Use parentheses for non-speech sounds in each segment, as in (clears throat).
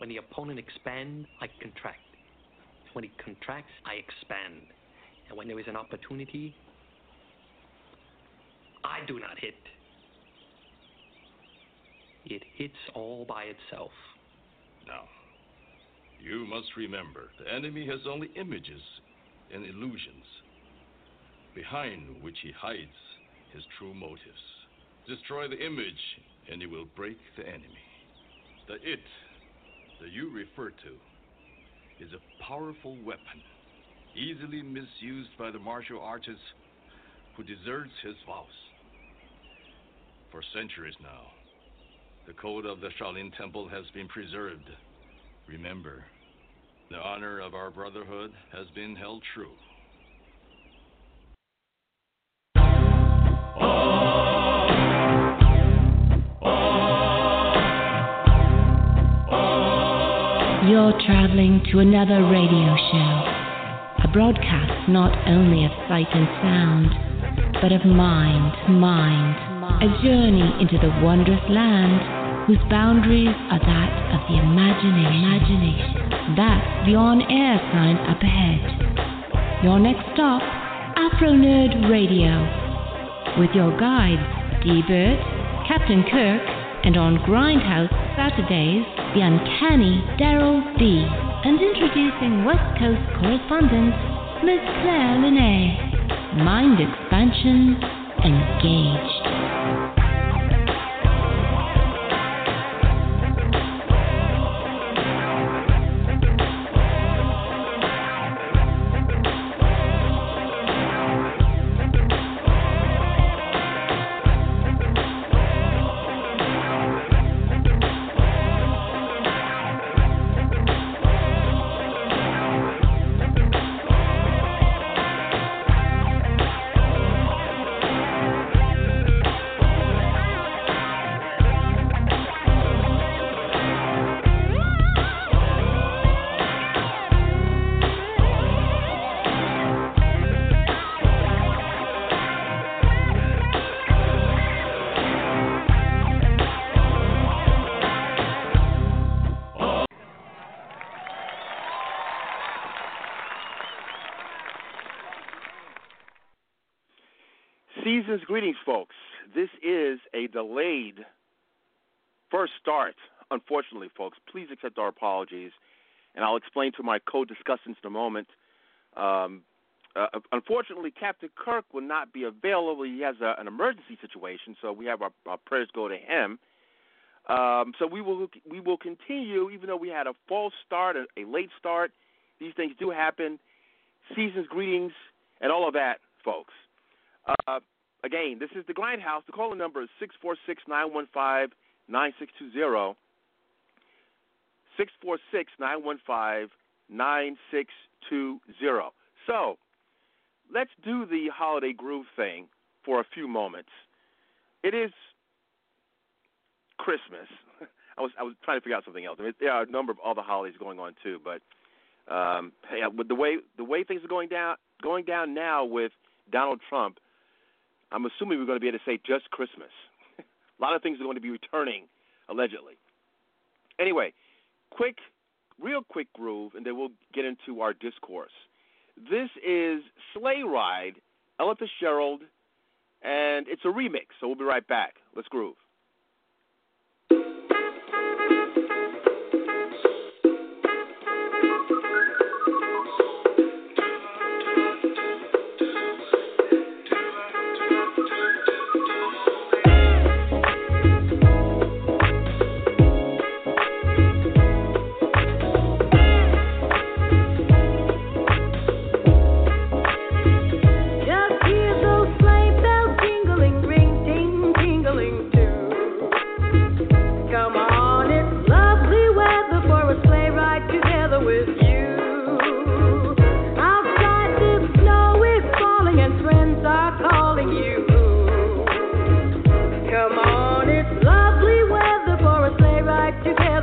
When the opponent expands, I contract. When he contracts, I expand. And when there is an opportunity, I do not hit. It hits all by itself. Now, you must remember the enemy has only images and illusions, behind which he hides his true motives. Destroy the image, and he will break the enemy. The it that you refer to is a powerful weapon, easily misused by the martial artist who deserts his vows. For centuries now, the code of the Shaolin Temple has been preserved. Remember, the honor of our brotherhood has been held true. You're traveling to another radio show, a broadcast not only of sight and sound, but of mind, mind, a journey into the wondrous land whose boundaries are that of the imagination. imagination. That's the on-air sign up ahead. Your next stop, Afronerd Radio, with your guides Dburt, Captain Kirk, and on Grindhouse Saturdays, the uncanny Daryll B, And introducing West Coast correspondent, Miss Claire Lanay. Mind expansion engaged. Season's greetings, folks. This is a delayed first start, unfortunately, folks. Please accept our apologies, and I'll explain to my co-discussants in a moment. Um, uh, unfortunately, Captain Kirk will not be available. He has a, an emergency situation, so we have our, our prayers go to him. Um, so we will we will continue, even though we had a false start, a, a late start. These things do happen. Season's greetings and all of that, folks. Uh, again, this is the Grindhouse. The calling number is 646 915 9620. 646 915 9620. So, let's do the holiday groove thing for a few moments. It is Christmas. (laughs) I was I was trying to figure out something else. I mean, there are a number of other holidays going on too, but um, yeah, with the way the way things are going down going down now with Donald Trump, I'm assuming we're going to be able to say just Christmas. (laughs) a lot of things are going to be returning, allegedly. Anyway, quick, real quick groove, and then we'll get into our discourse. This is Sleigh Ride, Ella Fitzgerald, and it's a remix, so we'll be right back. Let's groove.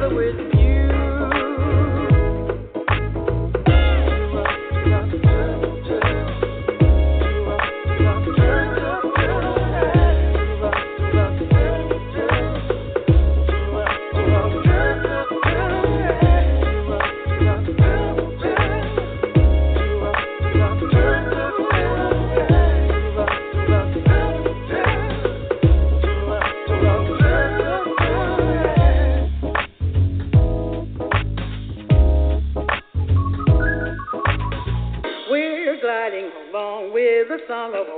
Ride together with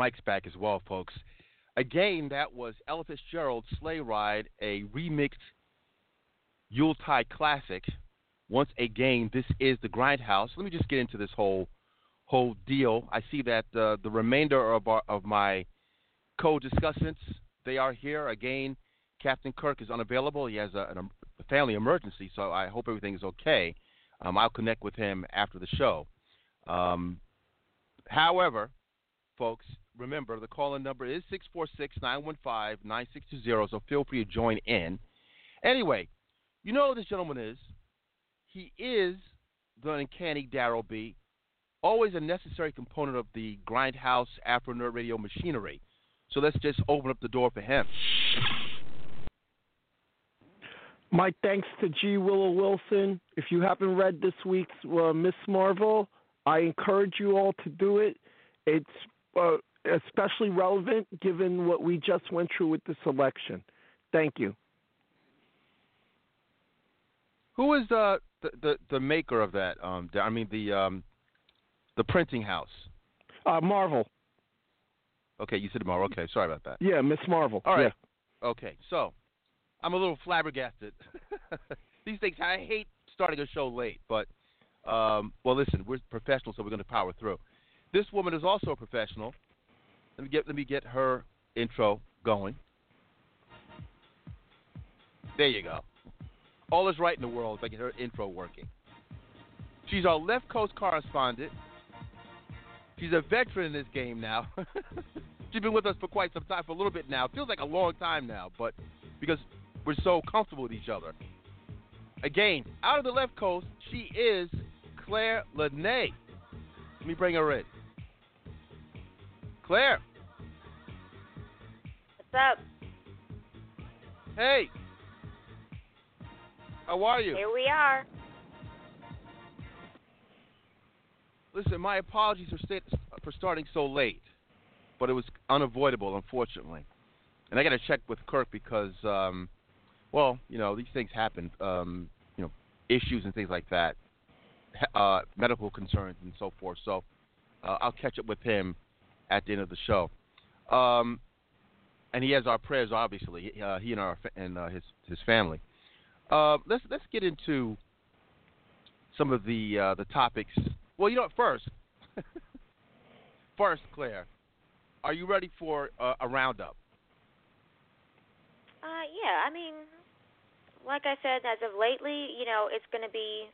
Mics back as well, folks. Again, that was Ella Fitzgerald's Sleigh Ride, a remixed Yuletide classic. Once again, this is the Grindhouse. Let me just get into this whole whole deal. I see that uh, the remainder of our, of my co-discussants they are here again. Captain Kirk is unavailable. He has a, a family emergency, so I hope everything is okay. Um, I'll connect with him after the show. Um, However, folks, remember the call-in number is 646-915-9620, so feel free to join in. Anyway, you know who this gentleman is. He is the uncanny Daryll B, always a necessary component of the Grindhouse Afronerd Radio machinery. So let's just open up the door for him. My thanks to G. Willow Wilson. If you haven't read this week's uh, Miss Marvel, I encourage you all to do it. It's uh, especially relevant given what we just went through with this election. Thank you. Who is uh, the, the the maker of that? Um, I mean the um, the printing house. Uh, Marvel. Okay, you said tomorrow. Okay, sorry about that. Yeah, Miss Marvel. All right. Yeah. Okay, so I'm a little flabbergasted. (laughs) These things, I hate starting a show late, but um, well, listen, we're professionals, so we're going to power through. This woman is also a professional. Let me get let me get her intro going. There you go. All is right in the world if I get her intro working. She's our left coast correspondent. She's a veteran in this game now. (laughs) She's been with us for quite some time, for a little bit now. Feels like a long time now, but because we're so comfortable with each other. Again, out of the left coast, she is Claire Lanay. Let me bring her in. Claire, up? hey. How are you? Here we are. Listen, my apologies for, sta- for starting so late, but it was unavoidable, unfortunately. And I got to check with Kirk because, um, well, you know, these things happen. Um, you know, issues and things like that, uh, medical concerns and so forth. So uh, I'll catch up with him at the end of the show. Um, and he has our prayers, obviously. Uh, he and our and uh, his his family. Uh, let's let's get into some of the uh, the topics. Well, you know what? First, (laughs) first, Claire, are you ready for uh, a roundup? Uh, yeah, I mean, like I said, as of lately, you know, it's going to be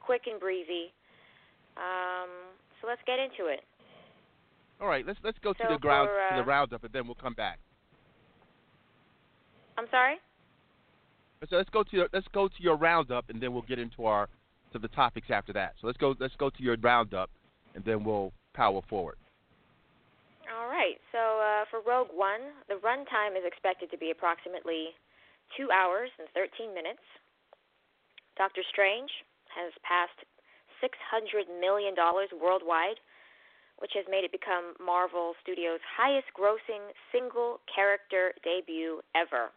quick and breezy. Um, so let's get into it. All right, let's let's go to the ground for, to the uh, roundup, and then we'll come back. I'm sorry. So let's go to your, let's go to your roundup, and then we'll get into our to the topics after that. So let's go let's go to your roundup, and then we'll power forward. All right. So uh, for Rogue One, the runtime is expected to be approximately two hours and 13 minutes. Doctor Strange has passed $600 million worldwide, which has made it become Marvel Studios' highest grossing single character debut ever.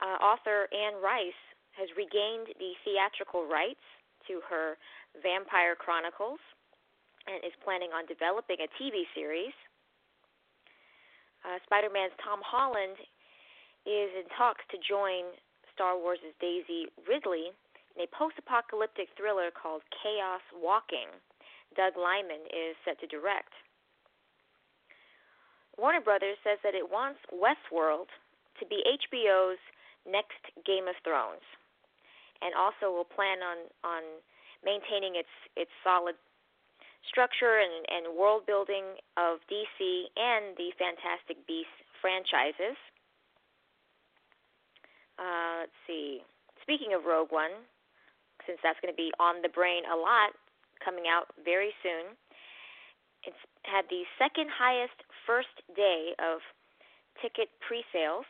Uh, author Anne Rice has regained the theatrical rights to her Vampire Chronicles and is planning on developing a TV series. Uh, Spider Man's Tom Holland is in talks to join Star Wars' Daisy Ridley in a post apocalyptic thriller called Chaos Walking. Doug Liman is set to direct. Warner Brothers says that it wants Westworld to be HBO's next Game of Thrones, and also will plan on on maintaining its its solid structure and, and world building of DC and the Fantastic Beasts franchises. Uh, let's see. Speaking of Rogue One, since that's going to be on the brain a lot, coming out very soon. It's had the second highest first day of ticket pre-sales.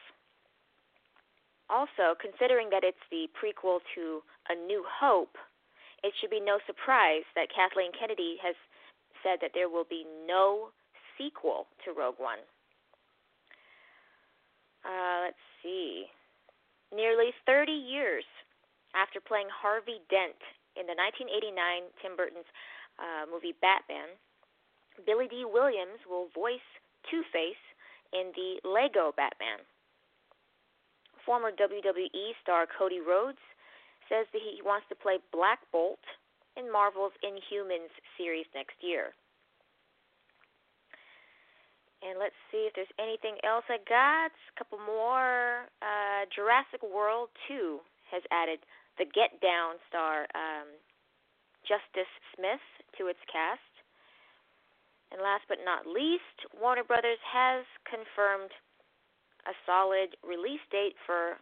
Also, considering that it's the prequel to A New Hope, it should be no surprise that Kathleen Kennedy has said that there will be no sequel to Rogue One. Uh, let's see. Nearly 30 years after playing Harvey Dent in the 1989 Tim Burton's uh, movie Batman, Billy Dee Williams will voice Two Face in the Lego Batman. Former WWE star Cody Rhodes says that he wants to play Black Bolt in Marvel's Inhumans series next year. And let's see if there's anything else I got. A couple more. Uh, Jurassic World 2 has added the Get Down star um, Justice Smith to its cast. And last but not least, Warner Brothers has confirmed a solid release date for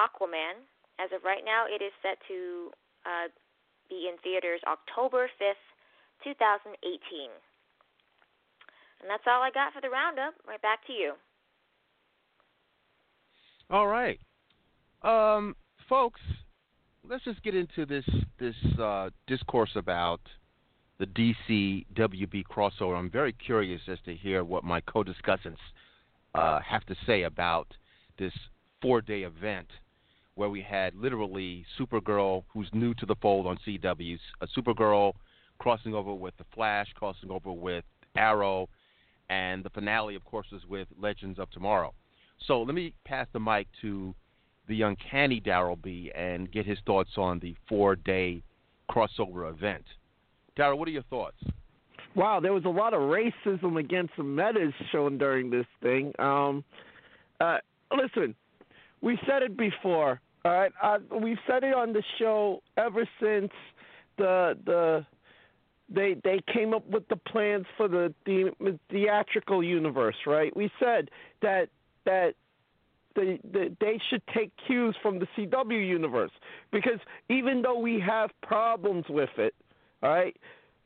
Aquaman. As of right now, it is set to uh, be in theaters October 5th, 2018. And that's all I got for the roundup. Right back to you. All right, um, folks, let's just get into this this uh, discourse about the DC WB crossover. I'm very curious as to hear what my co-discussants uh, have to say about this four-day event where we had literally Supergirl, who's new to the fold on CW, a Supergirl crossing over with the Flash, crossing over with Arrow, and the finale, of course, was with Legends of Tomorrow. So let me pass the mic to the uncanny Daryll B and get his thoughts on the four-day crossover event. Daryll, what are your thoughts? Wow, there was a lot of racism against the metas shown during this thing. Um, uh, listen, we said it before. All right, uh, we've said it on the show ever since the the they they came up with the plans for the, the theatrical universe. Right, we said that that the, the, they should take cues from the CW universe because even though we have problems with it, all right,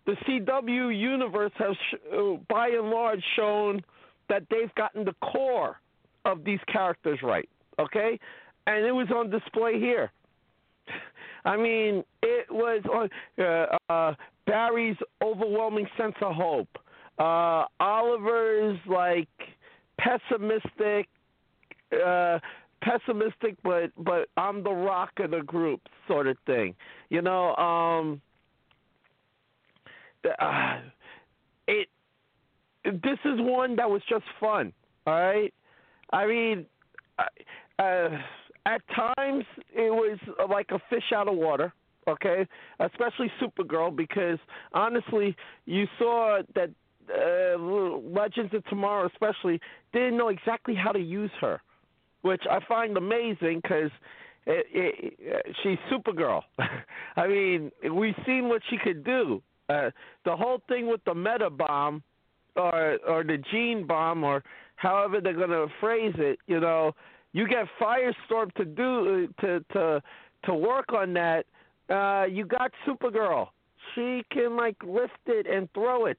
the CW universe has, uh, by and large, shown that they've gotten the core of these characters right. Okay, and it was on display here. (laughs) I mean, it was on uh, uh, Barry's overwhelming sense of hope, uh, Oliver's like pessimistic, uh, pessimistic, but but I'm the rock of the group sort of thing. You know, um, uh, it. This is one that was just fun. All right, I mean, uh, uh, at times it was like a fish out of water. okay? Especially Supergirl, because honestly, you saw that uh, Legends of Tomorrow, especially, didn't know exactly how to use her, which I find amazing because it, it, she's Supergirl. (laughs) I mean, we've seen what she could do. Uh, the whole thing with the meta bomb, or or the gene bomb, or however they're going to phrase it, you know, you get Firestorm to do to to to work on that. Uh, you got Supergirl. She can like lift it and throw it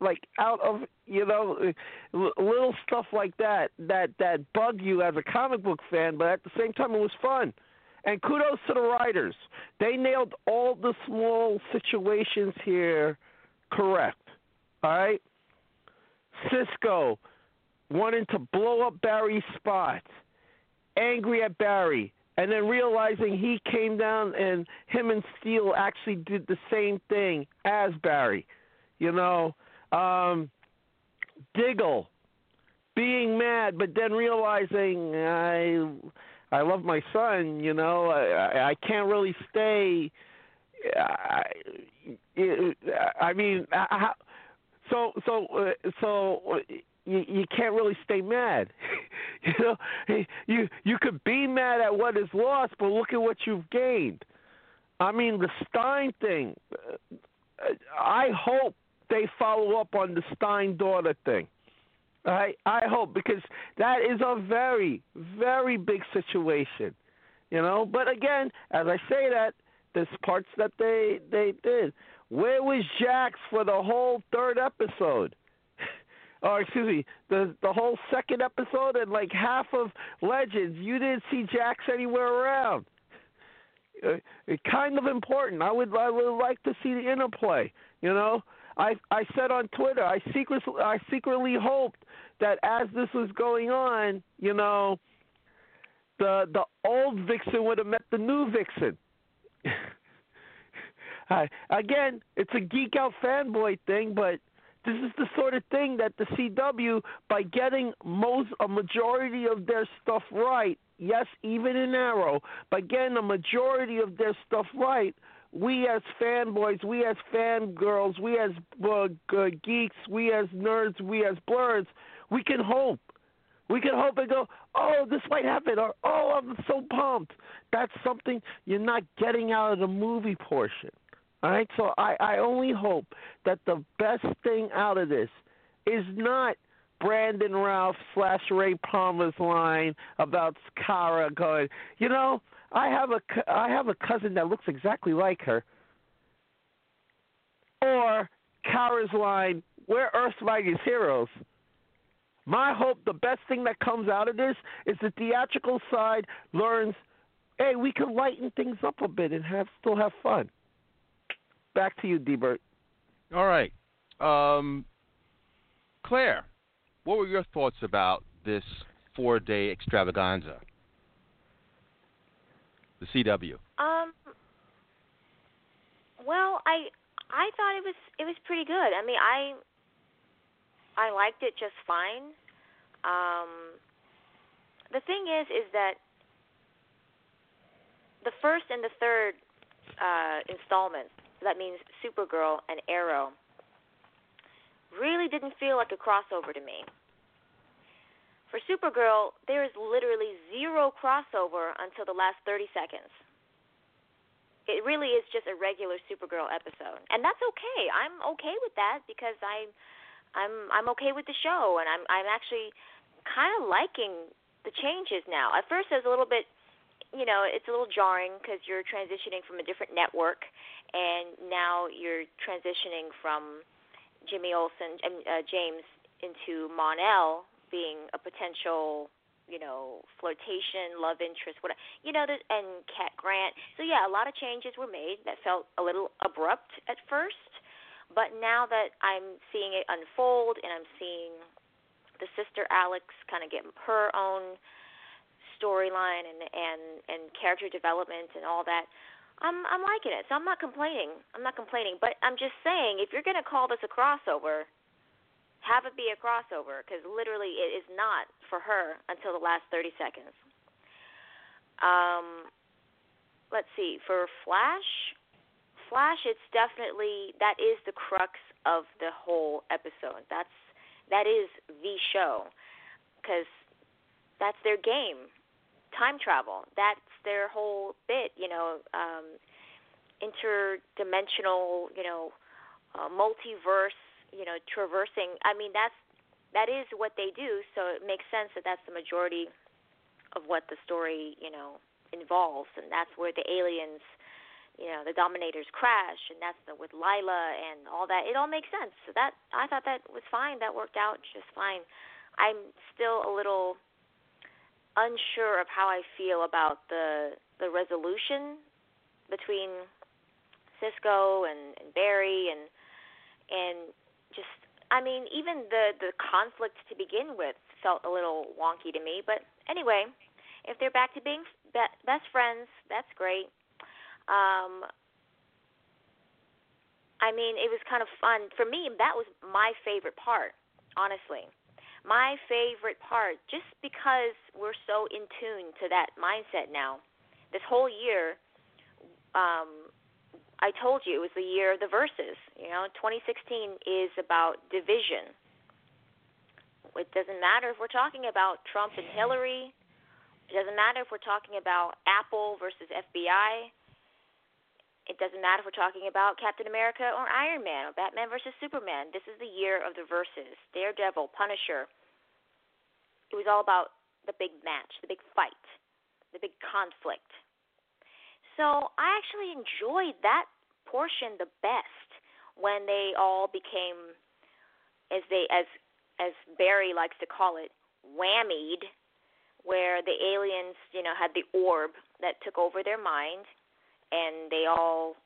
like out of you know little stuff like that that that bug you as a comic book fan, but at the same time it was fun. And kudos to the writers. They nailed all the small situations here correct. All right? Cisco wanting to blow up Barry's spot, angry at Barry, and then realizing he came down and him and Steel actually did the same thing as Barry. You know, um, Diggle being mad, but then realizing I I love my son. You know, I, I can't really stay. I, I mean, I, so so uh, so you you can't really stay mad. (laughs) you know, you you could be mad at what is lost, but look at what you've gained. I mean, the Stein thing. I hope they follow up on the Stein daughter thing. I I hope because that is a very very big situation, you know. But again, as I say that, there's parts that they they did. Where was Jax for the whole third episode? (laughs) or excuse me, the the whole second episode and like half of Legends, you didn't see Jax anywhere around. (laughs) Uh, kind of important. I would I would like to see the interplay. You know, I I said on Twitter, I secretly I secretly hoped that as this was going on, you know, the the old Vixen would have met the new Vixen. (laughs) I, again, it's a geek out fanboy thing, but this is the sort of thing that the CW, by getting most a majority of their stuff right, yes, even in Arrow, by getting a majority of their stuff right, we as fanboys, we as fangirls, we as uh, uh, geeks, we as nerds, we as blerds, we can hope. We can hope and go, oh, this might happen, or oh, I'm so pumped. That's something you're not getting out of the movie portion. All right, so I, I only hope that the best thing out of this is not Brandon Routh slash Ray Palmer's line about Kara going. You know, I have a I have a cousin that looks exactly like her. Or Kara's line, "We're Earth's mightiest heroes." My hope, the best thing that comes out of this is the theatrical side learns, hey, we can lighten things up a bit and have still have fun back to you, Dburt. All right. Um, Claire, what were your thoughts about this four day extravaganza? The CW. Um. Well, I I thought it was it was pretty good. I mean, I I liked it just fine. Um, the thing is, is that the first and the third uh, installments that means Supergirl and Arrow, really didn't feel like a crossover to me. For Supergirl, there is literally zero crossover until the last 30 seconds. It really is just a regular Supergirl episode, and that's okay. I'm okay with that because I'm, I'm I'm okay with the show, and I'm I'm actually kind of liking the changes now. At first, it was a little bit you know, it's a little jarring because you're transitioning from a different network, and now you're transitioning from Jimmy Olsen and uh, James into Mon-El being a potential, you know, flirtation, love interest, whatever, you know, and Cat Grant. So yeah, a lot of changes were made that felt a little abrupt at first, but now that I'm seeing it unfold and I'm seeing the sister Alex kind of get her own storyline and and and character development and all that. I'm I'm liking it, so I'm not complaining. I'm not complaining, but I'm just saying if you're to call this a crossover, have it be a crossover because literally it is not for her until the last 30 seconds. Um, let's see for Flash. Flash, it's definitely that is the crux of the whole episode. That's that is the show because that's their game. Time travel. That's their whole bit. You know, um, interdimensional. You know, uh, multiverse. You know, traversing. I mean, that's that is what they do. So it makes sense that that's the majority of what the story. You know, involves, and that's where the aliens you know the dominators crash and that's the with Lyla and all that it all makes sense so that I thought that was fine that worked out just fine I'm still a little unsure of how I feel about the the resolution between Cisco and, and Barry and and just I mean even the the conflict to begin with felt a little wonky to me but anyway if they're back to being be- best friends that's great um, I mean, it was kind of fun for me. That was my favorite part, honestly. My favorite part, just because we're so in tune to that mindset now. This whole year, um, I told you it was the year of the verses. You know, 2016 is about division. It doesn't matter if we're talking about Trump and Hillary. It doesn't matter if we're talking about Apple versus FBI. It doesn't matter if we're talking about Captain America or Iron Man or Batman versus Superman. This is the year of the verses. Daredevil, Punisher. It was all about the big match, the big fight, the big conflict. So I actually enjoyed that portion the best when they all became as they as as Barry likes to call it, whammied, where the aliens, you know, had the orb that took over their mind and they all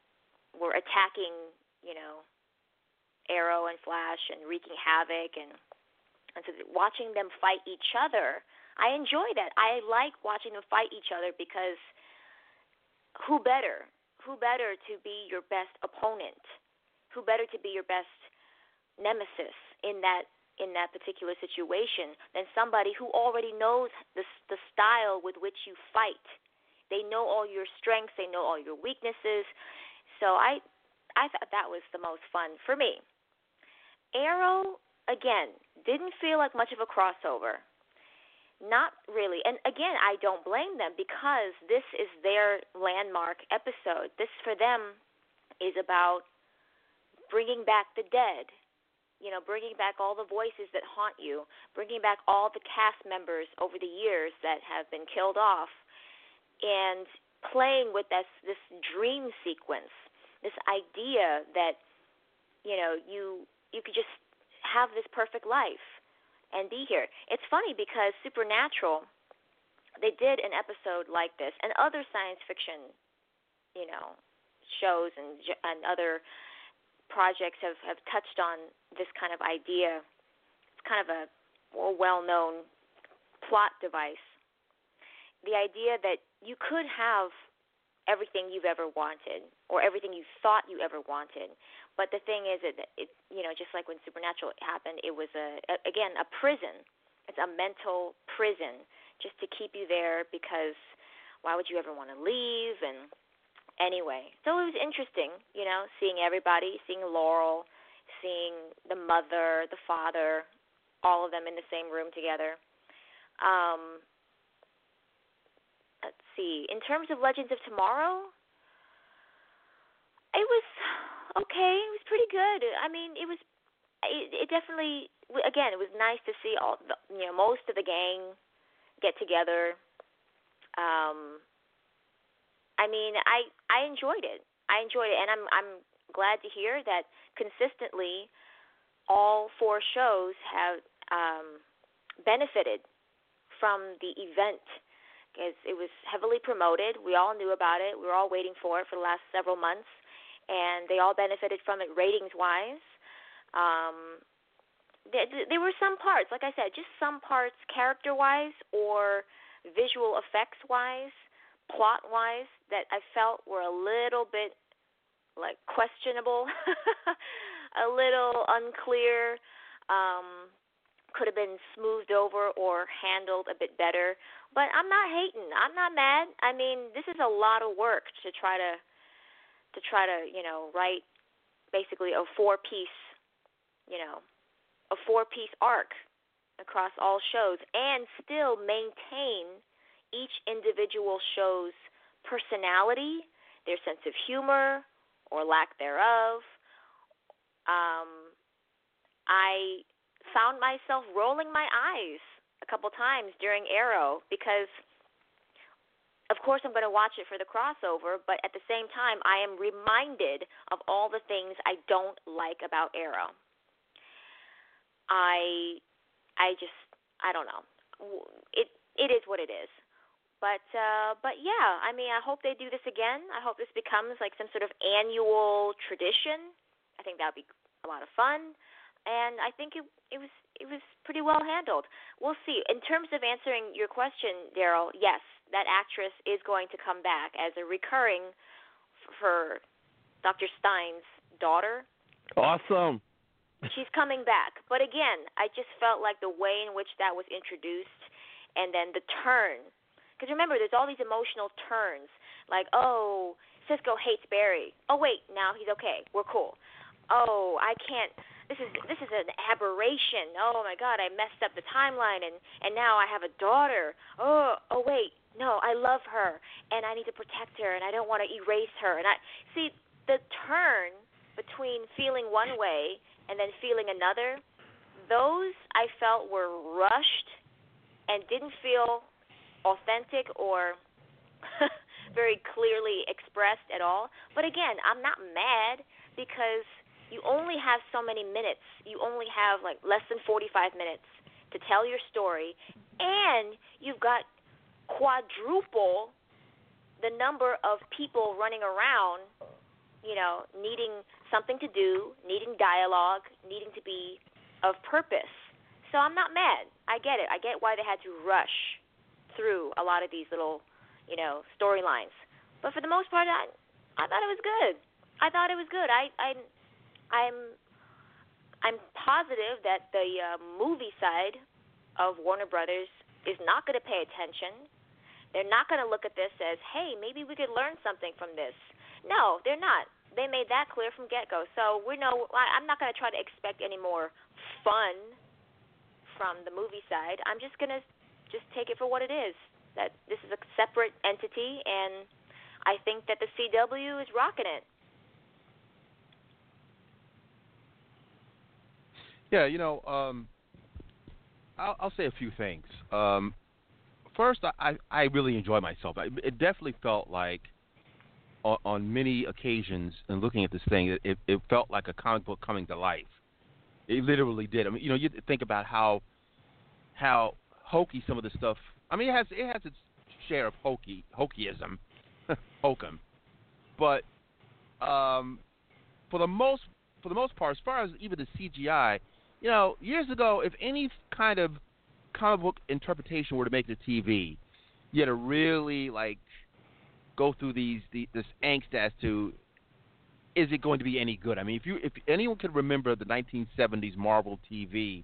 were attacking, you know, Arrow and Flash and wreaking havoc and and so watching them fight each other, I enjoy that. I like watching them fight each other because who better? Who better to be your best opponent? Who better to be your best nemesis in that in that particular situation than somebody who already knows the the style with which you fight they know all your strengths, they know all your weaknesses. So I I thought that was the most fun for me. Arrow again didn't feel like much of a crossover. Not really. And again, I don't blame them because this is their landmark episode. This for them is about bringing back the dead. You know, bringing back all the voices that haunt you, bringing back all the cast members over the years that have been killed off and playing with this this dream sequence, this idea that you know you you could just have this perfect life and be here. It's funny because Supernatural they did an episode like this and other science fiction, you know, shows and and other projects have have touched on this kind of idea. It's kind of a well-known plot device the idea that you could have everything you've ever wanted or everything you thought you ever wanted. But the thing is it, it you know just like when supernatural happened it was a, a again a prison. It's a mental prison just to keep you there because why would you ever want to leave? And anyway so it was interesting you know seeing everybody seeing laurel seeing the mother the father all of them in the same room together. Um see. In terms of Legends of Tomorrow, it was okay. It was pretty good. I mean, it was. It, it definitely. Again, it was nice to see all the, you know most of the gang get together. Um, I mean, I I enjoyed it. I enjoyed it, and I'm I'm glad to hear that consistently all four shows have um, benefited from the event as it was heavily promoted. We all knew about it. We were all waiting for it for the last several months, and they all benefited from it ratings wise. Um, there, there were some parts, like I said, just some parts character wise or visual effects wise, plot wise, that I felt were a little bit like questionable, (laughs) a little unclear. Um, could have been smoothed over or handled a bit better. But I'm not hating. I'm not mad. I mean, this is a lot of work to try to to try to, you know, write basically a four piece, you know, a four piece arc across all shows and still maintain each individual show's personality, their sense of humor or lack thereof. Um, I found myself rolling my eyes a couple times during Arrow because of course I'm going to watch it for the crossover, but at the same time I am reminded of all the things I don't like about Arrow. I I just I don't know. It it is what it is. But uh but yeah, I mean I hope they do this again. I hope this becomes like some sort of annual tradition. I think that would be a lot of fun. And I think it it was it was pretty well handled. We'll see. In terms of answering your question, Daryll, yes, that actress is going to come back as a recurring for Dr. Stein's daughter. Awesome. She's coming back. But again, I just felt like the way in which that was introduced and then the turn. Because remember, there's all these emotional turns. Like, oh, Cisco hates Barry. Oh, wait, now he's okay. We're cool. Oh, I can't. This is this is an aberration. Oh my God, I messed up the timeline, and and now I have a daughter. Oh, oh wait, no, I love her and I need to protect her and I don't want to erase her. And I see the turn between feeling one way and then feeling another. Those I felt were rushed and didn't feel authentic or (laughs) very clearly expressed at all. But again, I'm not mad because you only have so many minutes. You only have like less than 45 minutes to tell your story and you've got quadruple the number of people running around, you know, needing something to do, needing dialogue, needing to be of purpose. So I'm not mad. I get it. I get why they had to rush through a lot of these little, you know, storylines. But for the most part, I I thought it was good. I thought it was good. I I I'm I'm positive that the uh, movie side of Warner Brothers is not going to pay attention they're not going to look at this as, hey, maybe we could learn something from this. No, they're not. They made that clear from get go. So we know I'm not going to try to expect any more fun from the movie side. I'm just going to just take it for what it is. That this is a separate entity, and I think that the CW is rocking it. Yeah, you know, um, I'll, I'll say a few things. Um, first, I I really enjoy myself. It definitely felt like on, on many occasions, in looking at this thing, it, it felt like a comic book coming to life. It literally did. I mean, you know, you think about how how hokey some of the stuff. I mean, it has it has its share of hokey hokiism, (laughs) hokum, but um, for the most for the most part, as far as even the CGI, you know, years ago, if any kind of comic book interpretation were to make it TV, you had to really like go through these the, this angst as to is it going to be any good? I mean, if you if anyone could remember the 1970s Marvel TV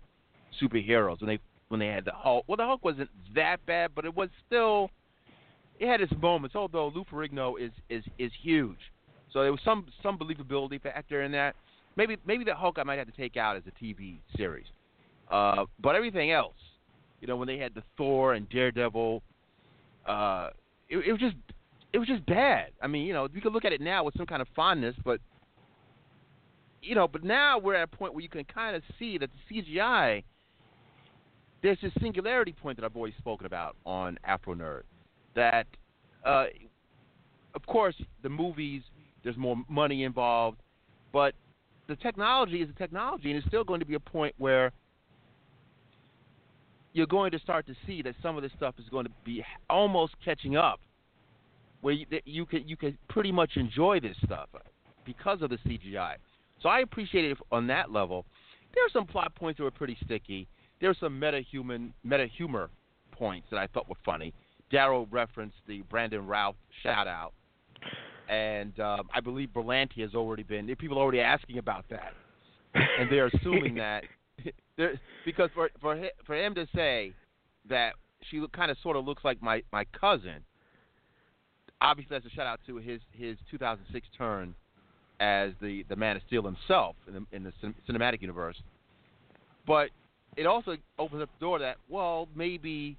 superheroes when they when they had the Hulk, well, the Hulk wasn't that bad, but it was still it had its moments. Although Lou Ferrigno is is is huge, so there was some some believability factor in that. Maybe maybe the Hulk I might have to take out as a TV series, uh, but everything else you know, when they had the Thor and Daredevil, uh, it, it was just it was just bad. I mean, you know, you could look at it now with some kind of fondness, but you know, but now we're at a point where you can kind of see that the CGI there's this singularity point that I've always spoken about on Afronerd. That, uh, of course, the movies there's more money involved, but the technology is a technology, and it's still going to be a point where you're going to start to see that some of this stuff is going to be almost catching up, where you, you can you can pretty much enjoy this stuff because of the CGI. So I appreciate it on that level. There are some plot points that were pretty sticky. There are some meta human meta humor points that I thought were funny. Daryll referenced the Brandon Routh shout out, and um, I believe Berlanti has already been. People are already asking about that, (laughs) and they're assuming that (laughs) there, because for for for him to say that she kind of sort of looks like my my cousin, obviously that's a shout out to his his 2006 turn as the the Man of Steel himself in the, in the cin- cinematic universe. But it also opens up the door that well maybe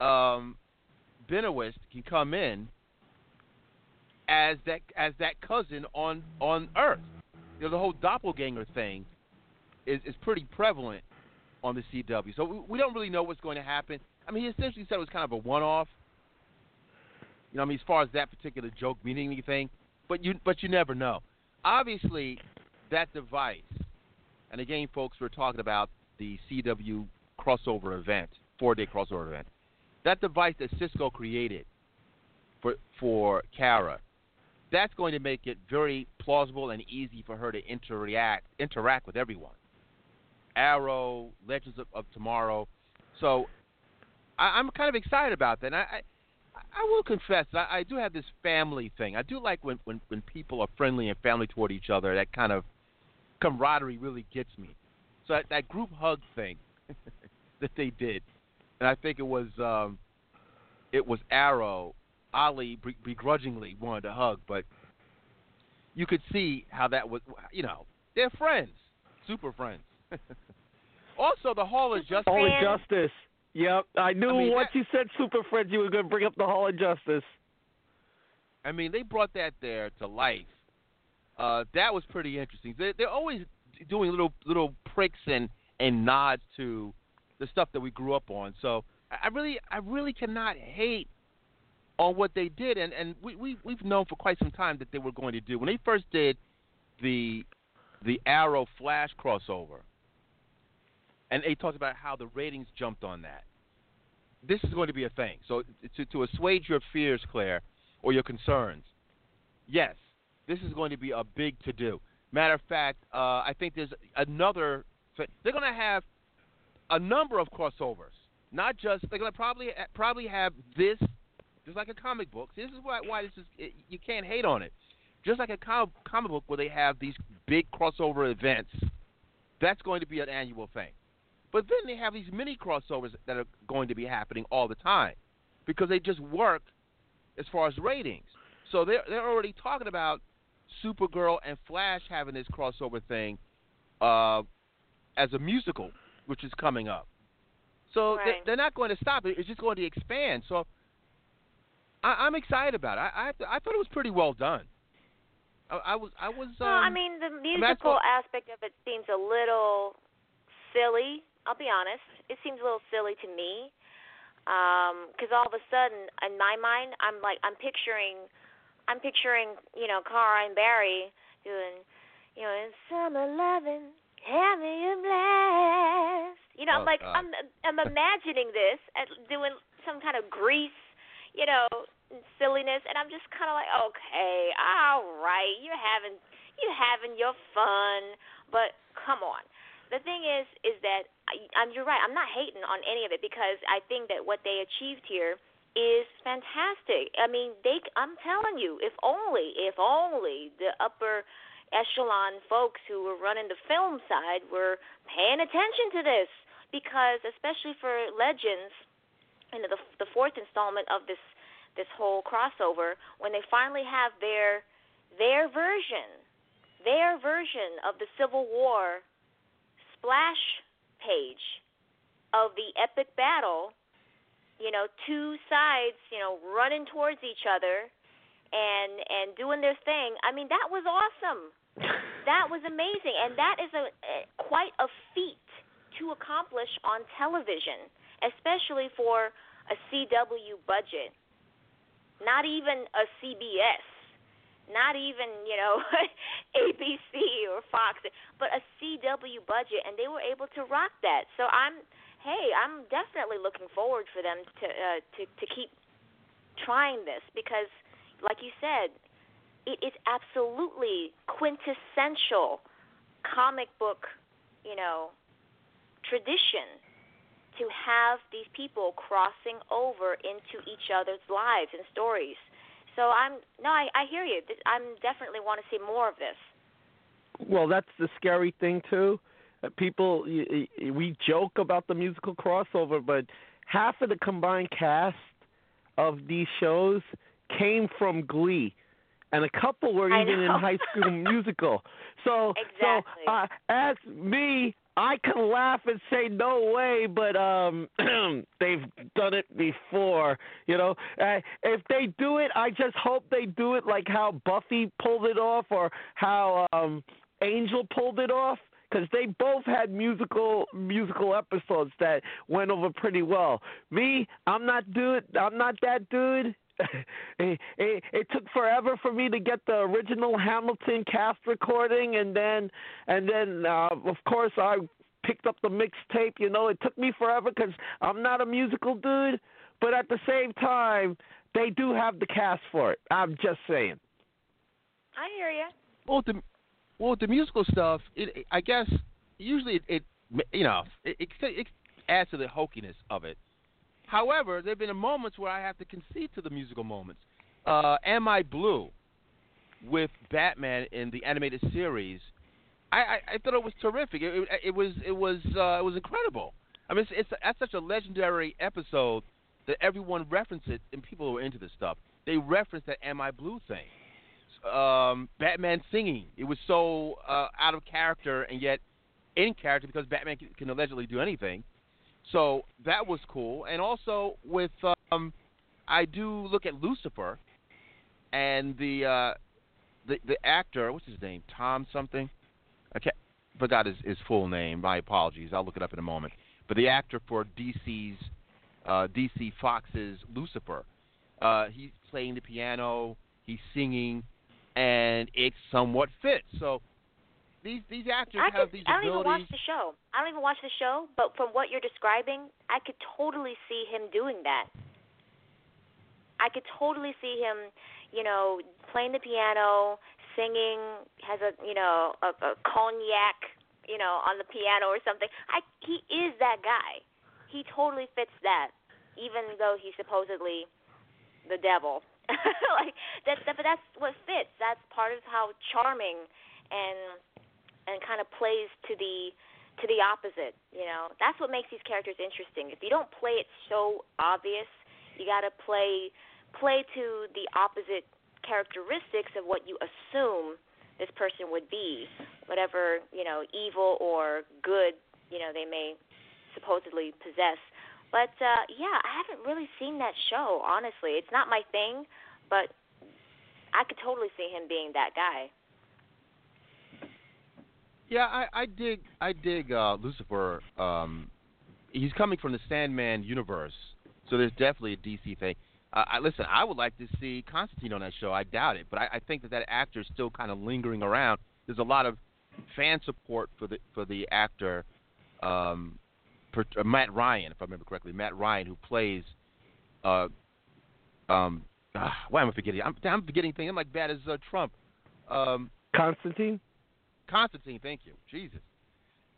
um, Benoist can come in as that as that cousin on on Earth. You know the whole doppelganger thing is is pretty prevalent on the CW. So we, we don't really know what's going to happen. I mean, he essentially said it was kind of a one-off. You know, I mean, as far as that particular joke meaning anything, but you but you never know. Obviously, that device, and again, folks, we're talking about the CW crossover event, four-day crossover event. That device that Cisco created for for Kara, that's going to make it very plausible and easy for her to interact interact with everyone. Arrow, Legends of, of Tomorrow. So I, I'm kind of excited about that. And I, I I will confess, I, I do have this family thing. I do like when, when when people are friendly and family toward each other. That kind of camaraderie really gets me. So that, that group hug thing (laughs) that they did, and I think it was um, it was Arrow. Ollie begrudgingly wanted a hug, but you could see how that was. You know, they're friends, super friends. (laughs) also, the Hall of Justice. Hall of Justice. Yep, I knew I mean, once that- you said Super Friends, you were going to bring up the Hall of Justice. I mean, they brought that there to life. Uh, that was pretty interesting. They, they're always doing little little pricks and and nods to the stuff that we grew up on. So I I really I really cannot hate on what they did, and and we, we we've known for quite some time that they were going to do when they first did the the Arrow Flash crossover, and they talked about how the ratings jumped on that. This is going to be a thing. So to to assuage your fears, Claire, or your concerns, yes, this is going to be a big to do. Matter of fact, uh, I think there's another. They're going to have a number of crossovers. Not just they're going to probably probably have this, just like a comic book. This is why why this is it, you can't hate on it. Just like a comic comic book where they have these big crossover events, that's going to be an annual thing. But then they have these mini crossovers that are going to be happening all the time because they just work as far as ratings. So they're they're already talking about Supergirl and Flash having this crossover thing uh, as a musical, which is coming up. So Right. they, they're not going to stop it; it's just going to expand. So I, I'm excited about it. I, I I thought it was pretty well done. I, I was I was. Um, well, I mean, the musical what- aspect of it seems a little silly. I'll be honest. It seems a little silly to me. Because all of a sudden, in my mind, I'm like, I'm picturing, I'm picturing, you know, Kara and Barry doing, you know, in summer loving, have me a blast. You know, Oh, I'm like, God. I'm, I'm imagining this at doing some kind of grease, you know, silliness, and I'm just kind of like, okay, all right, you're having, you're having your fun, but come on. The thing is, is that I, I'm, you're right. I'm not hating on any of it because I think that what they achieved here is fantastic. I mean, they. I'm telling you, if only, if only the upper echelon folks who were running the film side were paying attention to this, because especially for Legends, you know, the the fourth installment of this this whole crossover, when they finally have their their version, their version of the Civil War splash page of the epic battle, you know, two sides, you know, running towards each other and and doing their thing. I mean, that was awesome. That was amazing, and that is a, a quite a feat to accomplish on television, especially for a CW budget. Not even a CBS, not even you know (laughs) ABC or Fox, but a CW budget, and they were able to rock that. So I'm, hey, I'm definitely looking forward for them to uh, to to keep trying this because, like you said, it is absolutely quintessential comic book, you know, tradition to have these people crossing over into each other's lives and stories. So I'm no, I, I hear you. I'm definitely want to see more of this. Well, that's the scary thing too. Uh, People, y- y- we joke about the musical crossover, but half of the combined cast of these shows came from Glee, and a couple were even in. High School (laughs) Musical. So, Exactly. so uh, as me, I can laugh and say no way, but um, (clears throat) they've done it before. You know, uh, if they do it, I just hope they do it like how Buffy pulled it off, or how um, Angel pulled it off. Because they both had musical musical episodes that went over pretty well. Me, I'm not dude. I'm not that dude. (laughs) it, it, it took forever for me to get the original Hamilton cast recording, and then and then uh, of course I picked up the mixtape. You know, it took me forever because I'm not a musical dude, but at the same time, they do have the cast for it. I'm just saying. I hear you. Well, the well the musical stuff, it, it- I guess usually it, it you know it, it it adds to the hokiness of it. However, there have been moments where I have to concede to the musical moments. Uh, Am I Blue with Batman in the animated series? I, I, I thought it was terrific. It, it, it was it was uh, it was incredible. I mean, it's, it's that's such a legendary episode that everyone references, and people who are into this stuff they reference that "Am I Blue" thing. Um, Batman singing, it was so uh, out of character and yet in character because Batman can, can allegedly do anything. So that was cool, and also with um, I do look at Lucifer and the uh, the the actor. What's his name? Tom something. I forgot his, his full name. My apologies. I'll look it up in a moment. But the actor for DC's uh, DC Fox's Lucifer, uh, he's playing the piano, he's singing, and it somewhat fits. So these these actors I have could, these I don't even watch the show. I don't even watch the show, but from what you're describing, I could totally see him doing that. I could totally see him, you know, playing the piano, singing, has a, you know, a, a cognac, you know, on the piano or something. I he is that guy. He totally fits that, even though he's supposedly the devil. (laughs) like that's that, but that's what fits. That's part of how charming and and kind of plays to the to the opposite. You know, that's what makes these characters interesting. If you don't play it so obvious, you got to play play to the opposite characteristics of what you assume this person would be, whatever you know, evil or good you know they may supposedly possess. But uh yeah, I haven't really seen that show. Honestly, it's not my thing, but I could totally see him being that guy. Yeah, I, I dig I dig uh, Lucifer. Um, he's coming from the Sandman universe, so there's definitely a DC thing. Uh, I listen. I would like to see Constantine on that show. I doubt it, but I, I think that that actor is still kind of lingering around. There's a lot of fan support for the for the actor, um, per, uh, Matt Ryan, if I remember correctly. Matt Ryan, who plays, uh, um, ah, why am I forgetting? I'm, I'm forgetting things. I'm like bad as uh, Trump. Um, Constantine. Constantine, thank you. Jesus.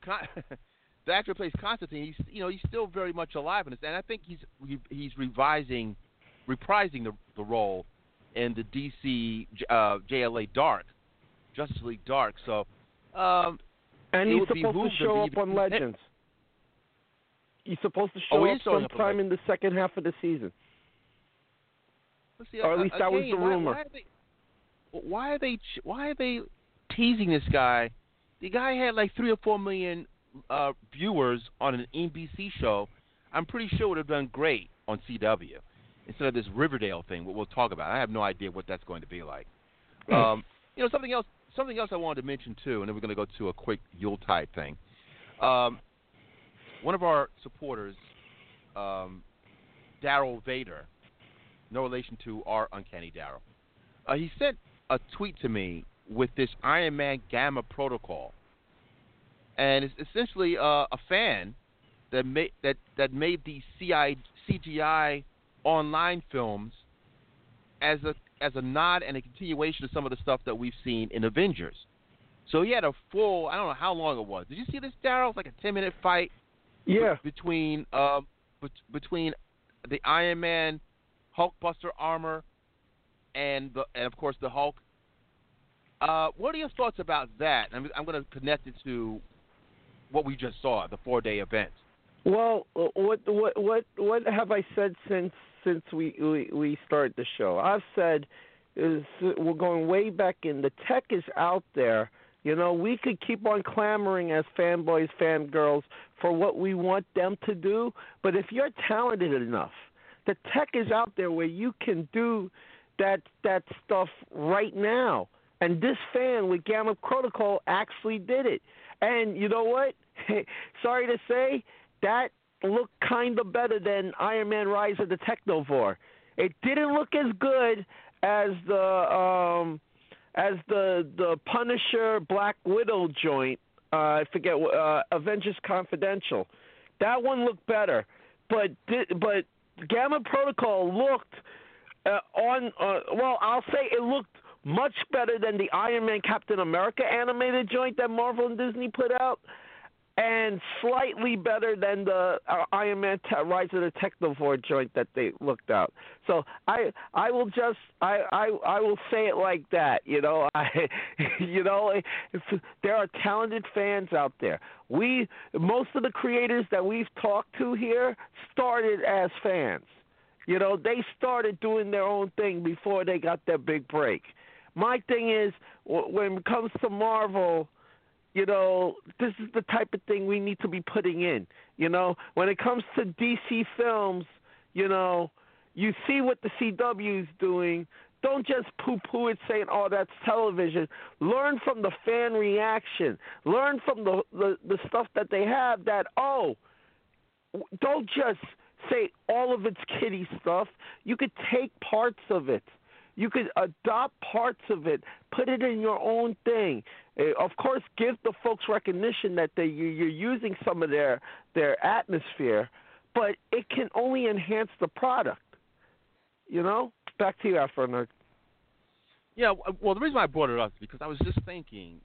Con- (laughs) the actor plays Constantine, he's you know he's still very much alive in this, and I think he's re- he's revising, reprising the the role in the DC uh, JLA Dark, Justice League Dark. So, um, And he's supposed to show up on Legends. He's supposed to Oh, show he up sometime in the second half of the season. let's see, Or at least that was the rumor. Why are they? Why are they? Why are they teasing this guy? The guy had like three or four million uh, viewers on an NBC show. I'm pretty sure would have done great on CW instead of this Riverdale thing. What we'll talk about. I have no idea what that's going to be like. Um, you know, something else. Something else I wanted to mention too, and then we're going to go to a quick Yuletide thing. Um, one of our supporters, um, Daryl Vader, no relation to our uncanny Daryll. Uh, he sent a tweet to me with this Iron Man Gamma protocol, and it's essentially uh, a fan that made that that made these CI, CGI online films as a as a nod and a continuation of some of the stuff that we've seen in Avengers. So he had a full I don't know how long it was. Did you see this, Daryll? It's like a ten minute fight Yeah. between uh, bet- between the Iron Man Hulkbuster armor and the and of course the Hulk. Uh, what are your thoughts about that? I'm, I'm going to connect it to what we just saw, the four day event. Well, what what what what have I said since since we we, we started the show? I've said is we're going way back in. The tech is out there. You know, we could keep on clamoring as fanboys, fangirls for what we want them to do, but if you're talented enough, the tech is out there where you can do that that stuff right now. And this fan with Gamma Protocol actually did it. And you know what? (laughs) Sorry to say, that looked kind of better than Iron Man Rise of the Technovore. It didn't look as good as the um as the the Punisher Black Widow joint. Uh, I forget uh, Avengers Confidential. That one looked better, but but Gamma Protocol looked uh, on. Uh, well, I'll say it looked much better than the Iron Man Captain America animated joint that Marvel and Disney put out and slightly better than the uh, Iron Man Rise of the Technovore joint that they looked out. So I I will just I I I will say it like that. You know (laughs) I you know there are talented fans out there. We most of the creators that we've talked to here started as fans. You know they started doing their own thing before they got their big break. My thing is when it comes to Marvel you know, this is the type of thing we need to be putting in. You know, when it comes to DC films, you know, you see what the CW is doing. Don't just poo poo it saying, oh, that's television. Learn from the fan reaction. Learn from the, the, the stuff that they have that, oh, don't just say all of it's kitty stuff. You could take parts of it. You could adopt parts of it, put it in your own thing. Uh, of course, give the folks recognition that they, you're using some of their their atmosphere, but it can only enhance the product. You know. Back to you, Afro Yeah, well, the reason I brought it up is because I was just thinking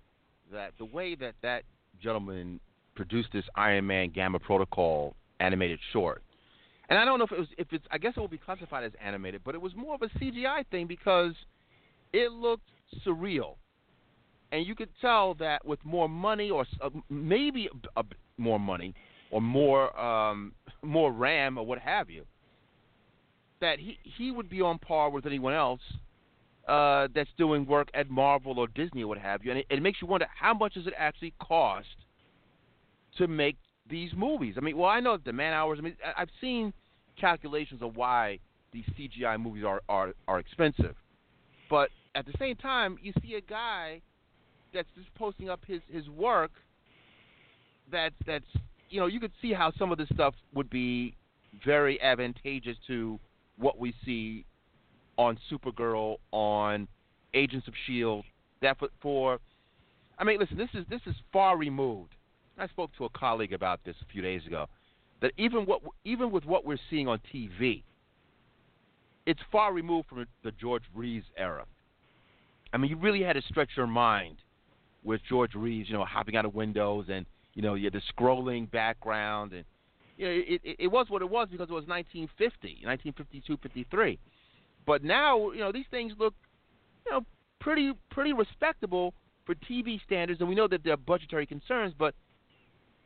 that the way that that gentleman produced this Iron Man Gamma Protocol animated short, and I don't know if it was if it's I guess it will be classified as animated, but it was more of a CGI thing because it looked surreal. And you could tell that with more money or uh, maybe a, a, more money or more um, (laughs) more RAM or what have you, that he he would be on par with anyone else uh, that's doing work at Marvel or Disney or what have you, and it, it makes you wonder how much does it actually cost to make these movies? I mean, well, I know the man hours. I mean, I've seen calculations of why these CGI movies are are are expensive, but at the same time, you see a guy that's just posting up his his work. That's that's you know you could see how some of this stuff would be very advantageous to what we see on Supergirl, on Agents of Shield. That for, for I mean, listen, this is this is far removed. I spoke to a colleague about this a few days ago. That even what even with what we're seeing on TV, it's far removed from the George Reeves era. I mean, you really had to stretch your mind with George Reeves, you know, hopping out of windows and you know, you had the scrolling background and you know, it, it, it was what it was because it was 1950, 1952, 53. But now, you know, these things look, you know, pretty pretty respectable for TV standards, and we know that there are budgetary concerns. But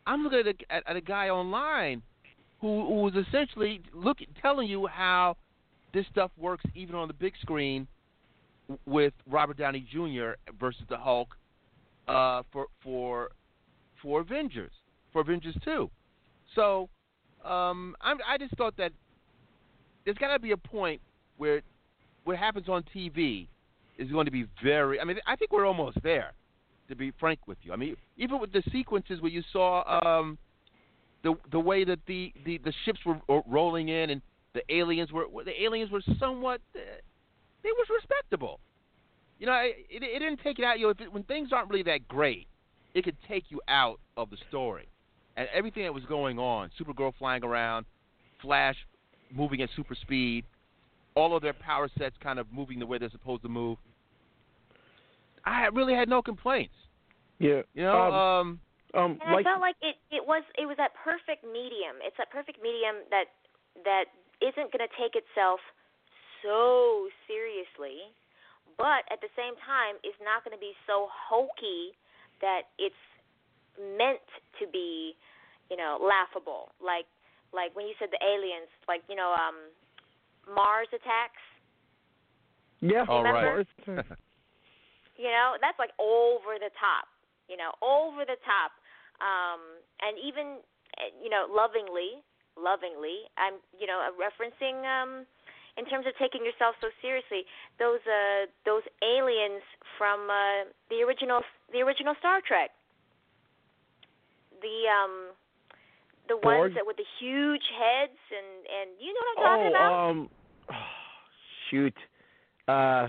I'm looking at a, at, at a guy online who, was essentially look telling you how this stuff works even on the big screen with Robert Downey Jr. versus the Hulk uh, for for for Avengers, for Avengers Two. So um, I'm, I just thought that there's got to be a point where what happens on TV is going to be very. I mean, I think we're almost there. To be frank with you, I mean, even with the sequences where you saw um, the the way that the, the, the ships were rolling in and the aliens were the aliens were somewhat uh, was respectable you know, it, it didn't take it out. You know, it, when things aren't really that great, it could take you out of the story. And everything that was going on, Supergirl flying around, Flash moving at super speed, all of their power sets kind of moving the way they're supposed to move. I really had no complaints. Yeah. You know, um, um, um and like, I felt like it it was it was that perfect medium. It's that perfect medium that that isn't going to take itself so seriously but at the same time, it's not going to be so hokey that it's meant to be you know, laughable. Like like when you said the aliens, like you know, um, Mars attacks. Yeah. All Remember? right. (laughs) You know, that's like over the top. You know, over the top. Um, and even uh, you know, lovingly, lovingly, I'm you know referencing um, in terms of taking yourself so seriously. Those uh, those aliens from uh, the original the original Star Trek. The um, the Borg? ones that with the huge heads and and you know what I'm talking Oh, about. um, (sighs) shoot. Uh,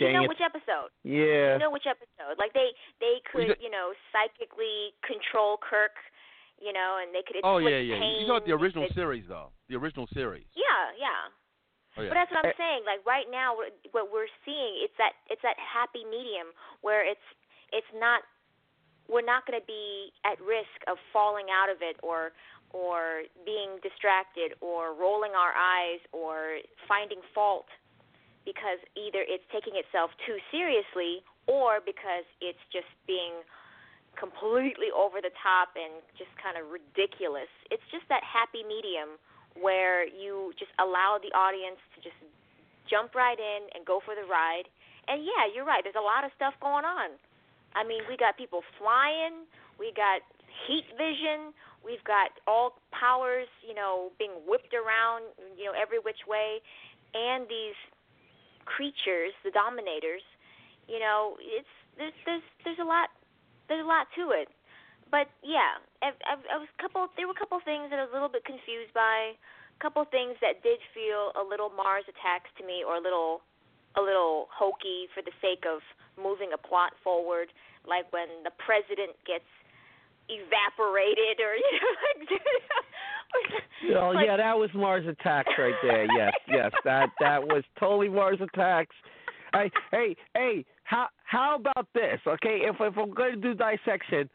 but you know it. which episode. yeah. You know which episode? Like they they Well, you could you know psychically control Kirk, you know, and they could oh yeah, yeah. pain. You know the original could- series though. The original series. Yeah, yeah. Oh yeah. But that's what I'm Eh. saying. Like right now, what- what we're seeing, it's that it's that happy medium where it's it's not we're not going to be at risk of falling out of it or or being distracted or rolling our eyes or finding fault because either it's taking itself too seriously or because it's just being completely over the top and just kind of ridiculous. It's just that happy medium where you just allow the audience to just jump right in and go for the ride. And yeah, you're right. There's a lot of stuff going on. I mean, we got people flying, we got heat vision, we've got all powers, you know, being whipped around, you know, every which way, and these creatures, the dominators, you know, it's there's there's there's a lot there's a lot to it. But yeah, I, I, I was couple. There were a couple things that I was a little bit confused by. A couple things that did feel a little Mars attacks to me, or a little, a little hokey for the sake of moving a plot forward. Like when the president gets evaporated, or (laughs) you know, like, (laughs) Oh like- yeah, that was Mars Attacks right there. Yes, (laughs) yes, that that was totally Mars Attacks. Hey, hey, hey, how how about this? Okay, if if I'm going to do dissection,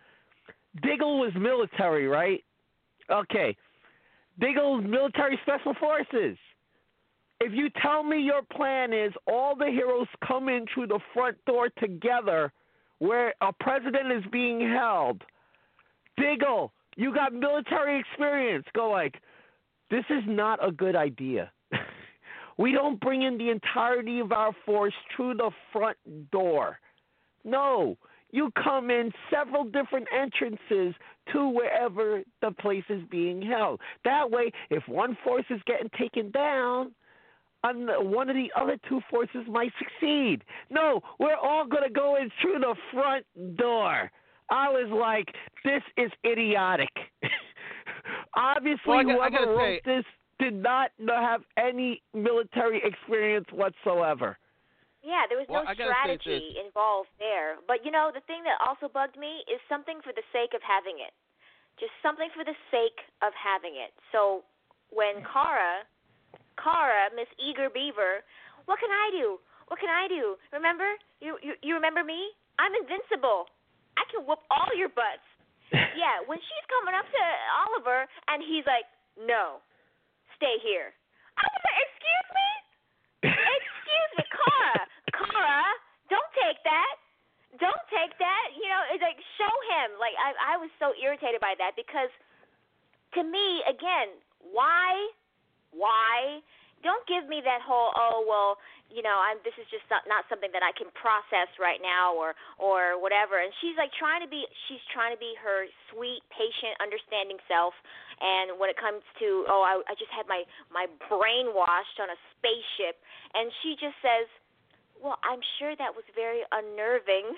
Diggle was military, right? Okay, Diggle military special forces. If you tell me your plan is all the heroes come in through the front door together, where a president is being held, Diggle, you got military experience. Go like, this is not a good idea. (laughs) we don't bring in the entirety of our force through the front door. No, you come in several different entrances to wherever the place is being held. That way, if one force is getting taken down, on one of the other two forces might succeed. No, we're all going to go in through the front door. I was like, this is idiotic. (laughs) Obviously, Well, I got- I whoever gotta wrote say- this did not have any military experience whatsoever. Yeah, there was Well, no I gotta say strategy involved there. But you know, the thing that also bugged me is something for the sake of having it. Just something for the sake of having it. So when Kara, Kara, Miss Eager Beaver, what can I do? What can I do? Remember? You you, you remember me? I'm invincible. I can whoop all your butts. (laughs) yeah, when she's coming up to Oliver and he's like, "No, stay here." I was like, "Excuse me." Excuse me, Kara. Kara, don't take that. Don't take that. You know, it's like show him. Like I, I was so irritated by that because, to me, again, why, why? Don't give me that whole oh well, you know, I'm this is just not, not something that I can process right now or or whatever. And she's like trying to be she's trying to be her sweet, patient, understanding self. And when it comes to oh, I, I just had my my brain washed on a spaceship, and she just says, well, I'm sure that was very unnerving.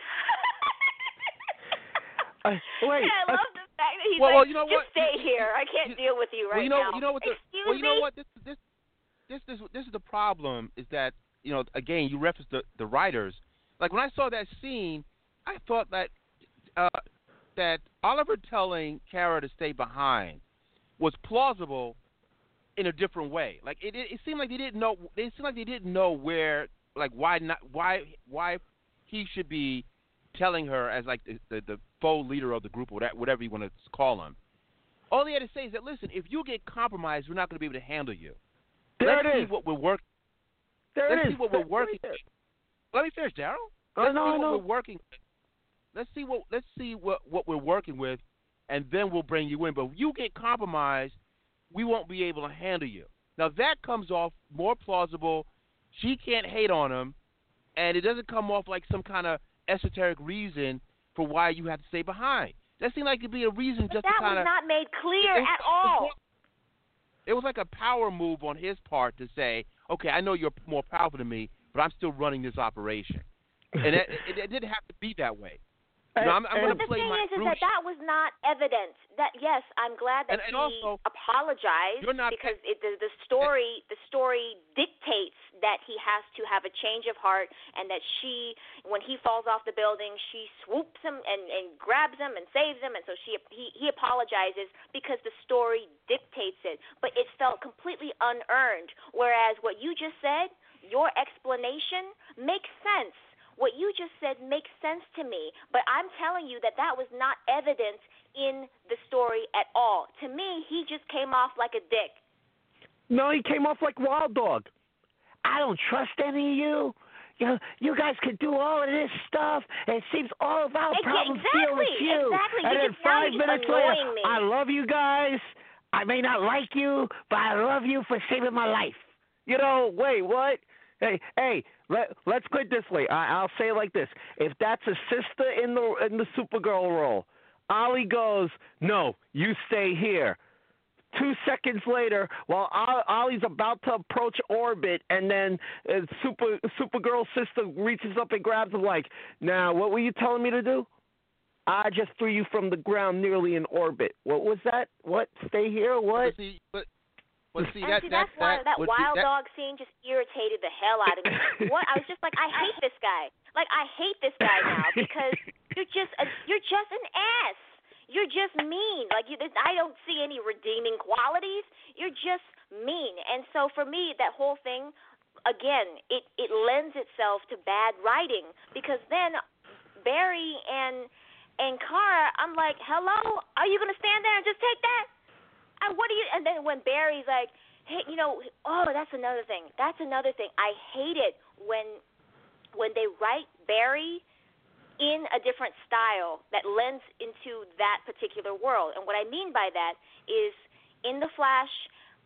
Uh, wait, And (laughs) I uh, love the fact that he's well, like, well, you know just what? stay here. I can't you- deal with you right well, you know, now. you know what the Excuse well, you me. know what this this this this this is the problem is that you know again you reference the the writers. Like when I saw that scene, I thought that uh, that Oliver telling Kara to stay behind was plausible in a different way. Like it, it, it seemed like they didn't know. They seemed like they didn't know where, like why not, why why he should be telling her as like the the, the faux leader of the group or whatever, whatever you want to call him. All he had to say is that listen, if you get compromised, we're not going to be able to handle you. There Let's it see is. what we're working. There let's it is. see what we're Right working. there. Let me finish, Daryll. Uh, let's know, see what know. we're working. Let's see what let's see what what we're working with and then we'll bring you in. But if you get compromised, we won't be able to handle you. Now that comes off more plausible. She can't hate on him, and it doesn't come off like some kind of esoteric reason for why you have to stay behind. That seemed like it'd be a reason But just that to kind was of. not made clear at all. It was like a power move on his part to say, "Okay, I know you're more powerful than me, but I'm still running this operation." And it, it, it didn't have to be that way. Know, I'm, I'm But the thing is, is that that was not evidence. That yes, I'm glad that And- and he also, apologized because it, the, the story the story dictates that he has to have a change of heart, and that she, when he falls off the building, she swoops him and and grabs him and saves him, and so she he he apologizes because the story dictates it. But it felt completely unearned. Whereas what you just said, your explanation makes sense. What you just said makes sense to me, but I'm telling you that that was not evidence in the story at all. To me, he just came off like a dick. No, he came off like Wild Dog. I don't trust any of you. You, know, you guys can do all of this stuff. and It seems all of our problems deal with you. exactly. And You then five minutes later, me. I love you guys. I may not like you, but I love you for saving my life. You know, wait, what? Hey, hey, let let's put it this way. I, I'll say it like this: If that's a sister in the in the Supergirl role, Ollie goes, "No, you stay here." Two seconds later, while Ollie's about to approach orbit, and then uh, Super Supergirl's sister reaches up and grabs him, like, "Now, what were you telling me to do?" I just threw you from the ground, nearly in orbit. What was that? What? Stay here? What? But see, but, but see and that see, that that's why that be- wild that- dog scene just irritated the hell out of me. what I was just like, I hate this guy. Like I hate this guy now because (laughs) you're just a, you're just an ass. You're just mean. Like you, I don't see any redeeming qualities. You're just mean. And so for me, that whole thing, again, it it lends itself to bad writing because then Barry and and Kara, I'm like, hello, are you gonna stand there and just take that? And what do you? And then when Barry's like, hey, you know, oh, that's another thing. That's another thing. I hate it when when they write Barry in a different style that lends into that particular world. And what I mean by that is in the Flash,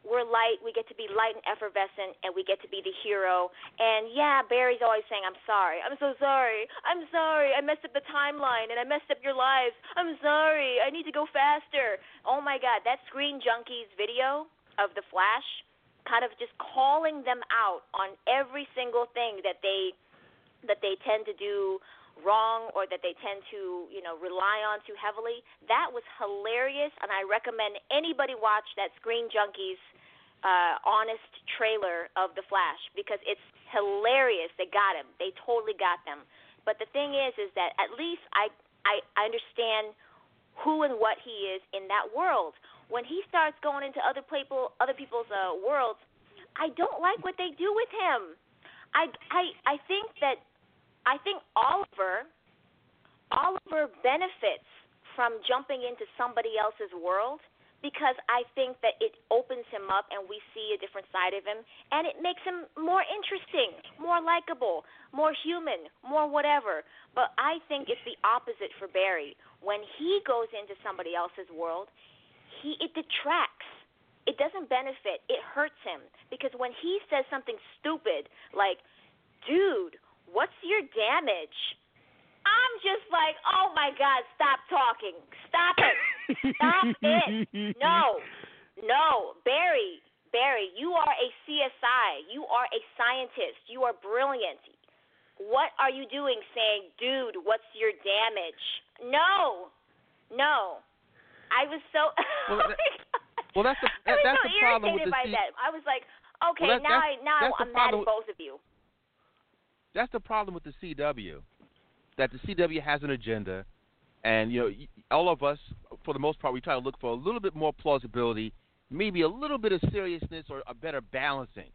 we're light, we get to be light and effervescent, and we get to be the hero. And yeah, Barry's always saying, I'm sorry, I'm so sorry, I'm sorry, I messed up the timeline and I messed up your lives, I'm sorry, I need to go faster. Oh my god, that Screen Junkies video of the Flash kind of just calling them out on every single thing that they that they tend to do wrong or that they tend to, you know, rely on too heavily. That was hilarious and I recommend anybody watch that Screen Junkies uh honest trailer of The Flash because it's hilarious. They got him. They totally got them. But the thing is is that at least I I, I understand who and what he is in that world. When he starts going into other people other people's uh worlds, I don't like what they do with him. I I I think that I think Oliver Oliver benefits from jumping into somebody else's world because I think that it opens him up and we see a different side of him and it makes him more interesting, more likable, more human, more whatever. But I think it's the opposite for Barry. When he goes into somebody else's world, he it detracts. It doesn't benefit. It hurts him because when he says something stupid like, "Dude, what's your damage?" I'm just like, "Oh my god, stop talking. Stop it. Stop (laughs) it. No. No, Barry, Barry, you are a CSI. You are a scientist. You are brilliant. What are you doing saying, dude, what's your damage? No. No. I was so (laughs) oh Well, that- Well, that's the I was that's so the problem with irritated the by C- that. I was like, okay, Well, that- now I now I'm mad at both of you. That's the problem with the CW, that the CW has an agenda, and you know all of us, for the most part, we try to look for a little bit more plausibility, maybe a little bit of seriousness or a better balancing.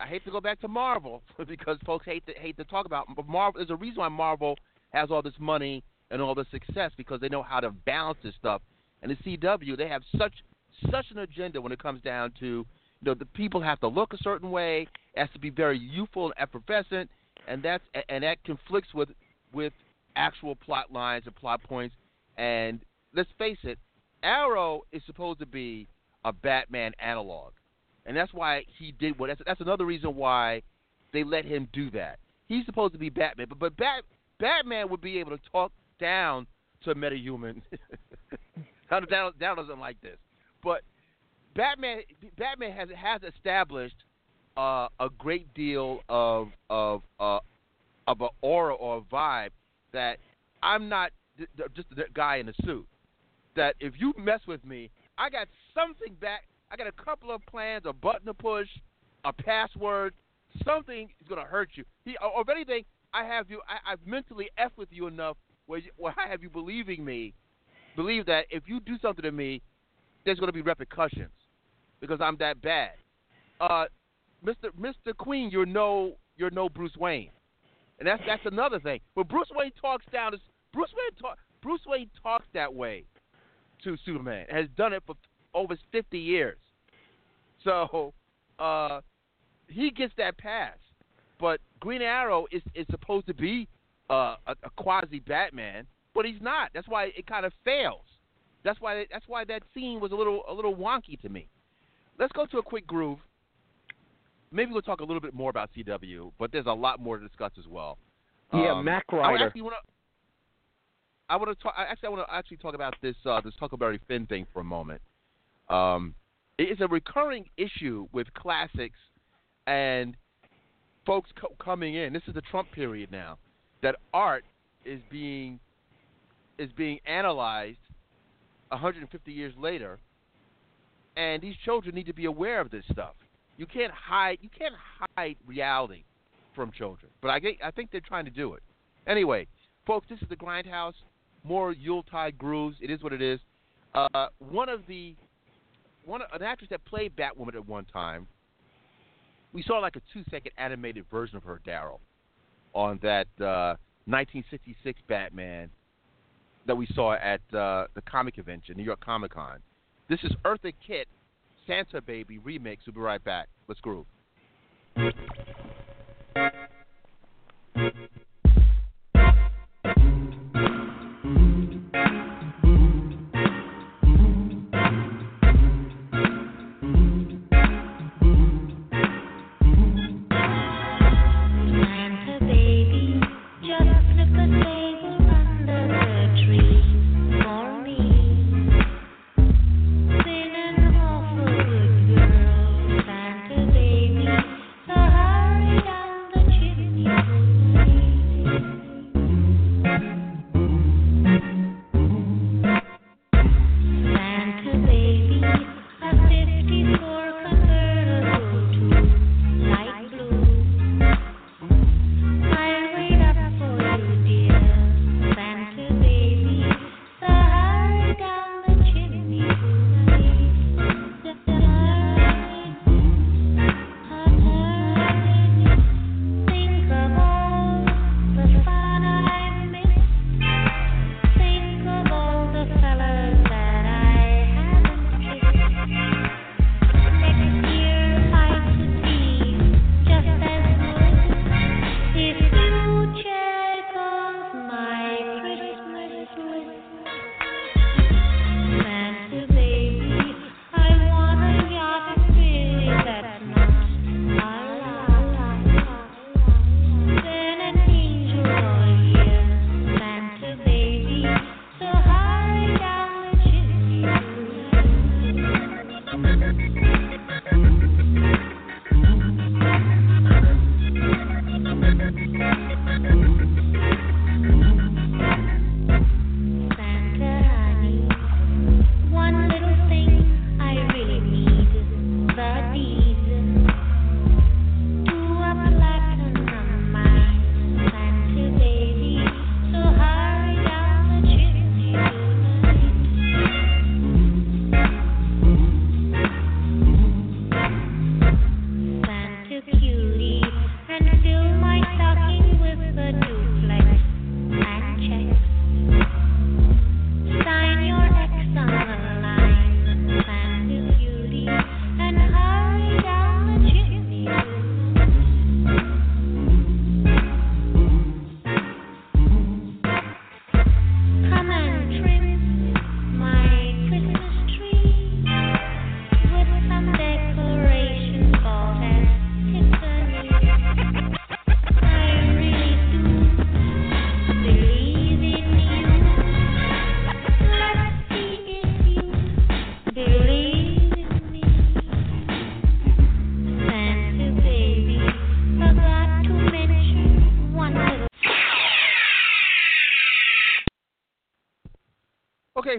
I hate to go back to Marvel (laughs) because folks hate to hate to talk about Marvel. There's a reason why Marvel has all this money and all this success because they know how to balance this stuff. And the CW, they have such such an agenda when it comes down to you know the people have to look a certain way, it has to be very youthful and effervescent, and that's and that conflicts with with actual plot lines and plot points. And let's face it, Arrow is supposed to be a Batman analog, and that's why he did what. That's, that's another reason why they let him do that. He's supposed to be Batman, but but Bat, Batman would be able to talk down to metahuman. (laughs) down, down, down doesn't like this, but Batman Batman has has established uh, a great deal of of uh, of an aura or a vibe that I'm not th- th- just the guy in the suit. That if you mess with me, I got something back. I got a couple of plans, a button to push, a password. Something is gonna hurt you. He, or if anything, I have you. I, I've mentally f with you enough where, you, where I have you believing me, believe that if you do something to me, there's gonna be repercussions because I'm that bad. Uh, Mr. Mr. Queen, you're no you're no Bruce Wayne, and that's that's another thing. When Bruce Wayne talks down, Bruce Wayne talk, Bruce Wayne talks that way to Superman. Has done it for over 50 years. So uh, he gets that pass. But Green Arrow is is supposed to be uh, a, a quasi Batman, but he's not. That's why it kind of fails. That's why that's why that scene was a little a little wonky to me. Let's go to a quick groove. Maybe we'll talk a little bit more about CW, but there's a lot more to discuss as well. Yeah, Um, Mac I actually want to. I want to talk. Actually, I want to actually talk about this uh, this Huckleberry Finn thing for a moment. Um, it's a recurring issue with classics and folks co- coming in. This is the Trump period now. That art is being is being analyzed 150 years later, and these children need to be aware of this stuff. You can't hide. You can't hide reality from children. But I, get- I think they're trying to do it. Anyway, folks, this is the Grindhouse. More Yuletide grooves. It is what it is. Uh, one of the one an actress that played Batwoman at one time. We saw like a two-second animated version of her, Daryll, on that uh, 1966 Batman that we saw at uh, the comic convention, New York Comic Con. This is Eartha Kitt, Santa Baby remix. We'll be right back. Let's groove.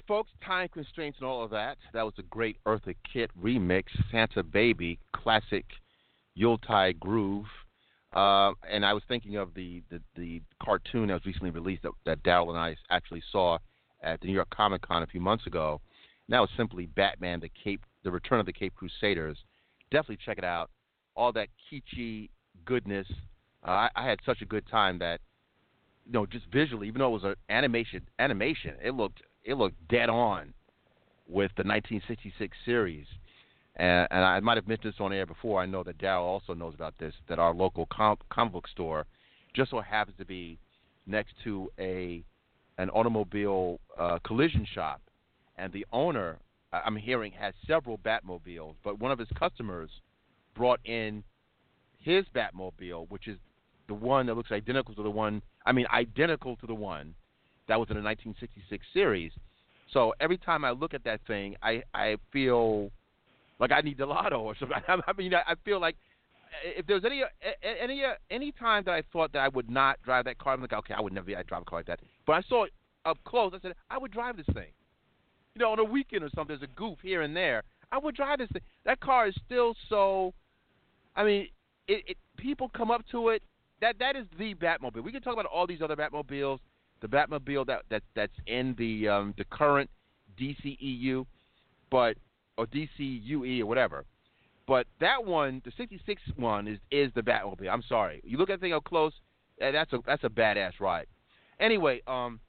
Folks, time constraints and all of that. That was a great Eartha Kitt remix, Santa Baby, classic Yuletide groove. Uh, and I was thinking of the, the, the cartoon that was recently released that, that Daryll and I actually saw at the New York Comic Con a few months ago. And that was simply Batman, the Cape, the Return of the Caped Crusaders. Definitely check it out. All that kitschy goodness. Uh, I, I had such a good time that, you know, just visually, even though it was an animation, animation, it looked it looked dead on with the 1966 series. And, and I might have mentioned this on air before. I know that Daryll also knows about this. That our local com- comic book store just so happens to be next to a an automobile uh, collision shop, and the owner, I'm hearing, has several Batmobiles. But one of his customers brought in his Batmobile, which is the one that looks identical to the one. I mean, identical to the one that was in the 1966 series. So every time I look at that thing, I I feel like I need the lotto or something. (laughs) I mean, I feel like if there's any any any time that I thought that I would not drive that car, I'm like, okay, I would never be. I drive a car like that. But I saw it up close. I said, I would drive this thing. You know, on a weekend or something, there's a goof here and there. I would drive this thing. That car is still so. I mean, it, it people come up to it. That that is the Batmobile. We can talk about all these other Batmobiles the Batmobile that, that that's in the um, the current DCEU, but or DCUE or whatever. But that one, the '66 one, is is the Batmobile. I'm sorry. You look at the thing up close, eh, that's a that's a badass ride. Anyway, um,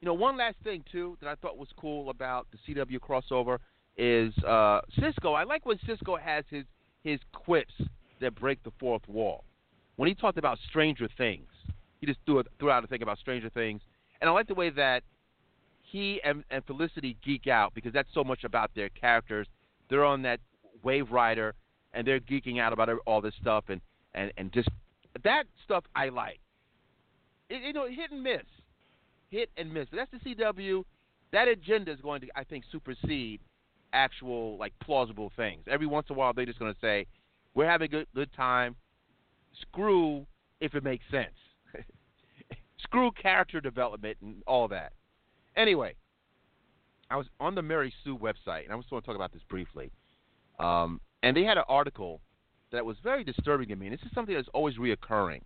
you know, one last thing too that I thought was cool about the CW crossover is uh, Cisco. I like when Cisco has his his quips that break the fourth wall. When he talked about Stranger Things, he just threw, threw out a thing about Stranger Things, and I like the way that he and, and Felicity geek out because that's so much about their characters. They're on that Waverider, and they're geeking out about all this stuff, and and and just that stuff I like. It, you know, hit and miss, hit and miss. But that's the CW. That agenda is going to, I think, supersede actual like plausible things. Every once in a while, they're just going to say, "We're having a good good time." Screw if it makes sense. Screw character development and all that. Anyway, I was on the Mary Sue website, and I just want to talk about this briefly. Um, and they had an article that was very disturbing to me. And this is something that's always reoccurring.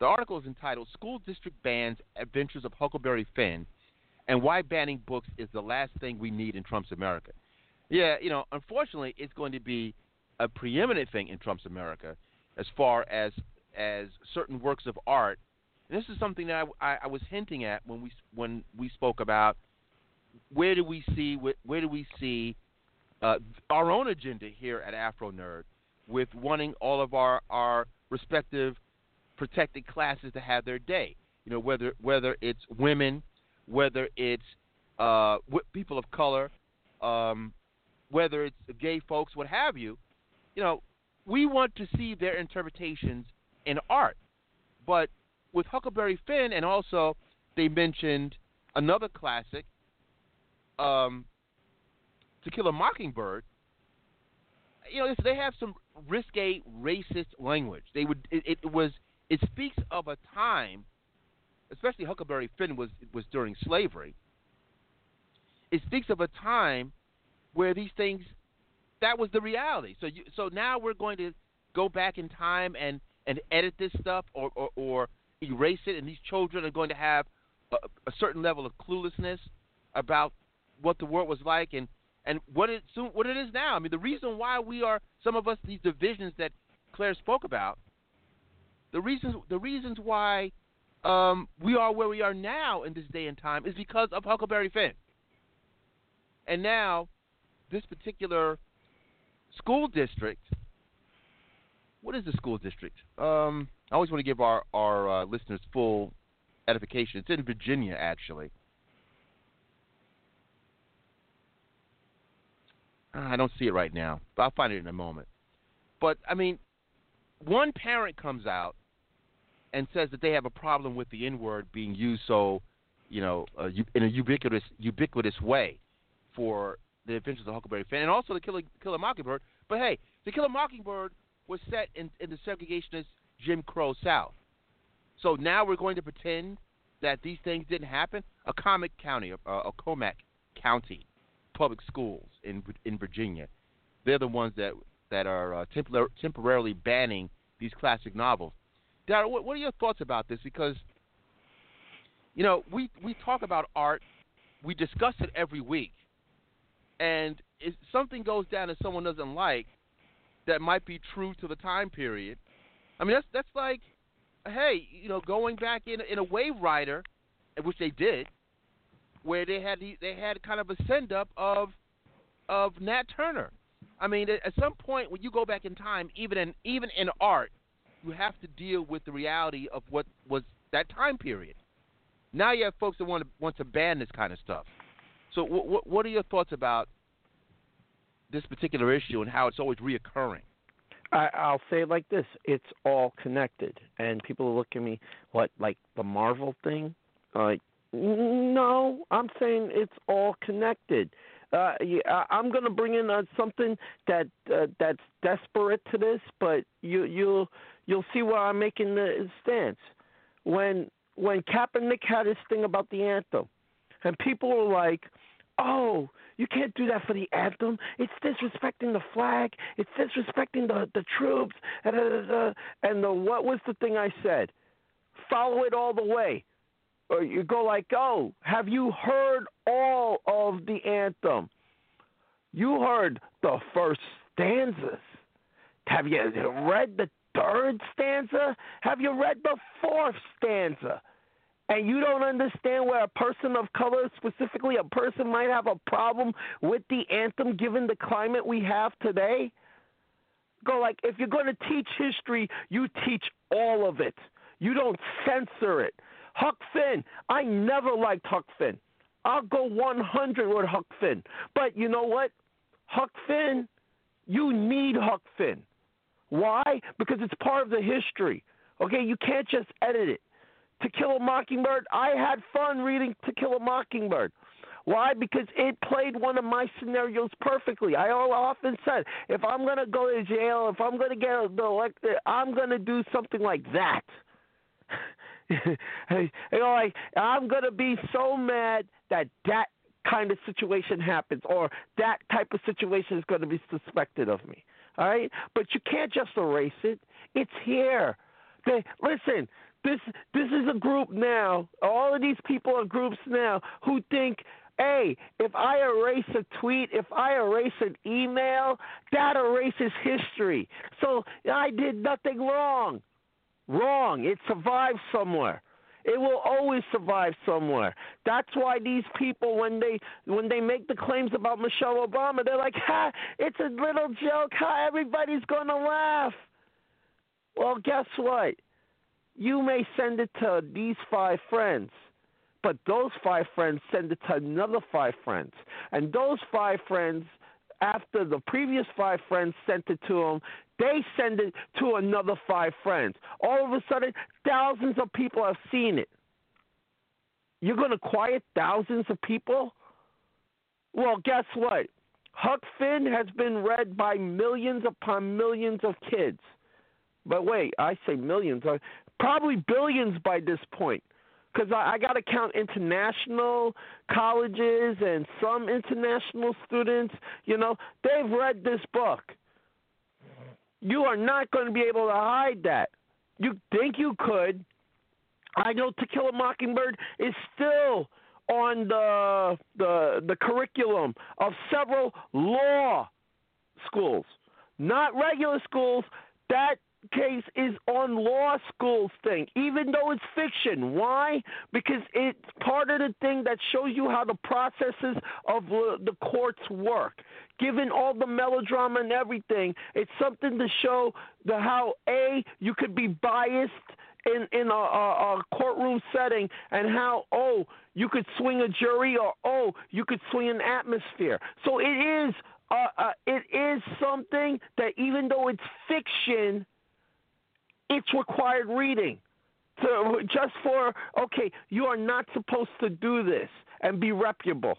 The article is entitled "School District Bans Adventures of Huckleberry Finn and Why Banning Books is the Last Thing We Need in Trump's America." Yeah, you know, unfortunately, it's going to be a preeminent thing in Trump's America as far as as certain works of art and this is something that I, I, I was hinting at when we when we spoke about where do we see where, where do we see uh, our own agenda here at Afronerd with wanting all of our our respective protected classes to have their day. You know whether whether it's women, whether it's uh, people of color, um, whether it's gay folks, what have you. You know, we want to see their interpretations in art, but with Huckleberry Finn, and also they mentioned another classic, um, To Kill a Mockingbird. You know, they have some risque racist language. They would it, it was it speaks of a time, especially Huckleberry Finn was was during slavery. It speaks of a time where these things that was the reality. So you, so now we're going to go back in time and and edit this stuff or or, or erase it, and these children are going to have a, a certain level of cluelessness about what the world was like and and what it what it is now. I mean, the reason why we are some of us these divisions that Claire spoke about, the reasons the reasons why um, we are where we are now in this day and time is because of Huckleberry Finn. And now, this particular school district. What is the school district? Um, I always want to give our our uh, listeners full edification. It's in Virginia, actually. I don't see it right now, but I'll find it in a moment. But I mean, one parent comes out and says that they have a problem with the N word being used so, you know, uh, in a ubiquitous ubiquitous way for the Adventures of Huckleberry Finn, and also the Killer Killer Mockingbird. But hey, the Killer Mockingbird was set in, in the segregationist Jim Crow South. So now we're going to pretend that these things didn't happen. Accomack County, a, Accomack County Public Schools in in Virginia. They're the ones that that are uh, tempor- temporarily banning these classic novels. Daryll, what, what are your thoughts about this? Because you know we we talk about art, we discuss it every week, and if something goes down that someone doesn't like, that might be true to the time period. I mean that's that's like, hey, you know, going back in in a Waverider, which they did, where they had they had kind of a send up of of Nat Turner. I mean, at some point when you go back in time, even in even in art, you have to deal with the reality of what was that time period. Now you have folks that want to want to ban this kind of stuff. So, what what are your thoughts about this particular issue and how it's always reoccurring? I, I'll say it like this: it's all connected, and people look at me what like the Marvel thing. Like, no, I'm saying it's all connected. Uh, yeah, I'm going to bring in uh, something that uh, that's desperate to this, but you you'll you'll see where I'm making the stance. When when Kaepernick had his thing about the anthem, and people were like, "Oh, you can't do that for the anthem. It's disrespecting the flag. It's disrespecting the the troops." And, the what was the thing I said? Follow it all the way. Or you go like, "Oh, have you heard all of the anthem? You heard the first stanzas. Have you read the third stanza? Have you read the fourth stanza?" And you don't understand where a person of color, specifically a person, might have a problem with the anthem given the climate we have today? Go like, if you're going to teach history, you teach all of it. You don't censor it. Huck Finn, I never liked Huck Finn. I'll go 100 with Huck Finn. But you know what? Huck Finn, you need Huck Finn. Why? Because it's part of the history. Okay, you can't just edit it. To Kill a Mockingbird, I had fun reading To Kill a Mockingbird. Why? Because it played one of my scenarios perfectly. I all often said, if I'm going to go to jail, if I'm going to get elected, I'm going to do something like that. (laughs) you know, like I'm going to be so mad that that kind of situation happens, or that type of situation is going to be suspected of me. All right, but you can't just erase it. It's here. They, listen, this this is a group now. All of these people are groups now who think, hey, if I erase a tweet, if I erase an email, that erases history. So I did nothing wrong. Wrong. It survives somewhere. It will always survive somewhere. That's why these people, when they when they make the claims about Michelle Obama, they're like, "Ha! It's a little joke. Ha! Everybody's gonna laugh." Well, guess what? You may send it to these five friends, but those five friends send it to another five friends. And those five friends, after the previous five friends sent it to them, they send it to another five friends. All of a sudden, thousands of people have seen it. You're going to quiet thousands of people? Well, guess what? Huck Finn has been read by millions upon millions of kids. But wait, I say millions probably billions by this point because I, I got to count international colleges and some international students. You know, they've read this book. You are not going to be able to hide that. You think you could. I know To Kill a Mockingbird is still on the the the curriculum of several law schools, not regular schools. That case is on law school's thing, even though it's fiction. Why? Because it's part of the thing that shows you how the processes of the courts work. Given all the melodrama and everything, it's something to show the how a you could be biased in in a, a, a courtroom setting, and how oh you could swing a jury, or oh you could swing an atmosphere. So it is. Uh, uh, it is something that even though it's fiction, it's required reading. So just for, okay, you are not supposed to do this and be reputable.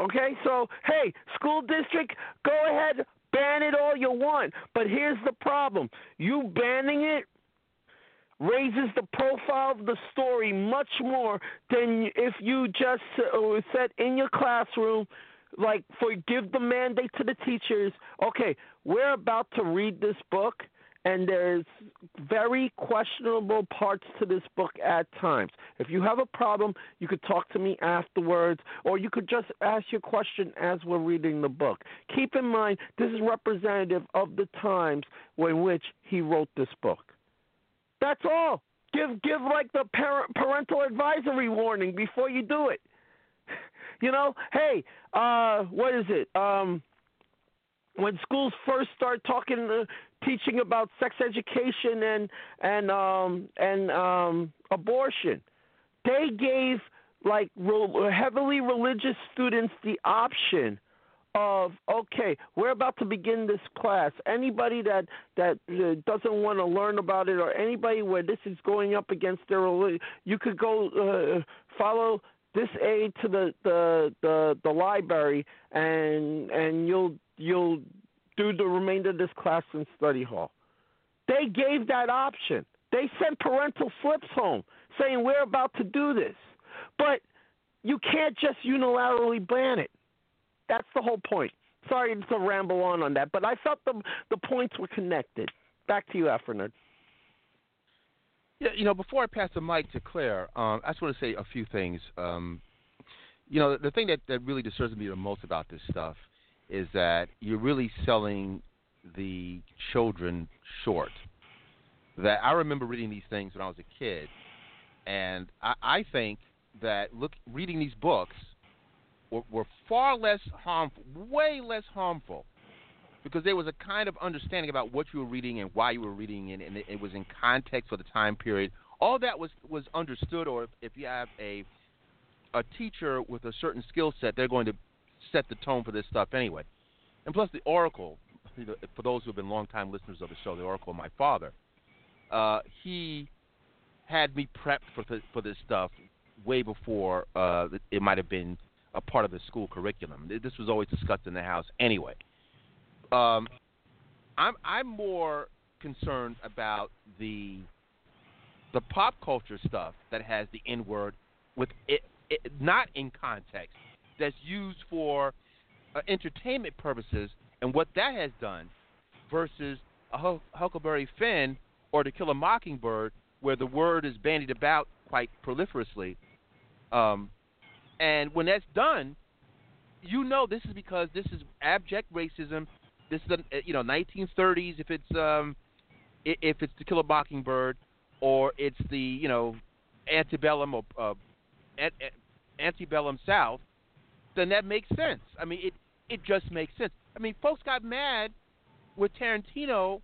Okay, so, hey, school district, go ahead, ban it all you want. But here's the problem you banning it, raises the profile of the story much more than if you just uh, said in your classroom, like, for give the mandate to the teachers. Okay, we're about to read this book, and there's very questionable parts to this book at times. If you have a problem, you could talk to me afterwards, or you could just ask your question as we're reading the book. Keep in mind, this is representative of the times in which he wrote this book. That's all. Give give like the parent, parental advisory warning before you do it. (laughs) You know, hey, uh, what is it? Um, when schools first start talking, uh, teaching about sex education and and um, and um, abortion, they gave like re- heavily religious students the option of okay, we're about to begin this class. Anybody that that uh, doesn't want to learn about it, or anybody where this is going up against their religion, you could go uh, follow this aid to the, the the the library, and and you'll you'll do the remainder of this class in study hall. They gave that option. They sent parental slips home saying we're about to do this, but you can't just unilaterally ban it. That's the whole point. Sorry to ramble on on that, but I felt the the points were connected. Back to you, Afronerd. Yeah, you know, before I pass the mic to Claire, um, I just want to say a few things. Um, you know, the thing that, that really disturbs me the most about this stuff is that you're really selling the children short. That I remember reading these things when I was a kid, and I, I think that look reading these books were, were far less harmful, way less harmful, because there was a kind of understanding about what you were reading and why you were reading it, and it, it was in context for the time period. All that was was understood, or if, if you have a a teacher with a certain skill set, they're going to set the tone for this stuff anyway. And plus, the Oracle, for those who have been longtime listeners of the show, the Oracle, my father, uh, he had me prepped for th- for this stuff way before uh, it might have been a part of the school curriculum. This was always discussed in the house anyway. Um, I'm I'm more concerned about the the pop culture stuff that has the N word with it, it not in context that's used for uh, entertainment purposes and what that has done versus Huckleberry Finn or To Kill a Mockingbird where the word is bandied about quite proliferously. Um, and when that's done, you know this is because this is abject racism. This is a, you know 1930s if it's um if it's To Kill a Mockingbird or it's the you know antebellum or uh, antebellum South, then that makes sense. I mean it it just makes sense. I mean folks got mad with Tarantino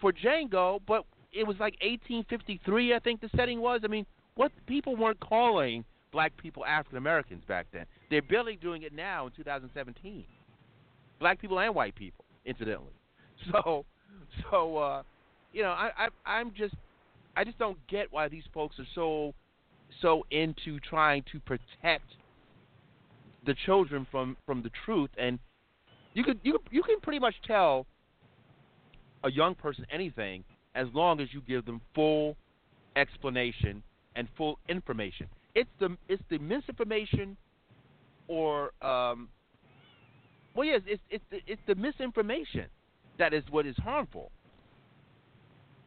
for Django, but it was like 1853 I think the setting was. I mean what people weren't calling black people African Americans back then. They're barely doing it now in 2017. Black people and white people, incidentally. (laughs) So, so uh, you know, I, I I'm just I just don't get why these folks are so so into trying to protect the children from from the truth and you could you you can pretty much tell a young person anything as long as you give them full explanation and full information it's the it's the misinformation or um, well yes it's it's the, it's the misinformation that is what is harmful.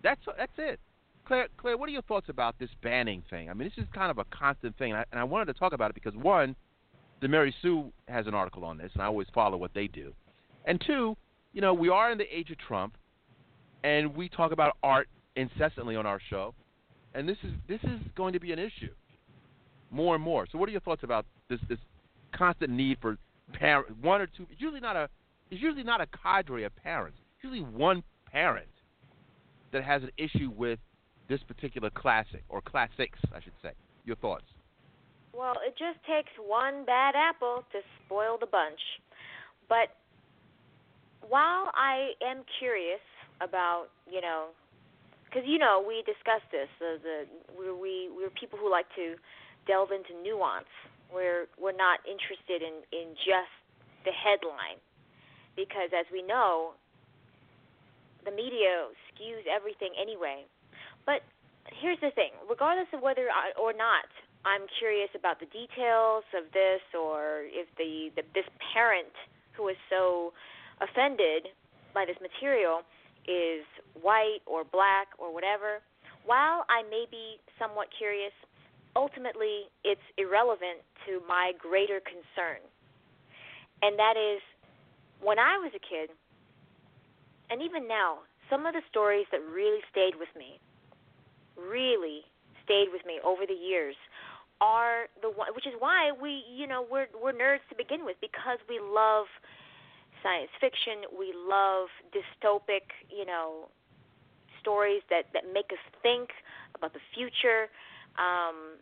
That's that's it. Claire, Claire, what are your thoughts about this banning thing? I mean, this is kind of a constant thing, and I, and I wanted to talk about it because one, the Mary Sue has an article on this, and I always follow what they do, and two, you know, we are in the age of Trump, and we talk about art incessantly on our show, and this is this is going to be an issue more and more. So, what are your thoughts about this this constant need for parent one or two? It's usually not a it's usually not a cadre of parents. It's usually one parent that has an issue with this particular classic or classics, I should say. Your thoughts? Well, it just takes one bad apple to spoil the bunch. But while I am curious about, you know, because you know we discussed this, uh, the we we we're people who like to delve into nuance. We're we're not interested in in just the headline because as we know the media skews everything anyway. But here's the thing: regardless of whether or not I'm curious about the details of this, or if the, the this parent who is so offended by this material is white or black or whatever. While I may be somewhat curious, ultimately it's irrelevant to my greater concern. And that is when I was a kid, and even now, some of the stories that really stayed with me, really stayed with me over the years are the one which is why we you know we're we're nerds to begin with because we love science fiction we love dystopic you know stories that that make us think about the future. Um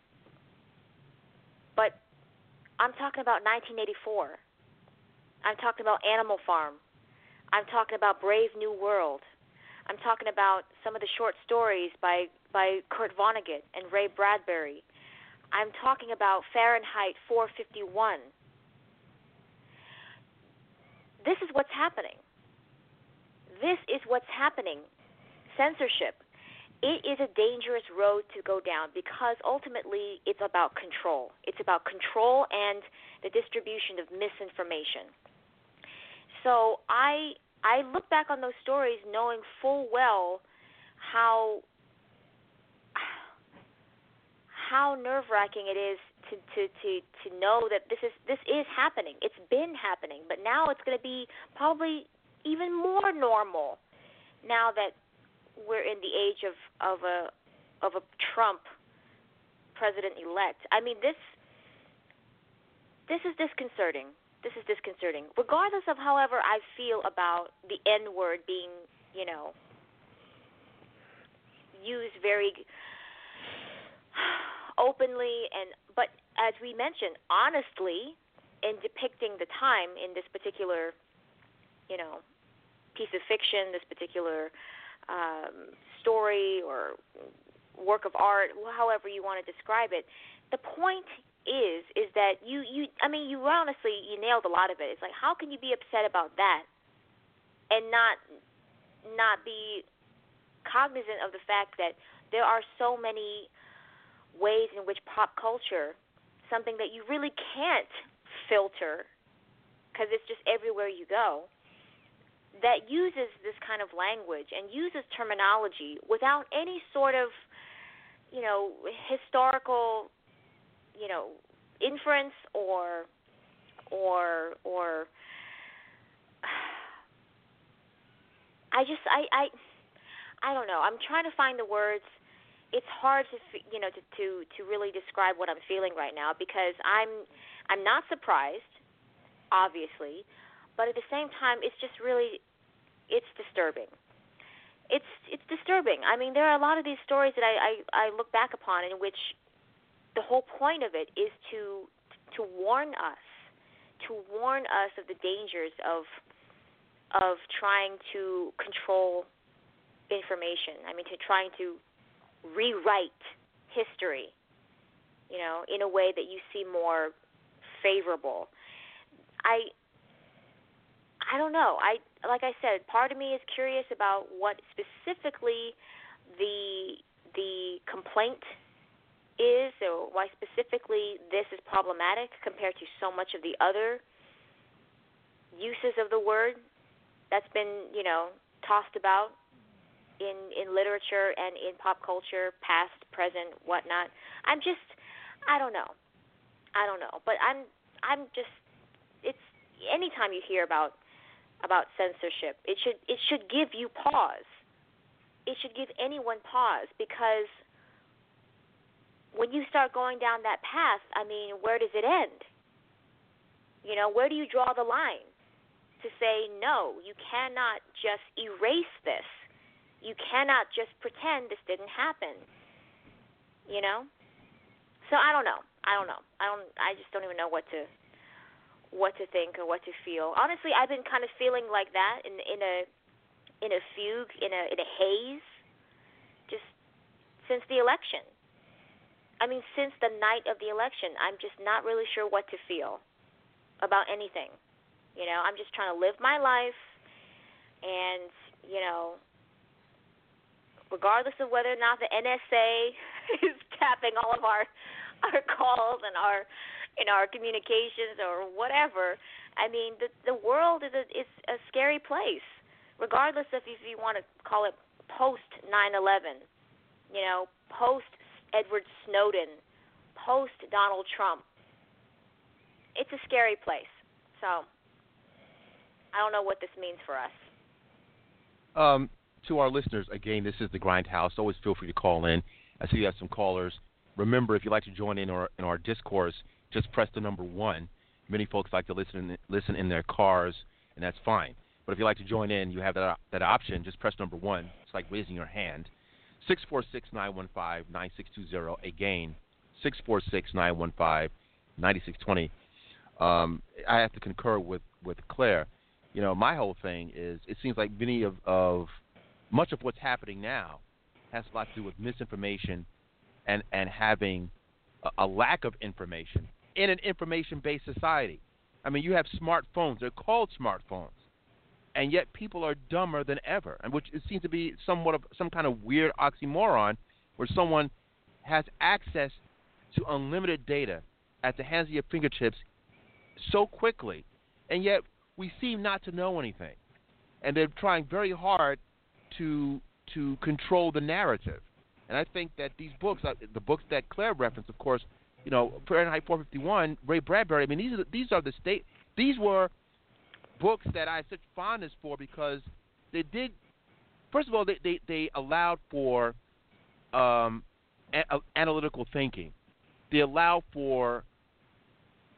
but i'm talking about 1984 i'm talking about animal farm. I'm talking about brave new world. I'm talking about some of the short stories by by kurt vonnegut and ray bradbury I'm talking about Fahrenheit 451. This is what's happening. This is what's happening. Censorship. It is a dangerous road to go down because ultimately it's about control. It's about control and the distribution of misinformation. So I I look back on those stories knowing full well how how nerve wracking it is to, to to to know that this is this is happening. It's been happening, but now it's going to be probably even more normal now that we're in the age of of a of a Trump president elect. I mean this this is disconcerting. This is disconcerting. Regardless of however I feel about the N word being, you know, used very openly and but as we mentioned honestly in depicting the time in this particular you know piece of fiction this particular um, story or work of art however you want to describe it the point is is that you you I mean you honestly you nailed a lot of it. It's like how can you be upset about that and not not be cognizant of the fact that there are so many ways in which pop culture, something that you really can't filter because it's just everywhere you go, that uses this kind of language and uses terminology without any sort of, you know, historical, you know, inference or or or (sighs) I just I I I don't know. I'm trying to find the words it's hard to you know to to to really describe what I'm feeling right now because I'm I'm not surprised, obviously, but at the same time it's just really it's disturbing. It's it's disturbing. I mean, there are a lot of these stories that I I, I look back upon in which the whole point of it is to to warn us, to warn us of the dangers of of trying to control information. I mean, to trying to rewrite history, you know, in a way that you see more favorable. I I don't know. I like I said, part of me is curious about what specifically the the complaint is or why specifically this is problematic compared to so much of the other uses of the word that's been, you know, tossed about in in literature and in pop culture, past, present, whatnot. I'm just, I don't know, I don't know, but I'm I'm just, it's anytime you hear about about censorship, it should it should give you pause. It should give anyone pause because when you start going down that path, I mean, where does it end? You know, where do you draw the line to say no? You cannot just erase this you cannot just pretend this didn't happen. You know? So I don't know. I don't know. I don't I just don't even know what to what to think or what to feel. Honestly, I've been kind of feeling like that in in a in a fugue, in a in a haze just since the election. I mean, since the night of the election, I'm just not really sure what to feel about anything. You know, I'm just trying to live my life and, you know, regardless of whether or not the NSA (laughs) is tapping all of our our calls and our in our communications or whatever. I mean, the the world is a is a scary place, regardless of if you want to call it post 9/11, you know, post Edward Snowden, post Donald Trump. It's a scary place. So, I don't know what this means for us. Um, to our listeners, again, this is the Grindhouse. Always feel free to call in. I see you have some callers. Remember, if you'd like to join in our in our discourse, just press the number one. Many folks like to listen in, listen in their cars, and that's fine. But if you'd like to join in, you have that that option. Just press number one. It's like raising your hand. Six four six nine one five nine six two zero. Again, six four six nine one five ninety six twenty. Um, I have to concur with with Claire. You know, my whole thing is it seems like many of, of much of what's happening now has a lot to do with misinformation and and having a, a lack of information in an information-based society. I mean, you have smartphones; they're called smartphones, and yet people are dumber than ever, and which it seems to be somewhat of some kind of weird oxymoron, where someone has access to unlimited data at the hands of your fingertips so quickly, and yet we seem not to know anything, and they're trying very hard to to control the narrative. And I think that these books, uh, the books that Claire referenced, of course, you know, Fahrenheit 451, Ray Bradbury. I mean, these are the, these are the state. These were books that I had such fondness for because they did. First of all, they they, they allowed for um, a, analytical thinking. They allow for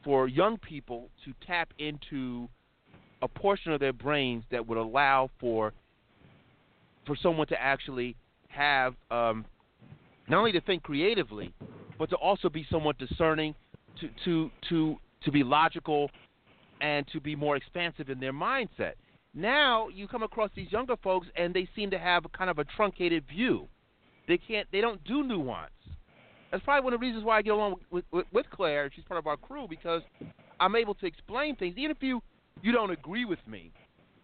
for young people to tap into a portion of their brains that would allow for for someone to actually have um, not only to think creatively, but to also be somewhat discerning, to to to to be logical, and to be more expansive in their mindset. Now you come across these younger folks, and they seem to have kind of a truncated view. They can't. They don't do nuance. That's probably one of the reasons why I get along with, with, with Claire. She's part of our crew because I'm able to explain things, even if you you don't agree with me.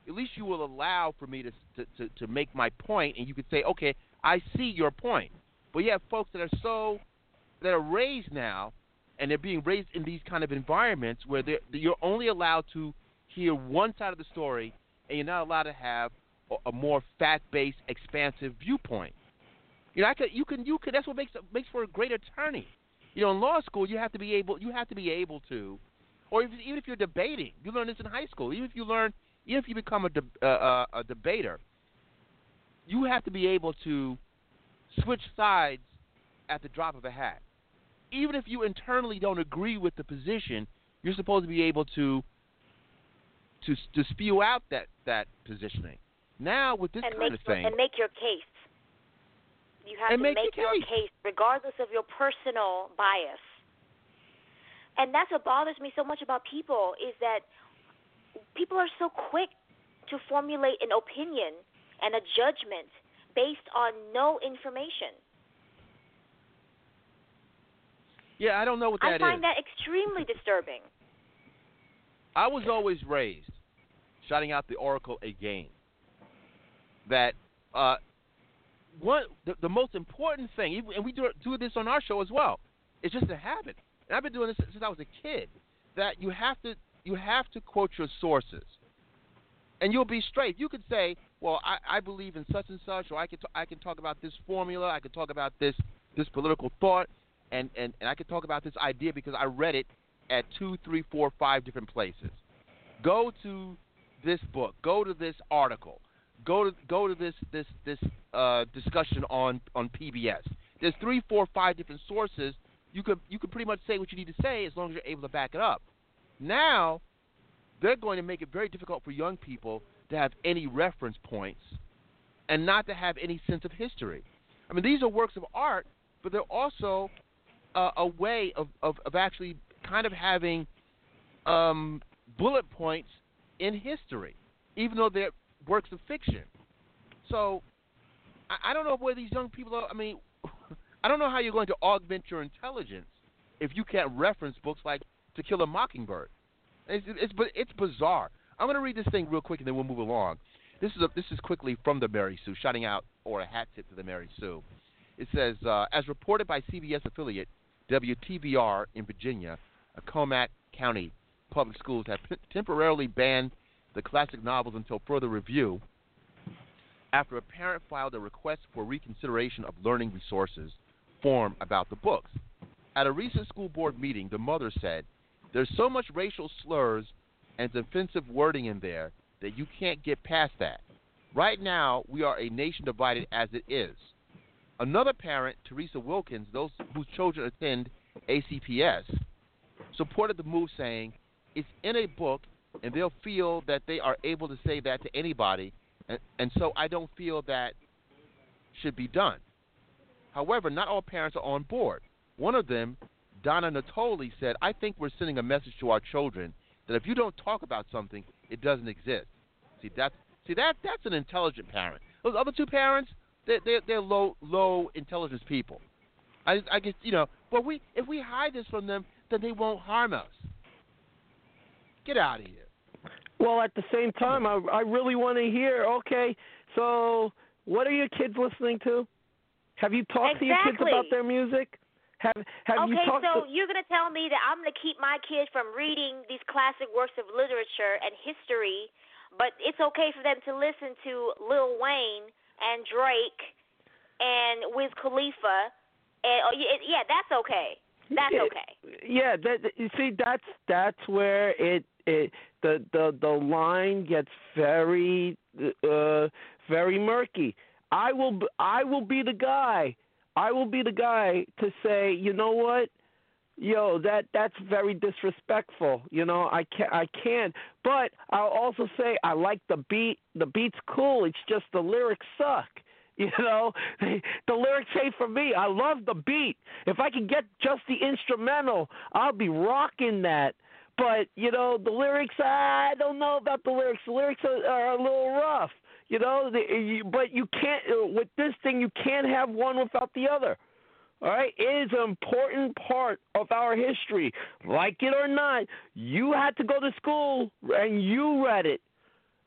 At least you will allow for me to to, to, to make my point, and you could say, okay, I see your point. But you have folks that are so that are raised now, and they're being raised in these kind of environments where you're only allowed to hear one side of the story, and you're not allowed to have a, a more fact-based, expansive viewpoint. You know, I could, you can, you can. That's what makes makes for a great attorney. You know, in law school, you have to be able, you have to be able to, or if, even if you're debating, you learn this in high school. Even if you learn, if you become a, de, uh, uh a debater, you have to be able to switch sides at the drop of a hat. Even if you internally don't agree with the position, you're supposed to be able to to to spew out that that positioning. Now with this and kind of thing, and make your case. You have to make make your your case. case regardless of your personal bias. And that's what bothers me so much about people is that people are so quick to formulate an opinion and a judgment based on no information. yeah, I don't know what that I is. find that extremely disturbing. I was always raised, shouting out the Oracle again, that uh, one the, the most important thing, and we do, do this on our show as well, it's just a habit. And I've been doing this since I was a kid. That you have to you have to quote your sources, and you'll be straight. You could say, "Well, I, I believe in such and such," or I can t- I can talk about this formula, I can talk about this this political thought, and, and, and I can talk about this idea because I read it at two, three, four, five different places. Go to this book. Go to this article. Go to go to this this this uh, discussion on on PBS. There's three, four, five different sources. You could you could pretty much say what you need to say as long as you're able to back it up. Now, they're going to make it very difficult for young people to have any reference points and not to have any sense of history. I mean, these are works of art, but they're also uh, a way of, of, of actually kind of having um, bullet points in history, even though they're works of fiction. So I, I don't know where these young people are. I mean, (laughs) I don't know how you're going to augment your intelligence if you can't reference books like To Kill a Mockingbird. It's, it's, it's, bizarre. I'm going to read this thing real quick and then we'll move along. This is a, this is quickly from the Mary Sue, shouting out or a hat tip to the Mary Sue. It says, uh, as reported by CBS affiliate WTVR in Virginia, Accomack County Public Schools have p- temporarily banned the classic novels until further review after a parent filed a request for reconsideration of learning resources form about the books. At a recent school board meeting, the mother said, There's so much racial slurs and offensive wording in there that you can't get past that. Right now, we are a nation divided as it is. Another parent, Teresa Wilkins, those whose children attend ACPS, supported the move, saying, It's in a book, and they'll feel that they are able to say that to anybody, and, and so I don't feel that should be done. However, not all parents are on board. One of them, Donna Natoli, said, I think we're sending a message to our children that if you don't talk about something, it doesn't exist. See, that's, see that, that's an intelligent parent. Those other two parents, they're, they're, they're low, low intelligence people. I, I guess, you know, but we, if we hide this from them, then they won't harm us. Get out of here. Well, at the same time, I I really want to hear. Okay, so what are your kids listening to? Have you talked to your kids about their music? Have Have you okay, talked so to? you're going to tell me that I'm going to keep my kids from reading these classic works of literature and history, but it's okay for them to listen to Lil Wayne and Drake and Wiz Khalifa, and oh, yeah, yeah, that's okay. That's okay. Yeah, that that- you see, that's that's where it it the the the line gets very uh very murky. I will I will be the guy. I will be the guy to say, you know what? Yo, that that's very disrespectful. You know, I can't I can't. But I'll also say I like the beat. The beat's cool. It's just the lyrics suck. (laughs) You know, (laughs) the lyrics ain't for me. I love the beat. If I can get just the instrumental, I'll be rocking that. But you know, the lyrics, I don't know about the lyrics. The lyrics are, are a little rough. You know, the, you, but you can't uh, with this thing. You can't have one without the other. All right, it is an important part of our history. Like it or not, you had to go to school and you read it.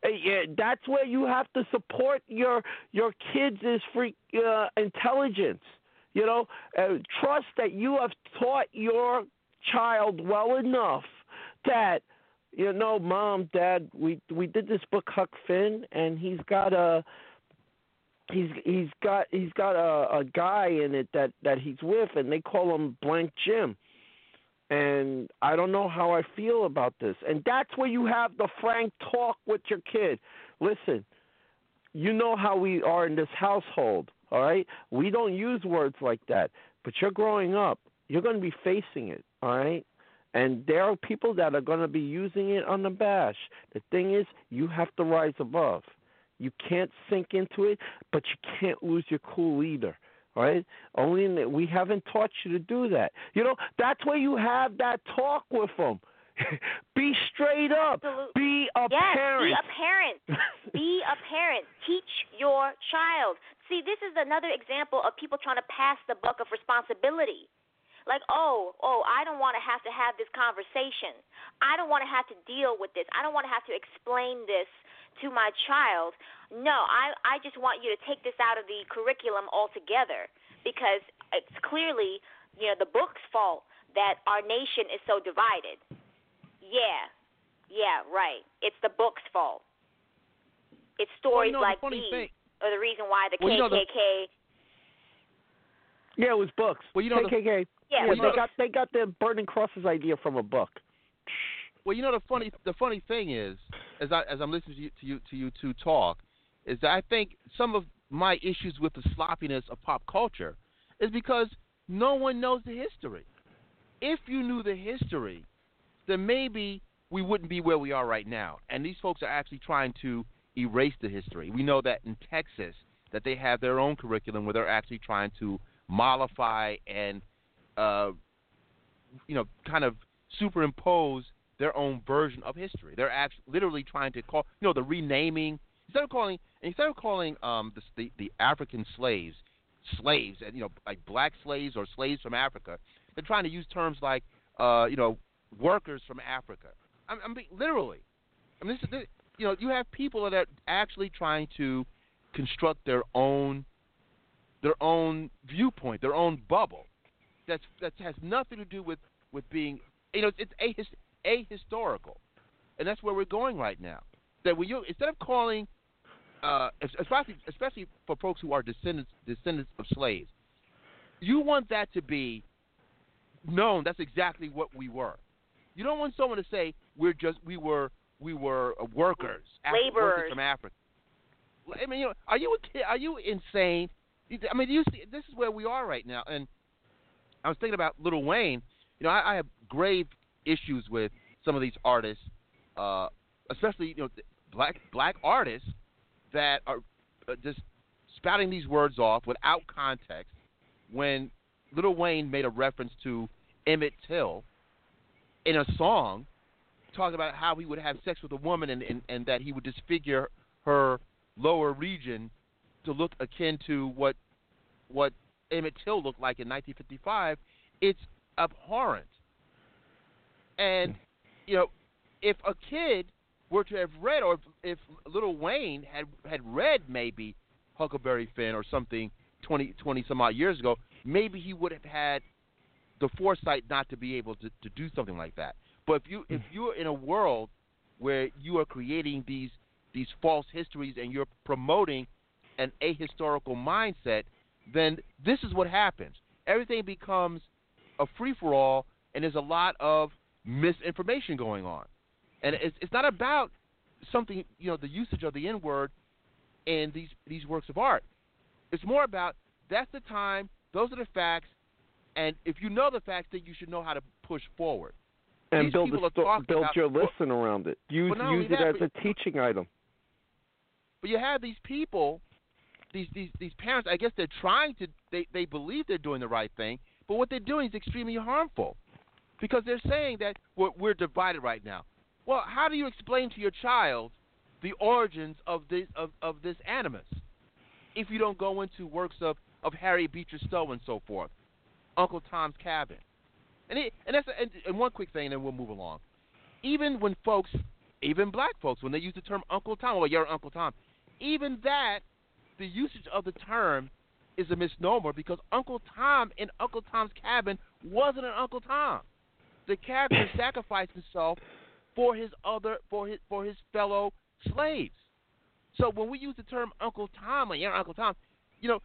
Uh, that's where you have to support your your kids' freak uh, intelligence. You know, uh, trust that you have taught your child well enough that you know, mom, dad, we we did this book Huck Finn, and he's got a he's he's got he's got a, a guy in it that that he's with, and they call him Blank Jim. And I don't know how I feel about this. And that's where you have the frank talk with your kid. Listen, you know how we are in this household, all right? We don't use words like that. But you're growing up. You're going to be facing it, all right? And there are people that are going to be using it on the bash. The thing is, you have to rise above. You can't sink into it, but you can't lose your cool either. Right? Only in the, we haven't taught you to do that. You know, that's where you have that talk with them. (laughs) be straight up. Absolute- Be a yes, parent. be a parent. (laughs) be a parent. Teach your child. See, this is another example of people trying to pass the buck of responsibility. Like, oh, oh, I don't want to have to have this conversation. I don't want to have to deal with this. I don't want to have to explain this to my child. No, I I just want you to take this out of the curriculum altogether because it's clearly, you know, the book's fault that our nation is so divided. Yeah. Yeah, right. It's the book's fault. It's Well, stories you know, like funny these thing- are the reason why the Well, you know, the- KKK yeah, it was books. Well, you know, the, KKK. Yeah, yeah, you they know- got they got the Burning Crosses idea from a book. Well, you know the funny the funny thing is, as I as I'm listening to you to you to you two talk, is that I think some of my issues with the sloppiness of pop culture is because no one knows the history. If you knew the history, then maybe we wouldn't be where we are right now. And these folks are actually trying to erase the history. We know that in Texas that they have their own curriculum where they're actually trying to mollify and uh, you know kind of superimpose their own version of history. They're actually literally trying to call, you know, the renaming instead of calling instead of calling um the the, the African slaves slaves and you know like black slaves or slaves from Africa. They're trying to use terms like uh you know workers from Africa. I'm, I'm being, literally. I mean, this, this, you know, you have people that are actually trying to construct their own their own viewpoint, their own bubble. That's that has nothing to do with with being you know it's a ahistorical, and that's where we're going right now. That when you instead of calling, uh, especially especially for folks who are descendants descendants of slaves, you want that to be known. That's exactly what we were. You don't want someone to say we're just we were we were workers, Laborers. workers from Africa. I mean, you know, are you a kid? Are you insane? I mean, you see, this is where we are right now. And I was thinking about Lil Wayne. You know, I, I have grave issues with some of these artists, uh, especially you know black black artists that are uh, just spouting these words off without context. When Lil Wayne made a reference to Emmett Till in a song, talking about how he would have sex with a woman and, and, and that he would disfigure her lower region to look akin to what what Emmett Till looked like in 1955, it's abhorrent. And hmm. you know, if a kid were to have read, or if, if Lil Wayne had had read maybe Huckleberry Finn or something 20, 20 some odd years ago, maybe he would have had the foresight not to be able to, to do something like that. But if you hmm. if you're in a world where you are creating these these false histories and you're promoting an ahistorical mindset, then this is what happens. Everything becomes a free for all, and there's a lot of misinformation going on. And it's, it's not about something, you know, the usage of the N word in these these works of art. It's more about that's the time, those are the facts, and if you know the facts, then you should know how to push forward. And These build a sto- build about- your lesson around it. Use use it that, as but- a teaching item. But you have these people, these these these parents. I guess they're trying to. They they believe they're doing the right thing, but what they're doing is extremely harmful, because they're saying that we're, we're divided right now. Well, how do you explain to your child the origins of this of, of this animus if you don't go into works of of Harry Beecher Stowe and so forth, Uncle Tom's Cabin, and it, and that's and, and one quick thing, and then we'll move along. Even when folks, even black folks, when they use the term Uncle Tom, well, you're Uncle Tom, even that, the usage of the term is a misnomer because Uncle Tom in Uncle Tom's Cabin wasn't an Uncle Tom. The character (laughs) sacrificed himself for his other for his for his fellow slaves. So when we use the term Uncle Tom or you're Uncle Tom, you know,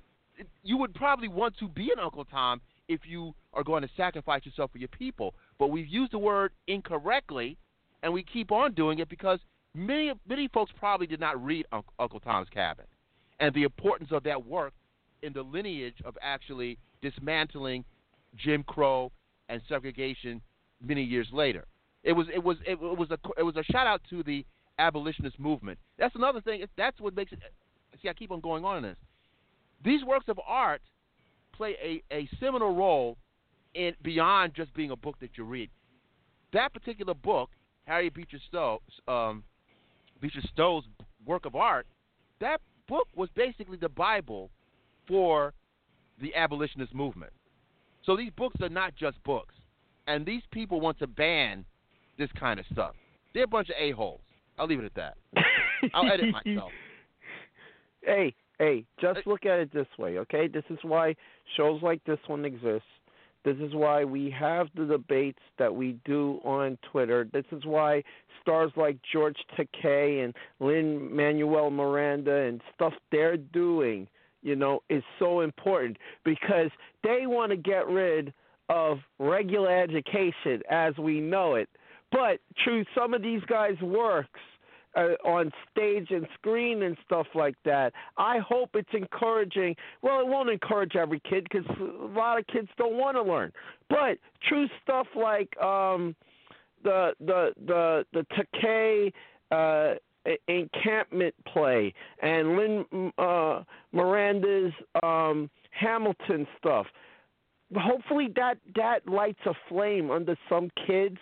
you would probably want to be an Uncle Tom if you are going to sacrifice yourself for your people. But we've used the word incorrectly, and we keep on doing it because many many folks probably did not read Uncle, Uncle Tom's Cabin and the importance of that work in the lineage of actually dismantling Jim Crow and segregation many years later. It was it was it was a it was a shout out to the abolitionist movement. That's another thing. That's what makes it. See, I keep on going on in this. These works of art play a, a seminal role in beyond just being a book that you read. That particular book, Harry Beecher Stowe, um, Beecher Stowe's work of art, that book was basically the Bible for the abolitionist movement. So these books are not just books, and these people want to ban this kind of stuff. They're a bunch of a holes. I'll leave it at that. I'll edit (laughs) myself. Hey, hey, just look at it this way, okay? This is why shows like this one exist. This is why we have the debates that we do on Twitter. This is why stars like George Takei and Lin-Manuel Miranda and stuff they're doing, you know, is so important because they want to get rid of regular education as we know it. But through some of these guys' works, uh, on stage and screen and stuff like that. I hope it's encouraging. Well, it won't encourage every kid because a lot of kids don't want to learn. But true stuff like um, the the the the Takei uh, encampment play and Lin uh, Miranda's um, Hamilton stuff. Hopefully that that lights a flame under some kids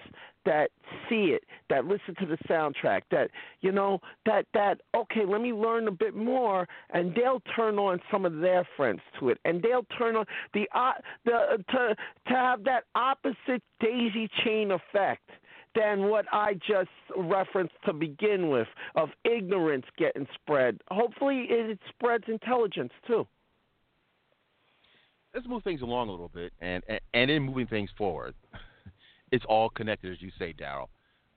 that see it, that listen to the soundtrack, that you know, that that okay, let me learn a bit more, and they'll turn on some of their friends to it, and they'll turn on the uh, the to to have that opposite daisy chain effect than what I just referenced to begin with of ignorance getting spread. Hopefully, it spreads intelligence too. let's move things along a little bit, and and, and in moving things forward, it's all connected, as you say, Daryll.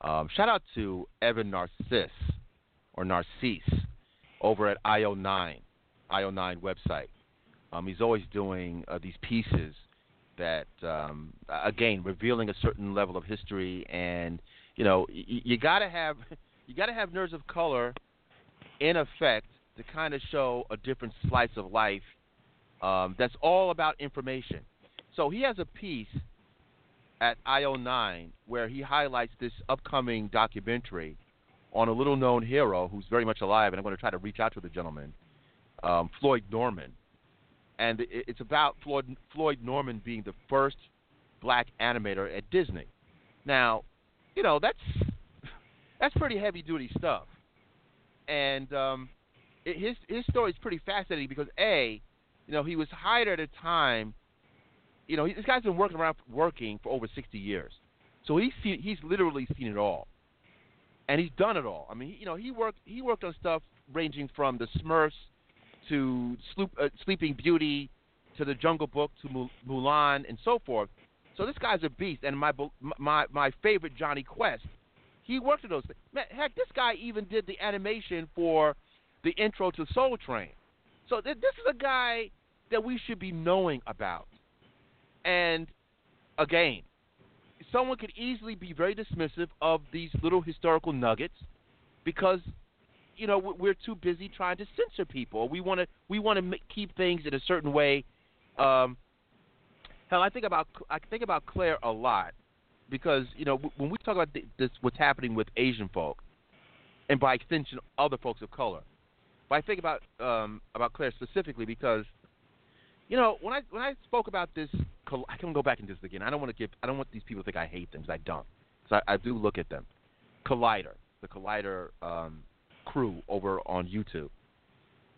Um, shout out to Evan Narciss or Narcisse over at IO9, IO9 website. Um, he's always doing uh, these pieces that, um, again, revealing a certain level of history, and you know, y- you gotta have (laughs) you gotta have nerds of color in effect to kind of show a different slice of life. Um, that's all about information. So he has a piece at IO9 where he highlights this upcoming documentary on a little known hero who's very much alive, and I'm going to try to reach out to the gentleman, um, Floyd Norman. And it's about Floyd, Floyd Norman being the first black animator at Disney. Now, you know, that's that's pretty heavy duty stuff. And um, it, his his story is pretty fascinating because a, you know, he was hired at a time. You know, this guy's been working around working for over 60 years, so he's seen, he's literally seen it all, and he's done it all. I mean, you know, he worked he worked on stuff ranging from the Smurfs to Sloop, uh, Sleeping Beauty to the Jungle Book to Mul- Mulan and so forth. So this guy's a beast, and my my my favorite Jonny Quest, he worked on those things. Man, heck, this guy even did the animation for the intro to Soul Train. So th- this is a guy that we should be knowing about. And again, someone could easily be very dismissive of these little historical nuggets because you know we- we're too busy trying to censor people. We want to we want to keep things in a certain way. Um, hell, I think about I think about Claire a lot because you know when we talk about this what's happening with Asian folk, and by extension other folks of color. But I think about um, about Claire specifically because you know when I when I spoke about this, I can go back into this again. I don't want to give I don't want these people to think I hate them because I don't. So I, I do look at them. Collider, the Collider um, crew over on YouTube,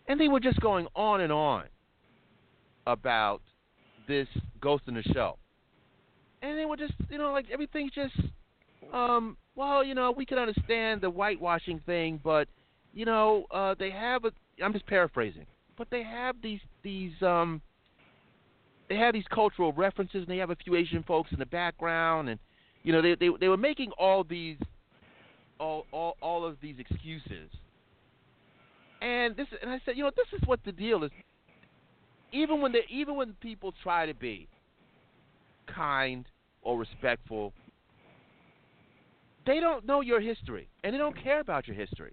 and they were just going on and on about this Ghost in the Shell, and they were just you know like everything's just um, well you know we can understand the whitewashing thing, but you know uh, they have a I'm just paraphrasing, but they have these these um they have these cultural references and they have a few Asian folks in the background and you know they they they were making all these all all all of these excuses. And this and I said, you know, this is what the deal is. Even when they even when people try to be kind or respectful, they don't know your history and they don't care about your history.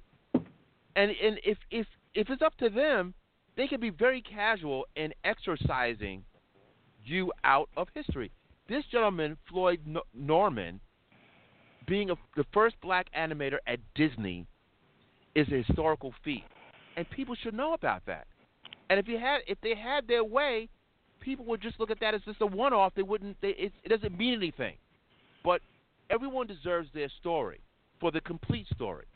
And and if if if it's up to them, they can be very casual in exercising you out of history. This gentleman, Floyd Norman, being a, the first black animator at Disney, is a historical feat, and people should know about that. And if you had, if they had their way, people would just look at that as just a one-off. They wouldn't. They, it, it doesn't mean anything. But everyone deserves their story for the complete story.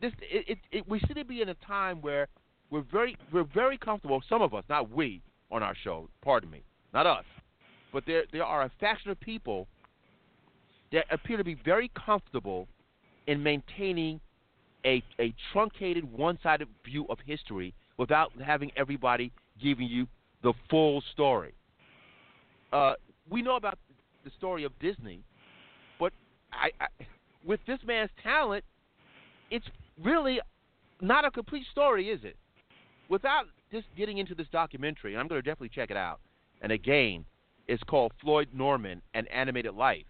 This, it, it, it, we seem to be in a time where we're very, we're very comfortable. Some of us, not we, on our show. Pardon me, not us, but there, there are a faction of people that appear to be very comfortable in maintaining a, a truncated, one-sided view of history without having everybody giving you the full story. Uh, we know about the story of Disney, but I, I, with this man's talent, it's really not a complete story, is it? Without just getting into this documentary, I'm going to definitely check it out. And again, it's called Floyd Norman: and Animated Life.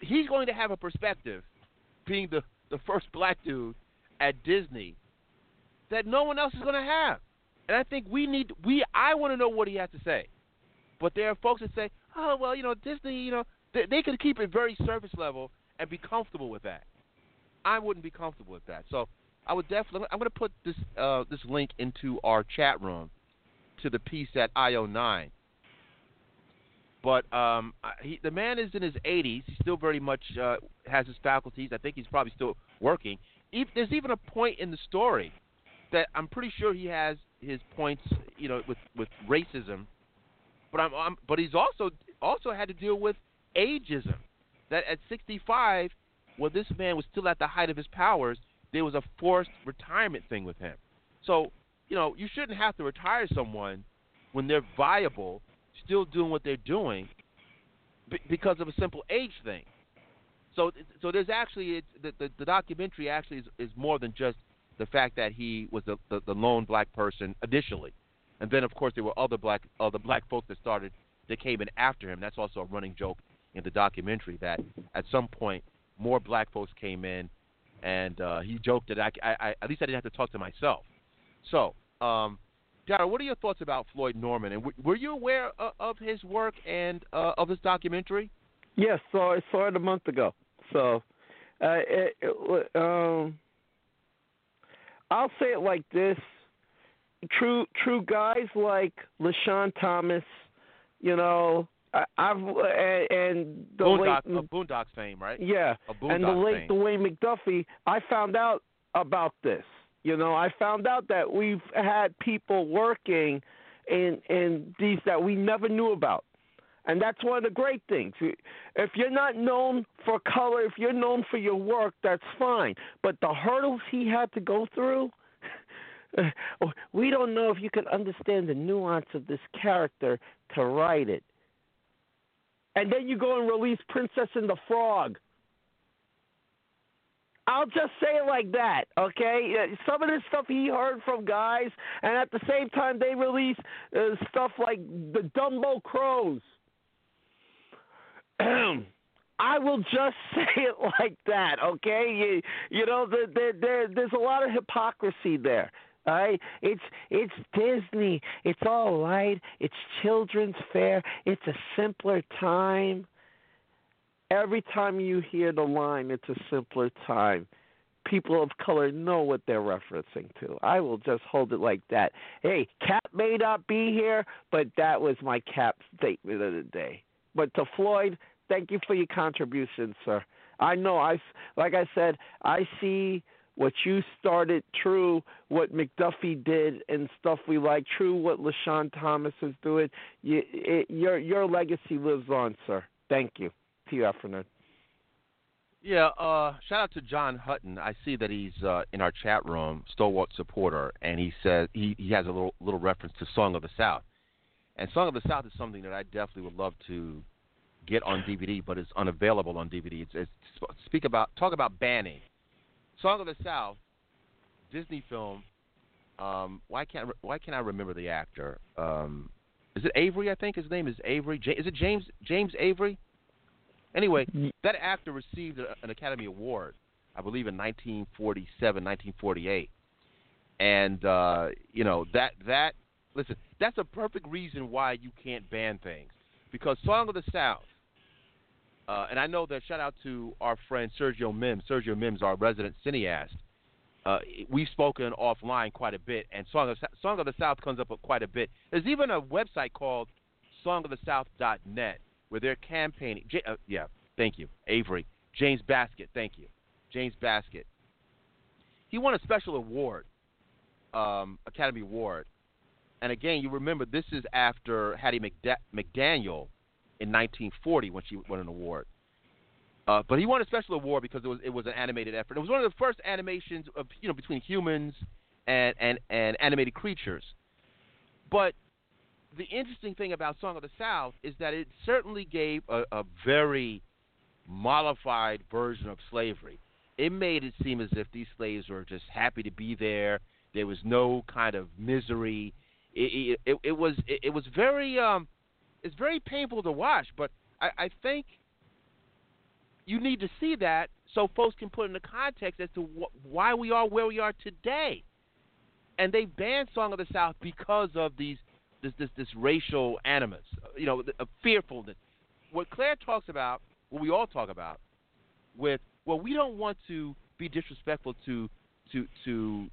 He's going to have a perspective, being the the first black dude at Disney, that no one else is going to have. And I think we need we I want to know what he has to say. But there are folks that say, "Oh, well, you know, Disney, you know, they, they could keep it very surface level and be comfortable with that." I wouldn't be comfortable with that. So I would definitely. I'm going to put this uh, this link into our chat room to the piece at IO9. But um, he, the man is in his 80s. He still very much uh, has his faculties. I think he's probably still working. Ev there's even a point in the story that I'm pretty sure he has his points, you know, with with racism. But I'm, I'm but he's also also had to deal with ageism. That at 65, when this man was still at the height of his powers, there was a forced retirement thing with him. So, you know, you shouldn't have to retire someone when they're viable, still doing what they're doing b- because of a simple age thing. So, so there's actually the, the the documentary actually is, is more than just the fact that he was the, the the lone black person initially, and then of course there were other black other black folks that started that came in after him. That's also a running joke in the documentary that at some point more black folks came in, and uh, he joked that I, I, I at least I didn't have to talk to myself. So, um, Dara, what are your thoughts about Floyd Norman, and w- were you aware of, of his work and uh, of his documentary? Yes, so I saw it a month ago. So, uh, it, it, um, I'll say it like this: true, true guys like LeSean Thomas, you know, I, I've and, and the Boondock, late, of Boondocks fame, right? yeah, and the late fame. Dwayne McDuffie. I found out about this. You know, I found out that we've had people working in in these that we never knew about. And that's one of the great things. If you're not known for color, if you're known for your work, that's fine. But the hurdles he had to go through, (laughs) we don't know if you can understand the nuance of this character to write it. And then you go and release Princess and the Frog. I'll just say it like that, okay? Some of this stuff he heard from guys, and at the same time they release uh, stuff like the Dumbo Crows. I will just (laughs) say it like that, okay? You, you know, there, there, there's a lot of hypocrisy there. All right, it's it's Disney. It's all light. It's children's fair. It's a simpler time. Every time you hear the line, it's a simpler time. People of color know what they're referencing to. I will just hold it like that. Hey, Cap may not be here, but that was my Cap statement of the day. But to Floyd, thank you for your contribution, sir. I know I, like I said, I see what you started, true what McDuffie did and stuff we like, true what LeSean Thomas is doing. You, it, your your legacy lives on, sir. Thank you. To you, afternoon. Yeah, uh, shout out to John Hutton. I see that he's uh, in our chat room, stalwart supporter, and he says he, he has a little little reference to Song of the South. And Song of the South is something that I definitely would love to get on DVD, but it's unavailable on DVD. It's, it's speak about talk about banning. Song of the South, Disney film. Um, why can't why can't I remember the actor? Um, is it Avery? I think his name is Avery. Ja- is it James James Avery? Anyway, that actor received a, an Academy Award, I believe, in 1947, 1948, and uh, you know that that listen, that's a perfect reason why you can't ban things because Song of the South. Uh, and I know that shout out to our friend Sergio Mims. Sergio Mims, our resident cineast. Uh, we've spoken offline quite a bit, and Song of, Song of the South comes up quite a bit. There's even a website called songofthesouth.net where they're campaigning. J- uh, yeah, thank you, Avery. James Baskett, thank you. James Baskett. He won a special award, um, Academy Award. And again, you remember this is after Hattie McDa- McDaniel in 1940 when she won an award. Uh, but he won a special award because it was it was an animated effort. It was one of the first animations of you know between humans and and, and animated creatures. But the interesting thing about Song of the South is that it certainly gave a, a very mollified version of slavery. It made it seem as if these slaves were just happy to be there. There was no kind of misery. It, it, it was it, was very um, it's very painful to watch. But I, I think you need to see that so folks can put into context as to wh- why we are where we are today. And they banned Song of the South because of these this this, this racial animus, you know, uh, fearfulness. What Claire talks about, what we all talk about, with well, we don't want to be disrespectful to to to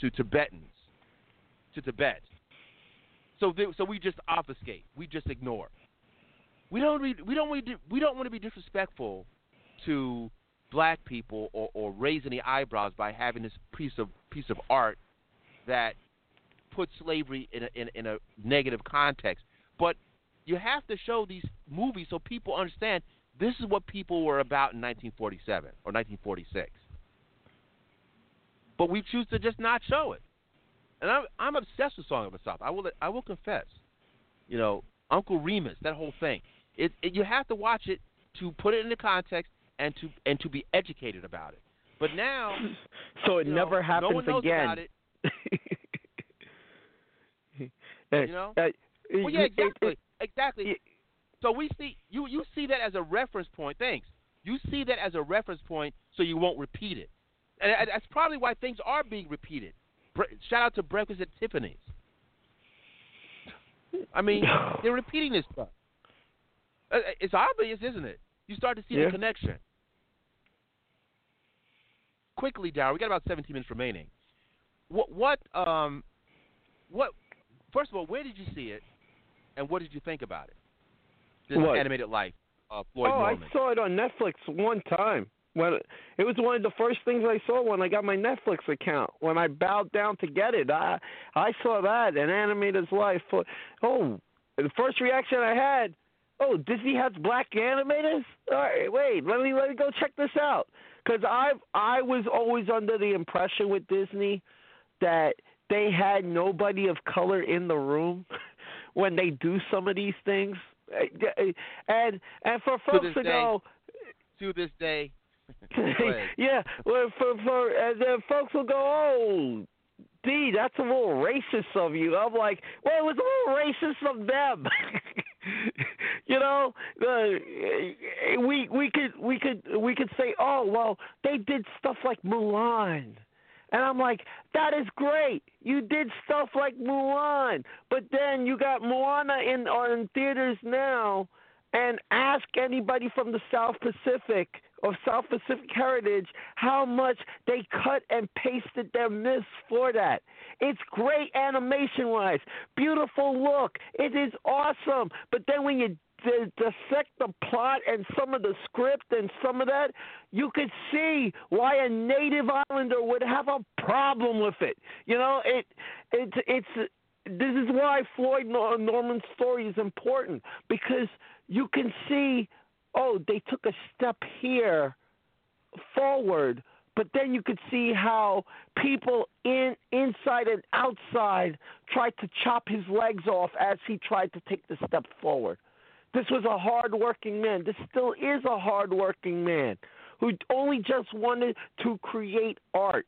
to Tibetans, to Tibet. So they, so we just obfuscate, we just ignore. We don't re, we don't we, we don't want to be disrespectful to black people or, or raise any eyebrows by having this piece of piece of art that puts slavery in a, in, in a negative context. But you have to show these movies so people understand this is what people were about in 1947 or 1946. But we choose to just not show it. And I'm, I'm obsessed with Song of the South. I will I will confess. you know, Uncle Remus, that whole thing. It, it you have to watch it to put it into context and to and to be educated about it. But now, (laughs) so it you know, never happens no again. (laughs) Uh, you know? uh, Well, yeah, exactly, exactly. So we see you you see that as a reference point. Thanks. You see that as a reference point, so you won't repeat it, and that's probably why things are being repeated. Shout out to Breakfast at Tiffany's. I mean, they're repeating this stuff. Uh, It's obvious, isn't it? You start to see Yeah. the connection. Quickly, Daryll, we got about 17 minutes remaining. What what um what first of all, where did you see it, and what did you think about it? This What? animated life of Floyd oh, Norman. I saw it on Netflix one time. When it was one of the first things I saw when I got my Netflix account. When I bowed down to get it, I I saw that an animator's life. Oh, the first reaction I had, oh, Disney has black animators. All right, wait, let me let me go check this out. Because I I was always under the impression with Disney that they had nobody of color in the room (laughs) when they do some of these things. And and for folks to day, go, to this day. (laughs) Yeah, well, for for and then folks will go, oh, D, that's a little racist of you. I'm like, well, it was a little racist of them. (laughs) you know, uh, we we could we could we could say, oh, well, they did stuff like Mulan. And I'm like, that is great. You did stuff like Mulan, but then you got Moana in on theaters now, and ask anybody from the South Pacific or South Pacific heritage how much they cut and pasted their myths for that. It's great animation wise, beautiful look. It is awesome. But then when you di- dissect the plot and some of the script and some of that, you could see why a native islander would have a problem with it. You know, it it it's this is why Floyd Norman's story is important because you can see, oh, they took a step here forward, but then you could see how people in inside and outside tried to chop his legs off as he tried to take the step forward. This was a hard-working man. This still is a hard-working man who only just wanted to create art.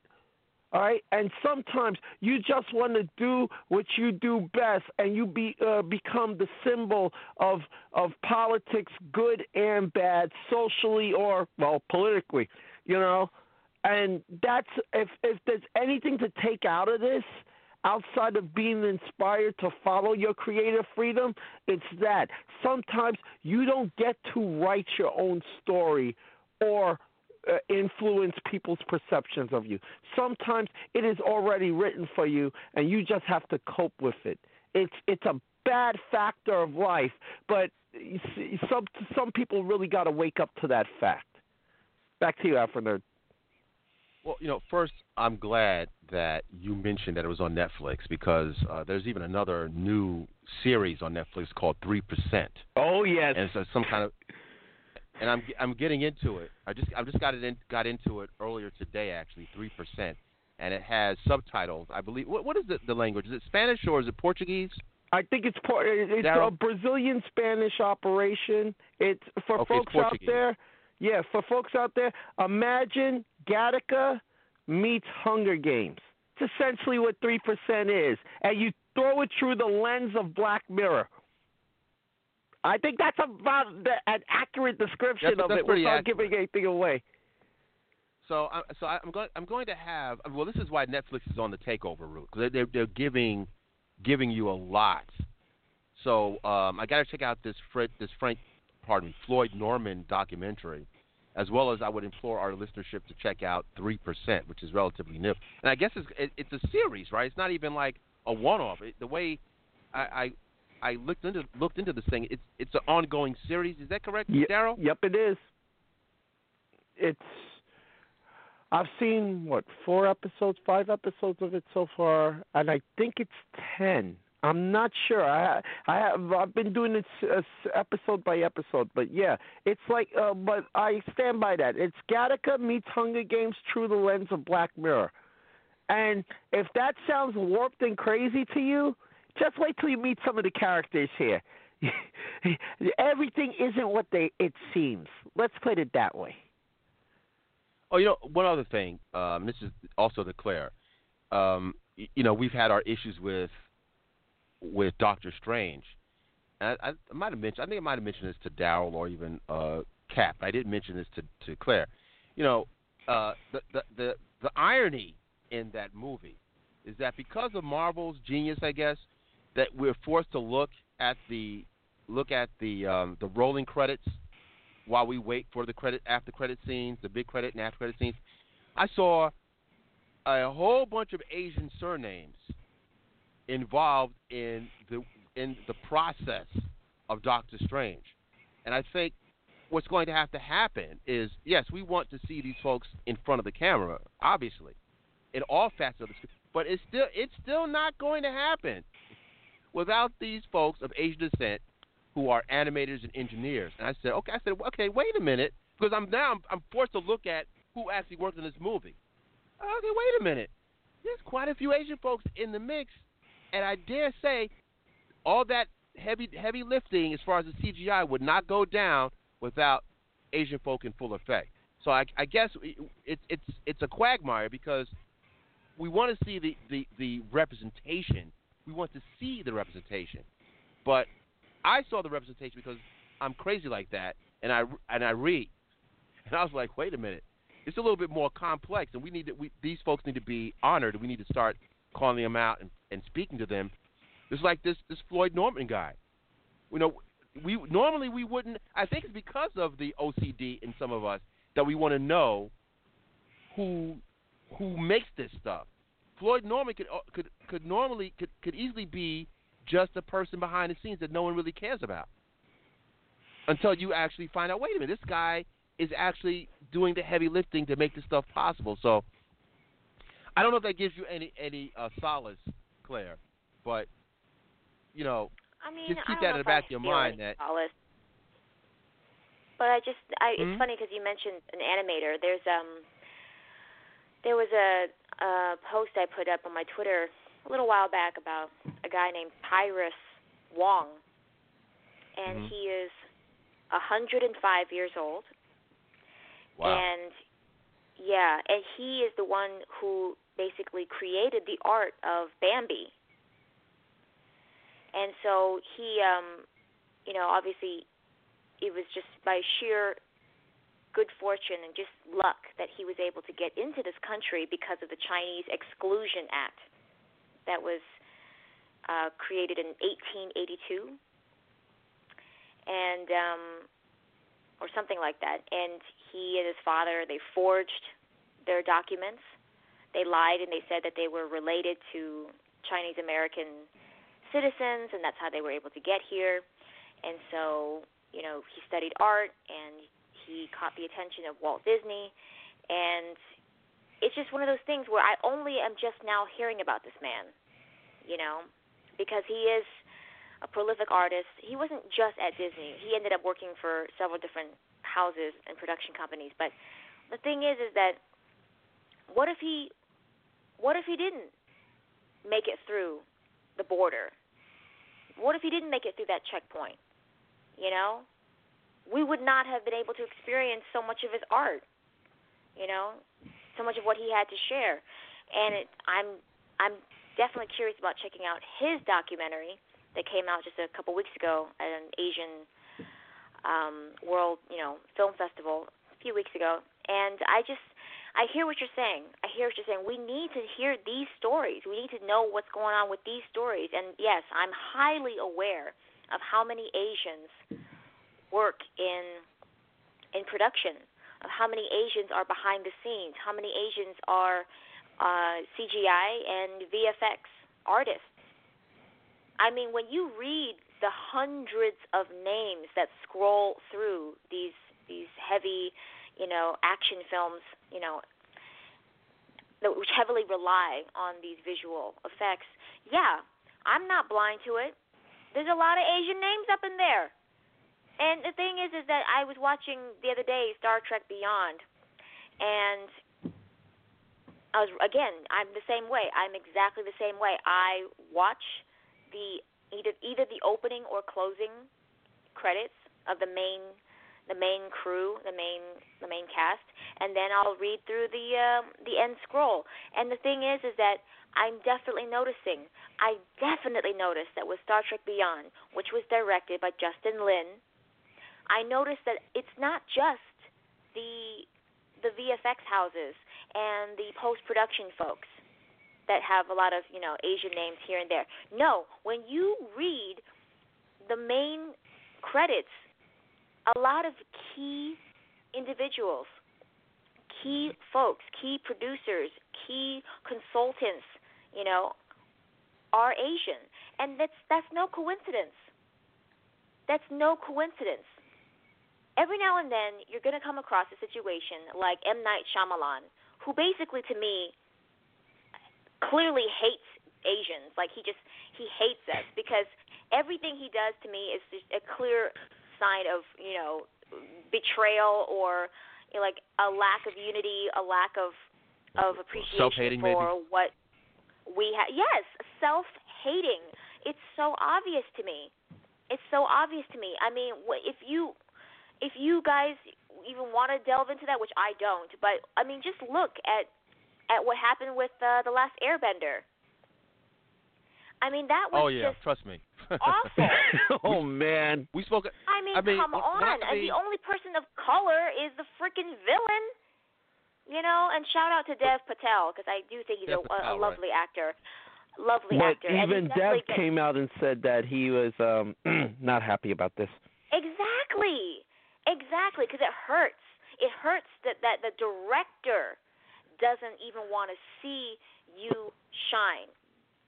All right, and sometimes you just want to do what you do best, and you be uh, become the symbol of of politics, good and bad, socially or well politically, you know. And that's if if there's anything to take out of this, outside of being inspired to follow your creative freedom, it's that sometimes you don't get to write your own story or uh, influence people's perceptions of you. Sometimes it is already written for you, and you just have to cope with it. It's it's a bad factor of life, but some some people really got to wake up to that fact. Back to you, Afronerd. Well, you know, first, I'm glad that you mentioned that it was on Netflix because uh, there's even another new series on Netflix called Three Percent, Oh yes. and it's some kind of. And I'm I'm getting into it. I just I just got it in, got into it earlier today actually. Three percent, and it has subtitles. I believe. What what is the, the language? Is it Spanish or is it Portuguese? I think it's por- it's a Brazilian Spanish operation. It's for Okay, it's folks out Portuguese. there. Yeah, for folks out there, imagine Gattaca meets Hunger Games. It's essentially what three percent is, and you throw it through the lens of Black Mirror. I think that's about the, an accurate description That's- of that's it without accurate. giving anything away. So, I, so I'm going. I'm going to have. Well, this is why Netflix is on the takeover route because they're, they're giving, giving you a lot. So um, I got to check out this Fred, this Frank, pardon me, Floyd Norman documentary, as well as I would implore our listenership to check out Three Percent, which is relatively new. And I guess it's it, it's a series, right? It's not even like a one-off. The way I, I I looked into looked into this thing, it's it's an ongoing series. Is that correct, Ye- Daryll? Yep, it is. It's. I've seen what four episodes, five episodes of it so far, and I think it's ten. I'm not sure. I I have I've been doing it episode by episode, but yeah, it's like. Uh, but I stand by that. It's Gattaca meets Hunger Games through the lens of Black Mirror, and if that sounds warped and crazy to you, just wait till you meet some of the characters here. (laughs) Everything isn't what they it seems. Let's put it that way. Oh, you know, one other thing. Um, this is also to Claire. Um, you know, we've had our issues with with Doctor Strange. And I, I might have mentioned. I think I might have mentioned this to Daryll or even uh, Cap. I didn't mention this to to Claire. You know, uh, the, the the the irony in that movie is that because of Marvel's genius, I guess, that we're forced to look at the look at the um, the rolling credits while we wait for the credit after credit scenes, the big credit and after credit scenes. I saw a whole bunch of Asian surnames involved in the in the process of Doctor Strange, and I think what's going to have to happen is yes, we want to see these folks in front of the camera, obviously, in all facets of the script, but it's still it's still not going to happen without these folks of Asian descent who are animators and engineers. And I said, okay, I said, okay, wait a minute, because I'm now I'm, I'm forced to look at who actually worked in this movie. Okay, wait a minute. There's quite a few Asian folks in the mix, and I dare say, all that heavy heavy lifting as far as the CGI would not go down without Asian folk in full effect. So I, I guess it's it's it's a quagmire because we want to see the, the, the representation. We want to see the representation, but I saw the representation because I'm crazy like that, and I and I read, (laughs) and I was like, wait a minute, it's a little bit more complex, and we need to, we, these folks need to be honored. We need to start calling them out and, and speaking to them. It's like this this Floyd Norman guy. You know, we normally we wouldn't. I think it's because of the OCD in some of us that we want to know who who makes this stuff. Floyd Norman could uh, could could normally could could easily be just a person behind the scenes that no one really cares about until you actually find out. Wait a minute, this guy is actually doing the heavy lifting to make this stuff possible. So I don't know if that gives you any any uh, solace, Claire, but you know, I mean, just keep that in the if I back of your mind that solace. But I just, I, Hmm? it's funny because you mentioned an animator. There's um, there was a, a post I put up on my Twitter a little while back about a guy named Tyrus Wong, and Mhm. he is a 105 years old. wow. And yeah, and he is the one who basically created the art of Bambi. And so he um you know, obviously it was just by sheer good fortune and just luck that he was able to get into this country because of the Chinese Exclusion Act that was uh created in 1882. And um or something like that. And he and his father they forged their documents. They lied and they said that they were related to Chinese American citizens, and that's how they were able to get here. And so, you know, he studied art and he caught the attention of Walt Disney. And it's just one of those things where I only am just now hearing about this man, you know, because he is a prolific artist. He wasn't just at Disney. He ended up working for several different houses and production companies. But the thing is, is that what if he, what if he didn't make it through the border? What if he didn't make it through that checkpoint? You know, we would not have been able to experience so much of his art. You know, so much of what he had to share. And it, I'm, I'm definitely curious about checking out his documentary that came out just a couple weeks ago at an Asian um, World, you know, Film Festival a few weeks ago. And I just, I hear what you're saying. I hear what you're saying. We need to hear these stories. We need to know what's going on with these stories. And yes, I'm highly aware of how many Asians work in in production, of how many Asians are behind the scenes, how many Asians are uh, CGI and VFX artists. I mean, when you read the hundreds of names that scroll through these these heavy, you know, action films, you know, which heavily rely on these visual effects, yeah, I'm not blind to it. There's a lot of Asian names up in there. And the thing is, is that I was watching the other day Star Trek Beyond, and I was again. I'm the same way. I'm exactly the same way. I watch the either either the opening or closing credits of the main the main crew, the main the main cast, and then I'll read through the uh, the end scroll. And the thing is, is that I'm definitely noticing. I definitely noticed that with Star Trek Beyond, which was directed by Justin Lin, I noticed that it's not just the the VFX houses and the post production folks that have a lot of you know Asian names here and there. No, when you read the main credits a lot of key individuals, key folks, key producers, key consultants, you know, are Asian. And that's that's no coincidence. That's no coincidence. Every now and then you're going to come across a situation like M Night Shyamalan, who basically to me clearly hates Asians. Like he just he hates us because everything he does to me is just a clear sign of you know betrayal or you know, like a lack of unity, a lack of of appreciation for maybe? what we have. Yes, self-hating. It's so obvious to me. It's so obvious to me. I mean, if you if you guys even want to delve into that, which I don't, but I mean, just look at at what happened with uh, the last Airbender. I mean, that was oh yeah, just trust me. Awful. (laughs) oh man. we spoke. I mean, I mean, come on. and the only person of color is the freaking villain. You know, and shout out to Dev Patel because I do think he's a, Patel, a right. lovely actor. Lovely But actor. and even Dev definitely gets- came out and said that he was um (clears throat) not happy about this. Exactly. Exactly, because it hurts. It hurts that that the director doesn't even want to see you shine.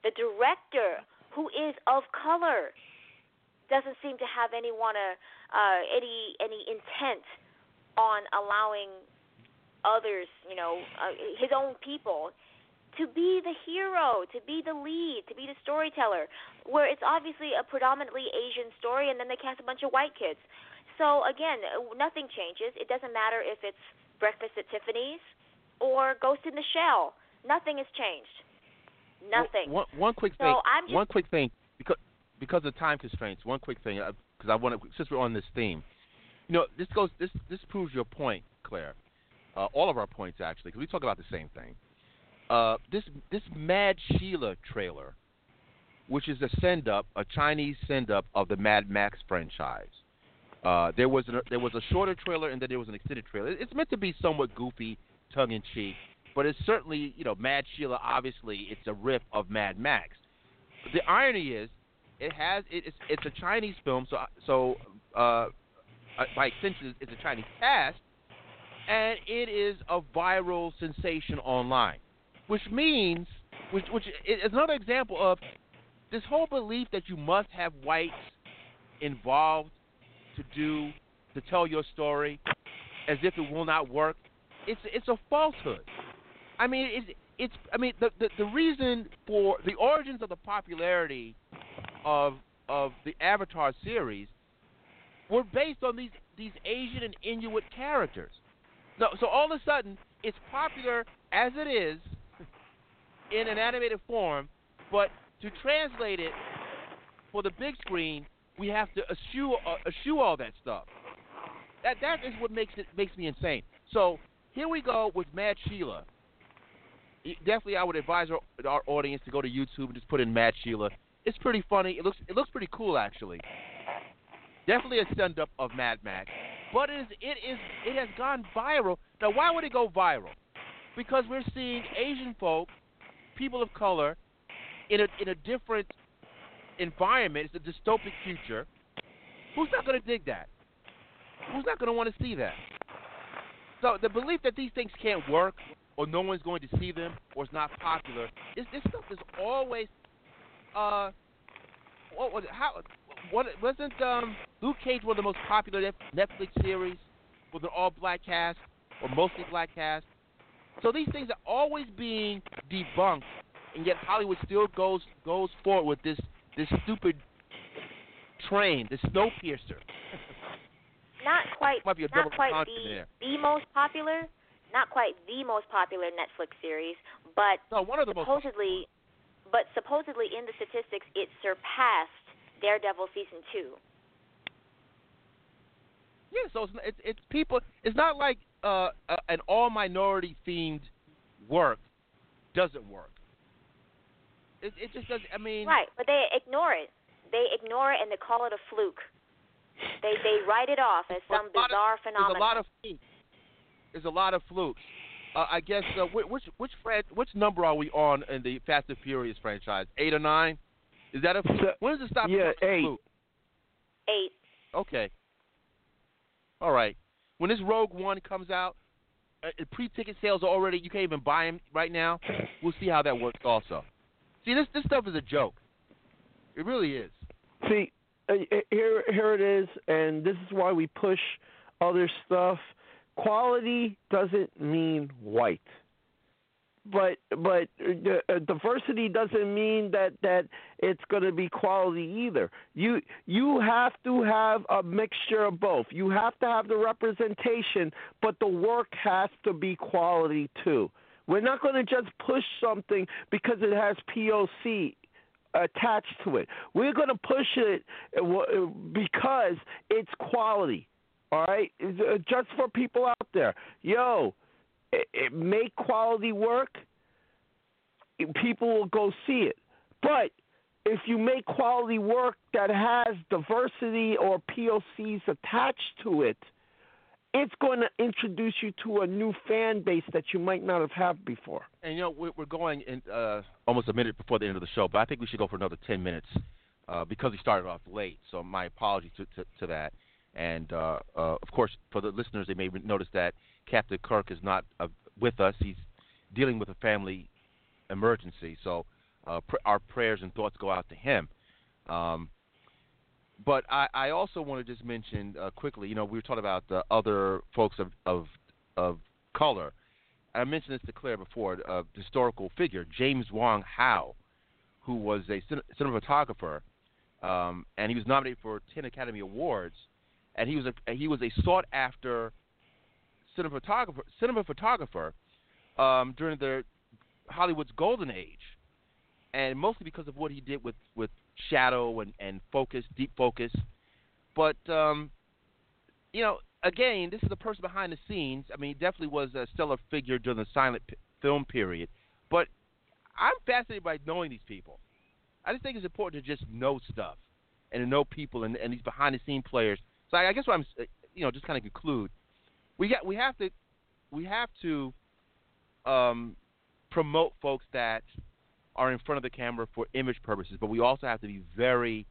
The director, who is of color, doesn't seem to have any wanna uh, any any intent on allowing others, you know, uh, his own people, to be the hero, to be the lead, to be the storyteller. Where it's obviously a predominantly Asian story, and then they cast a bunch of white kids. So again, uh, nothing changes. It doesn't matter if it's Breakfast at Tiffany's or Ghost in the Shell. Nothing has changed. Nothing. One, one quick So thing. I'm just- one quick thing because because of time constraints. One quick thing because I want to since we're on this theme. You know, this goes this this proves your point, Claire. Uh, all of our points actually, because we talk about the same thing. Uh, this this Mad Sheila trailer, which is a send up, a Chinese send up of the Mad Max franchise. Uh, there was an, there was a shorter trailer and then there was an extended trailer. It's meant to be somewhat goofy, tongue in cheek, but it's certainly you know Mad Sheila. Obviously, it's a riff of Mad Max. The irony is, it has it's it's a Chinese film, so so uh, uh, by extension, it's a Chinese cast, and it is a viral sensation online, which means which which is another example of this whole belief that you must have whites involved to do to tell your story as if it will not work. It's it's a falsehood. I mean, it's it's. I mean, the the, the reason for the origins of the popularity of of the Avatar series were based on these these Asian and Inuit characters. So so all of a sudden, it's popular as it is in an animated form, but to translate it for the big screen, we have to eschew uh, eschew all that stuff. That that is what makes it makes me insane. So here we go with Mad Sheila. Definitely, I would advise our, our audience to go to YouTube and just put in Mad Sheila. It's pretty funny. It looks it looks pretty cool actually. Definitely a send up of Mad Max, but it is it is it has gone viral. Now, why would it go viral? Because we're seeing Asian folk, people of color, in a in a different environment. It's a dystopic future. Who's not going to dig that? Who's not going to want to see that? So the belief that these things can't work, or no one's going to see them, or it's not popular, is this stuff is always. Uh, what was it? How? What wasn't um Luke Cage one of the most popular Netflix series with an all-black cast or mostly black cast? So these things are always being debunked, and yet Hollywood still goes goes forward with this this stupid train, this Snowpiercer. not quite Might be a double not quite the there. the most popular, not quite the most popular Netflix series, but No, one of the most. supposedly, but supposedly in the statistics, it surpassed Daredevil season two. Yeah, so it's it's, it's people. It's not like uh, uh, an all minority themed work doesn't work. It it just doesn't. I mean, Right, but they ignore it. They ignore it and they call it a fluke. They they write it off as some a lot of- bizarre There's phenomenon. a lot of flukes. There's a lot of flukes. Uh, I guess uh, which which which, fran- which number are we on in the Fast and Furious franchise? Eight or nine? Is that a So- when does it stop? yeah, becoming a eight. fluke? Eight. Okay. All right. When this Rogue One comes out, uh, uh, pre-ticket sales are already. You can't even buy them right now. We'll see how that works. Also, see this this stuff is a joke. It really is. See, uh, here here it is, and this is why we push other stuff. Quality doesn't mean white, but but uh, uh, diversity doesn't mean that that it's going to be quality either. You you have to have a mixture of both. You have to have the representation, but the work has to be quality too. We're not going to just push something because it has POC attached to it. We're going to push it uh, uh, because it's quality. All right, uh, just for people out there, yo, it, it make quality work. People will go see it, but if you make quality work that has diversity or POCs attached to it, it's going to introduce you to a new fan base that you might not have had before. And you know we're, going in uh, almost a minute before the end of the show, but I think we should go for another ten minutes uh, because we started off late. So my apologies to, to, to that. And uh, uh, of course, for the listeners, they may notice that Captain Kirk is not uh, with us. He's dealing with a family emergency. So uh, pr- our prayers and thoughts go out to him. Um, but I, I also want to just mention uh, quickly. You know, we were talking about the other folks of of, of color. I mentioned this to Claire before. A historical figure, James Wong Howe, who was a cin- cinematographer, um, and he was nominated for ten Academy Awards, and he was a he was a sought after cinematographer cinematographer um, during the Hollywood's golden age, and mostly because of what he did with with shadow and and focus, deep focus. But um, you know, again, this is the person behind the scenes. I mean, he definitely was a stellar figure during the silent p- film period. But I'm fascinated by knowing these people. I just think it's important to just know stuff and to know people and, and these behind the scene players. So I, I guess what I'm, uh, you know, just kind of conclude. We got we have to we have to um, promote folks that are in front of the camera for image purposes, but we also have to be very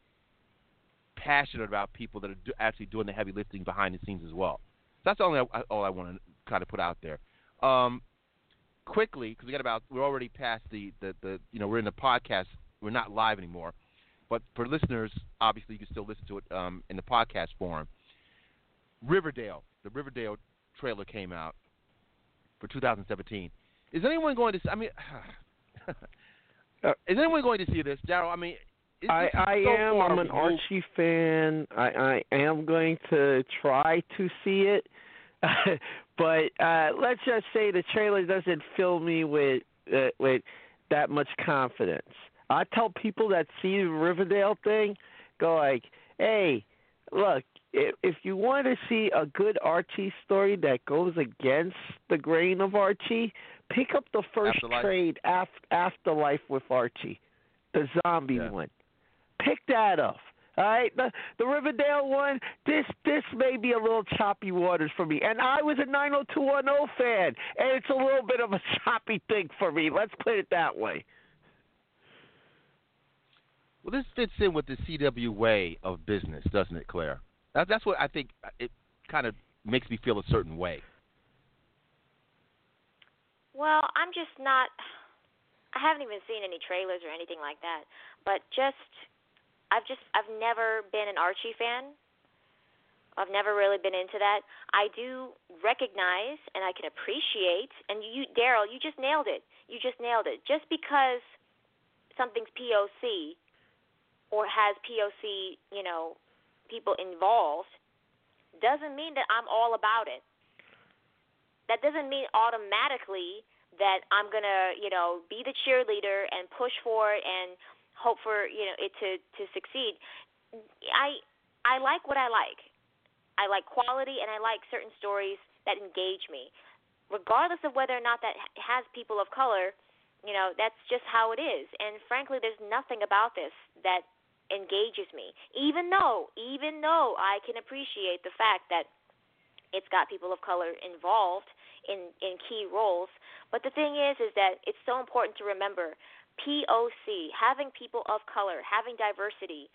passionate about people that are do, actually doing the heavy lifting behind the scenes as well. So that's only all I want to kind of put out there. Um, quickly, because we got about we're already past the, the the you know we're in the podcast. We're not live anymore, but for listeners, obviously you can still listen to it um, in the podcast form. Riverdale, the Riverdale trailer came out for 2017. Is anyone going to? I mean, (sighs) is anyone going to see this, Daryll? I mean, I I so am. I'm an Archie fan. I I am going to try to see it, (laughs) but uh let's just say the trailer doesn't fill me with uh, with that much confidence. I tell people that see the Riverdale thing, go like, hey, look. If, if you want to see a good Archie story that goes against the grain of Archie, pick up the first Afterlife? trade, af- Afterlife with Archie, the zombie Yeah. one. Pick that up. All right, the the Riverdale one. This this may be a little choppy waters for me, and I was a 90210 fan, and it's a little bit of a (laughs) choppy thing for me. Let's put it that way. Well, this fits in with the CW way of business, doesn't it, Claire? That, that's what I think. uh, It kind of makes me feel a certain way. Well, I'm just not. I haven't even seen any trailers or anything like that. But just, I've just, I've never been an Archie fan. I've never really been into that. I do recognize and I can appreciate, and you, Daryll, you just nailed it. You just nailed it. Just because something's POC or has POC, you know, people involved, doesn't mean that I'm all about it. That doesn't mean automatically that I'm gonna, you know, be the cheerleader and push for it and hope for, you know, it to to succeed. I I like what I like. I like quality and I like certain stories that engage me. Regardless of whether or not that has people of color, you know, that's just how it is. And frankly, there's nothing about this that engages me. Even though, even though I can appreciate the fact that it's got people of color involved in in key roles, but the thing is is that it's so important to remember POC, having people of color, having diversity,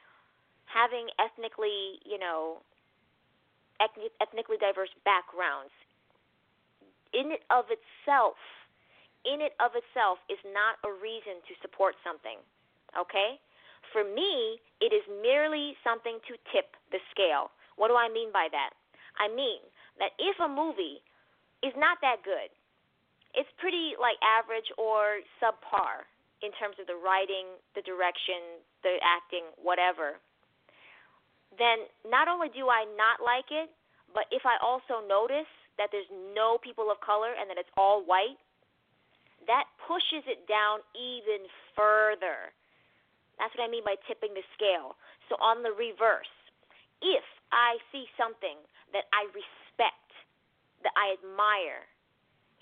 having ethnically, you know, ethnically diverse backgrounds in it of itself in it of itself is not a reason to support something. Okay? For me, it is merely something to tip the scale. What do I mean by that? I mean that if a movie is not that good, it's pretty like average or subpar in terms of the writing, the direction, the acting, whatever, then not only do I not like it, but if I also notice that there's no people of color and that it's all white, that pushes it down even further. That's what I mean by tipping the scale. So, on the reverse, if I see something that I respect, that I admire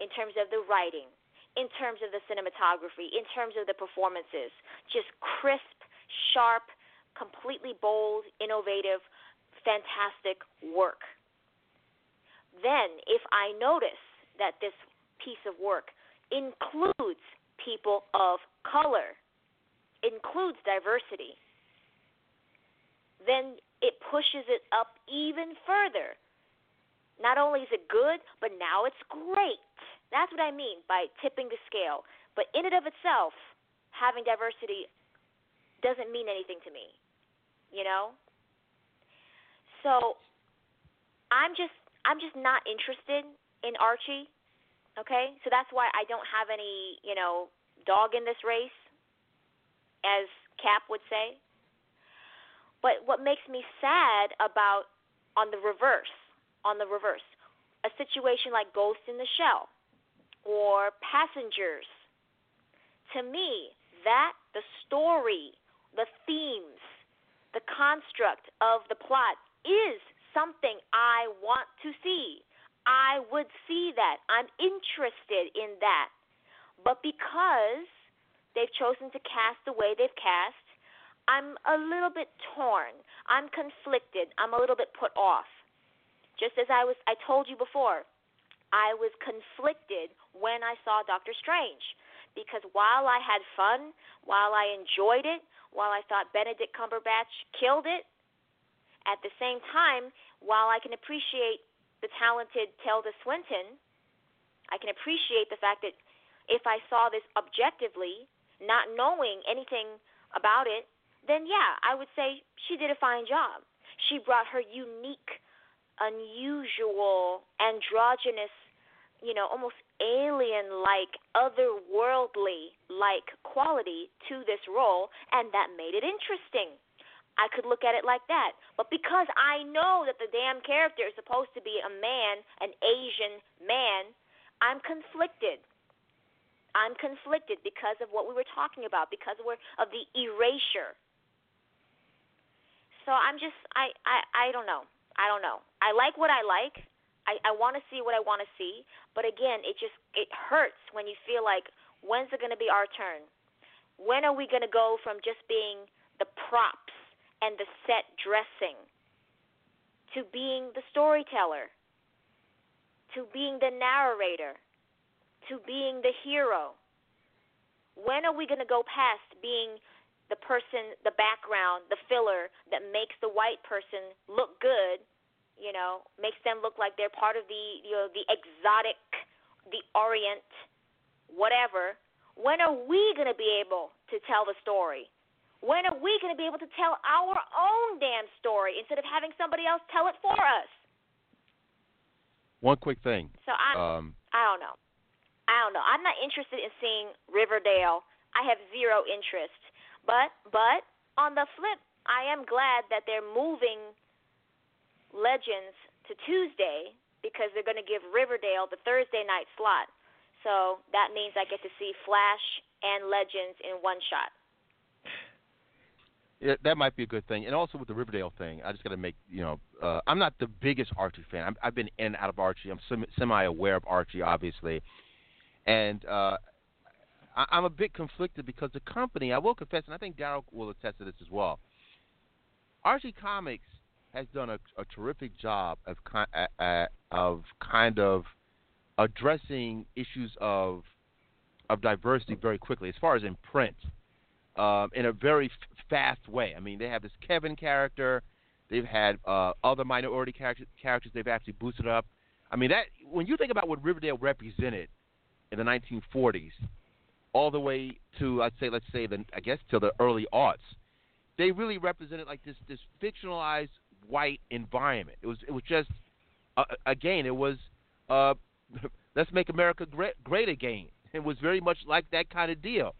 in terms of the writing, in terms of the cinematography, in terms of the performances, just crisp, sharp, completely bold, innovative, fantastic work. Then, if I notice that this piece of work includes people of color, includes diversity, then it pushes it up even further. Not only is it good, but now it's great. That's what I mean by tipping the scale. But in and of itself, having diversity doesn't mean anything to me. You know? So I'm just I'm just not interested in Archie Okay? So that's why I don't have any, you know, dog in this race, as Cap would say. But what makes me sad about, on the reverse, on the reverse, a situation like Ghost in the Shell or Passengers, to me, that, the story, the themes, the construct of the plot is something I want to see. I would see that. I'm interested in that. But because they've chosen to cast the way they've cast, I'm a little bit torn. I'm conflicted. I'm a little bit put off. Just as I was I told you before, I was conflicted when I saw Doctor Strange because while I had fun, while I enjoyed it, while I thought Benedict Cumberbatch killed it, at the same time, while I can appreciate the talented Tilda Swinton, I can appreciate the fact that if I saw this objectively, not knowing anything about it, then yeah, I would say she did a fine job. She brought her unique, unusual, androgynous, you know, almost alien like, otherworldly like quality to this role, and that made it interesting. I could look at it like that. But because I know that the damn character is supposed to be a man, an Asian man, I'm conflicted. I'm conflicted because of what we were talking about, because of, of the erasure. So I'm just, I, I, I don't know. I don't know. I like what I like. I, I want to see what I want to see. But again, it just, it hurts when you feel like, when's it going to be our turn? When are we going to go from just being the props and the set dressing, to being the storyteller, to being the narrator, to being the hero. When are we going to go past being the person, the background, the filler that makes the white person look good, you know, makes them look like they're part of the, you know, the exotic, the Orient, whatever. When are we going to be able to tell the story? When are we going to be able to tell our own damn story instead of having somebody else tell it for us? One quick thing. So I, um, I don't know. I don't know. I'm not interested in seeing Riverdale. I have zero interest. But but on the flip, I am glad that they're moving Legends to Tuesday because they're going to give Riverdale the Thursday night slot. So that means I get to see Flash and Legends in one shot. Yeah, that might be a good thing. And also with the Riverdale thing, I just got to make you know, uh, I'm not the biggest Archie fan. I'm, I've been in and out of Archie. I'm semi aware of Archie, obviously, and uh, I, I'm a bit conflicted because the company. I will confess, and I think Daryll will attest to this as well. Archie Comics has done a, a terrific job of uh, of kind of addressing issues of of diversity very quickly, as far as in print, um, in a very f- fast way. I mean, they have this Kevin character. They've had uh, other minority characters they've actually boosted up. I mean, that when you think about what Riverdale represented in the 1940s, all the way to I'd say let's say the I guess till the early aughts, they really represented like this this fictionalized white environment. It was it was just uh, again it was uh, (laughs) let's make America great, great again. It was very much like that kind of deal,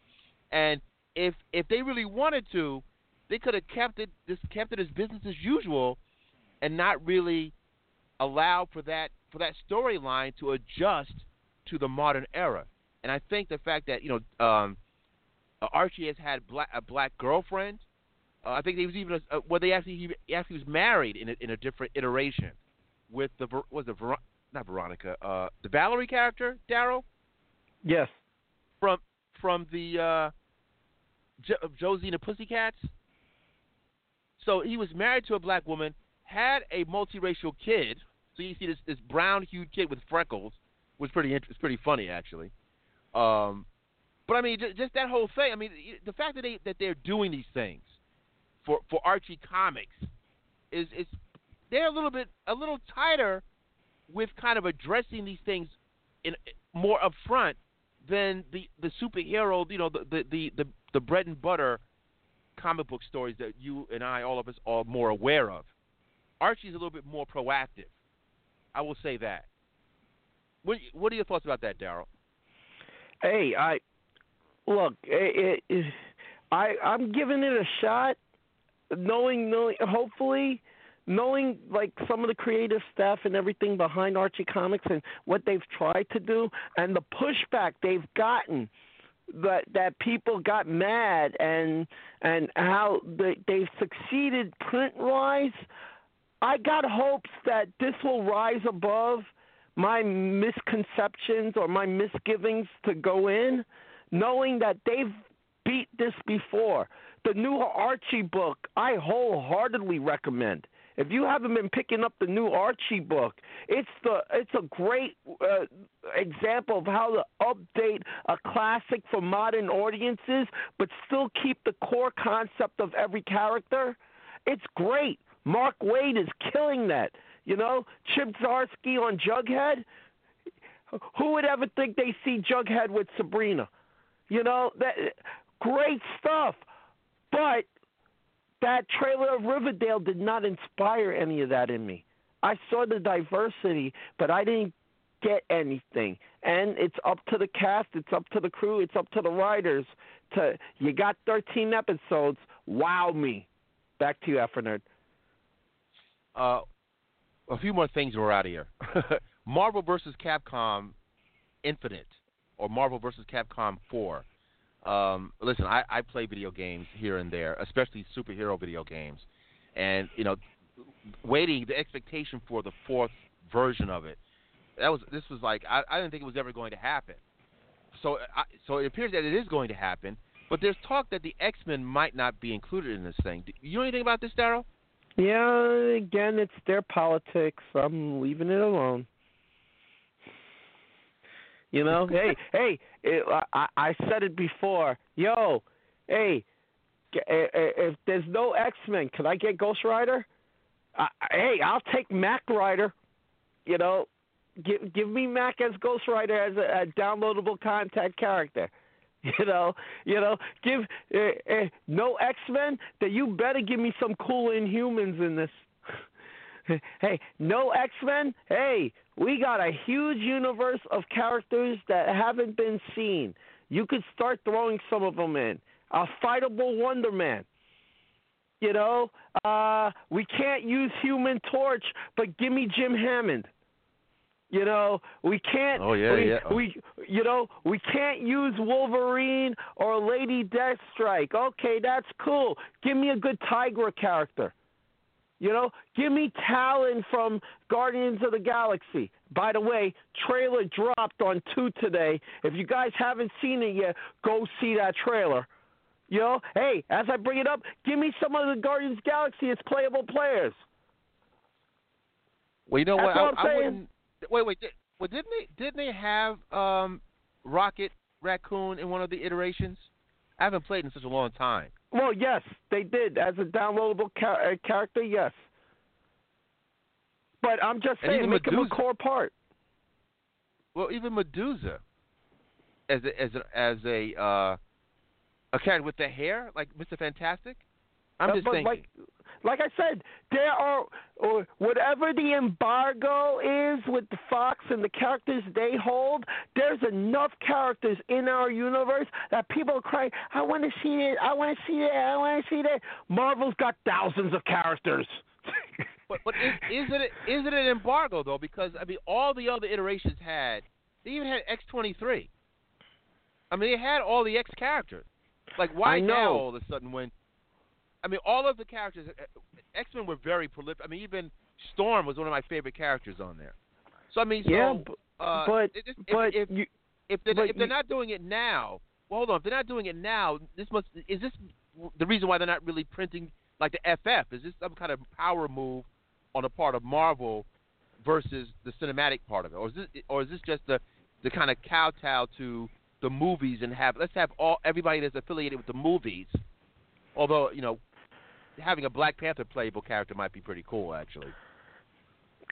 and if if they really wanted to, they could have kept it just kept it as business as usual, and not really allow for that for that storyline to adjust to the modern era. And I think the fact that you know um, Archie has had black, a black girlfriend. Uh, I think he was even a, uh, well, they actually he actually was married in a, in a different iteration with the was the Ver, not Veronica uh, the Valerie character Daryll. Yes. From from the uh, jo- Josie and the Pussycats. So he was married to a black woman, had a multiracial kid. So you see this this brown hued kid with freckles was pretty was pretty funny actually. Um, but I mean, just, just that whole thing. I mean, the fact that they that they're doing these things for for Archie Comics is is they're a little bit a little tighter with kind of addressing these things in more upfront than the the superhero, you know, the the the the, the bread and butter comic book stories that you and I, all of us, are more aware of. Archie's a little bit more proactive. I will say that. What What are your thoughts about that, Daryll? Hey, I look. It, it, I I'm giving it a shot, knowing, knowing, hopefully, knowing like some of the creative staff and everything behind Archie Comics and what they've tried to do and the pushback they've gotten that that people got mad and and how they they've succeeded print wise I got hopes that this will rise above my misconceptions or my misgivings to go in knowing that they've beat this before the new Archie book I wholeheartedly recommend if you haven't been picking up the new Archie book, it's the it's a great uh, example of how to update a classic for modern audiences, but still keep the core concept of every character. It's great. Mark Waid is killing that. You know, Chip Zdarsky on Jughead. Who would ever think they see Jughead with Sabrina? You know that great stuff. But that trailer of Riverdale did not inspire any of that in me. I saw the diversity, but I didn't get anything. And it's up to the cast, it's up to the crew, it's up to the writers to you got 13 episodes, wow me. Back to you, Afronerd. Uh, a few more things we're out of here. (laughs) Marvel versus Capcom Infinite or Marvel versus Capcom 4 um, listen, I, I play video games here and there, especially superhero video games, and you know, waiting the expectation for the fourth version of it. That was this was like I, I didn't think it was ever going to happen. So I, so it appears that it is going to happen, but there's talk that the X Men might not be included in this thing. Do you know anything about this, Daryll? Yeah, again, it's their politics. I'm leaving it alone. You know, (laughs) hey, hey, it, I, I said it before. Yo, hey, if there's no X Men, can I get Ghost Rider? Uh, hey, I'll take Mac Rider. You know, give give me Mac as Ghost Rider as a, a downloadable contact character. (laughs) You know, you know, give uh, uh, no X Men. That you better give me some cool Inhumans in this. (laughs) hey, no X Men. Hey, we got a huge universe of characters that haven't been seen. You could start throwing some of them in. A fightable Wonder Man. You know, uh, we can't use Human Torch, but give me Jim Hammond. You know, we can't. Oh, yeah, we, yeah. We, you know, we can't use Wolverine or Lady Deathstrike. Okay, that's cool. Give me a good Tigra character. You know, give me Talon from Guardians of the Galaxy. By the way, trailer dropped on two today. If you guys haven't seen it yet, go see that trailer. You know, hey, as I bring it up, give me some of the Guardians of the Galaxy as playable players. Well, you know That's what? what I'm I, I saying. wouldn't. Wait, wait. Did, well, didn't they? Didn't they have um, Rocket Raccoon in one of the iterations? I haven't played in such a long time. Well, yes, they did as a downloadable ca- uh, character. Yes, but I'm just saying, make him a core part. Well, even Medusa, as a, as a, as a uh, a character with the hair like Mr. Fantastic. I'm Uh, just but thinking. like, like I said, there are or whatever the embargo is with the Fox and the characters they hold. There's enough characters in our universe that people crying. I want to see it. I want to see it. I want to see that. Marvel's got thousands of characters. (laughs) But but is, is it a, is it an embargo though? Because I mean, all the other iterations had they even had X twenty three. I mean, they had all the X characters. Like why now all of a sudden when? I mean, all of the characters. X Men were very prolific. I mean, even Storm was one of my favorite characters on there. So I mean, so yeah, but, uh, but if, but if, you, if they're but if they're you- not doing it now, well, hold on. If they're not doing it now, this must is this the reason why they're not really printing like the FF? Is this some kind of power move on the part of Marvel versus the cinematic part of it, or is this or is this just the the kind of kowtow to the movies and have let's have all everybody that's affiliated with the movies. Although you know, having a Black Panther playable character might be pretty cool actually.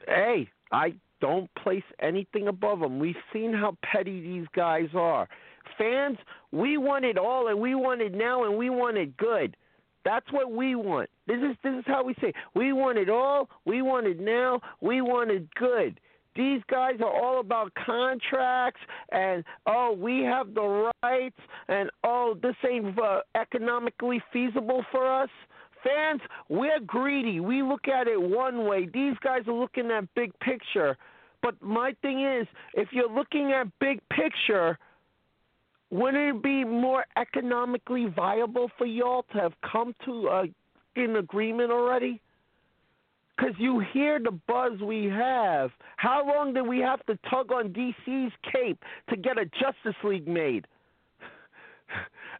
hey, I don't place anything above them. We've seen how petty these guys are. Fans, we want it all, and we want it now, and we want it good. That's what we want. This is this is how we say. It. We want it all. We want it now. We want it good. These guys are all about contracts and oh, we have the rights and oh, this ain't uh, economically feasible for us. Fans, we're greedy. We look at it one way. These guys are looking at big picture. But my thing is, if you're looking at big picture, wouldn't it be more economically viable for y'all to have come to uh, an agreement already? Because you hear the buzz we have. How long did we have to tug on DC's cape to get a Justice League made?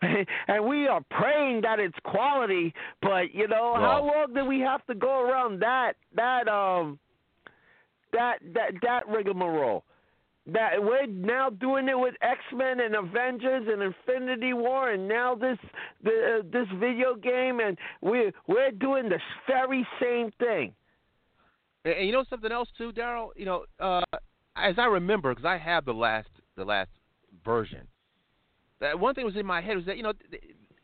(laughs) and we are praying that it's quality, but you know, how long do we have to go around that that um that that that rigmarole? That we're now doing it with X Men and Avengers and Infinity War, and now this the uh, this video game, and we're we're doing the very same thing. And, and you know something else too, Daryll. You know, uh, as I remember, because I have the last the last version. That one thing was in my head was that you know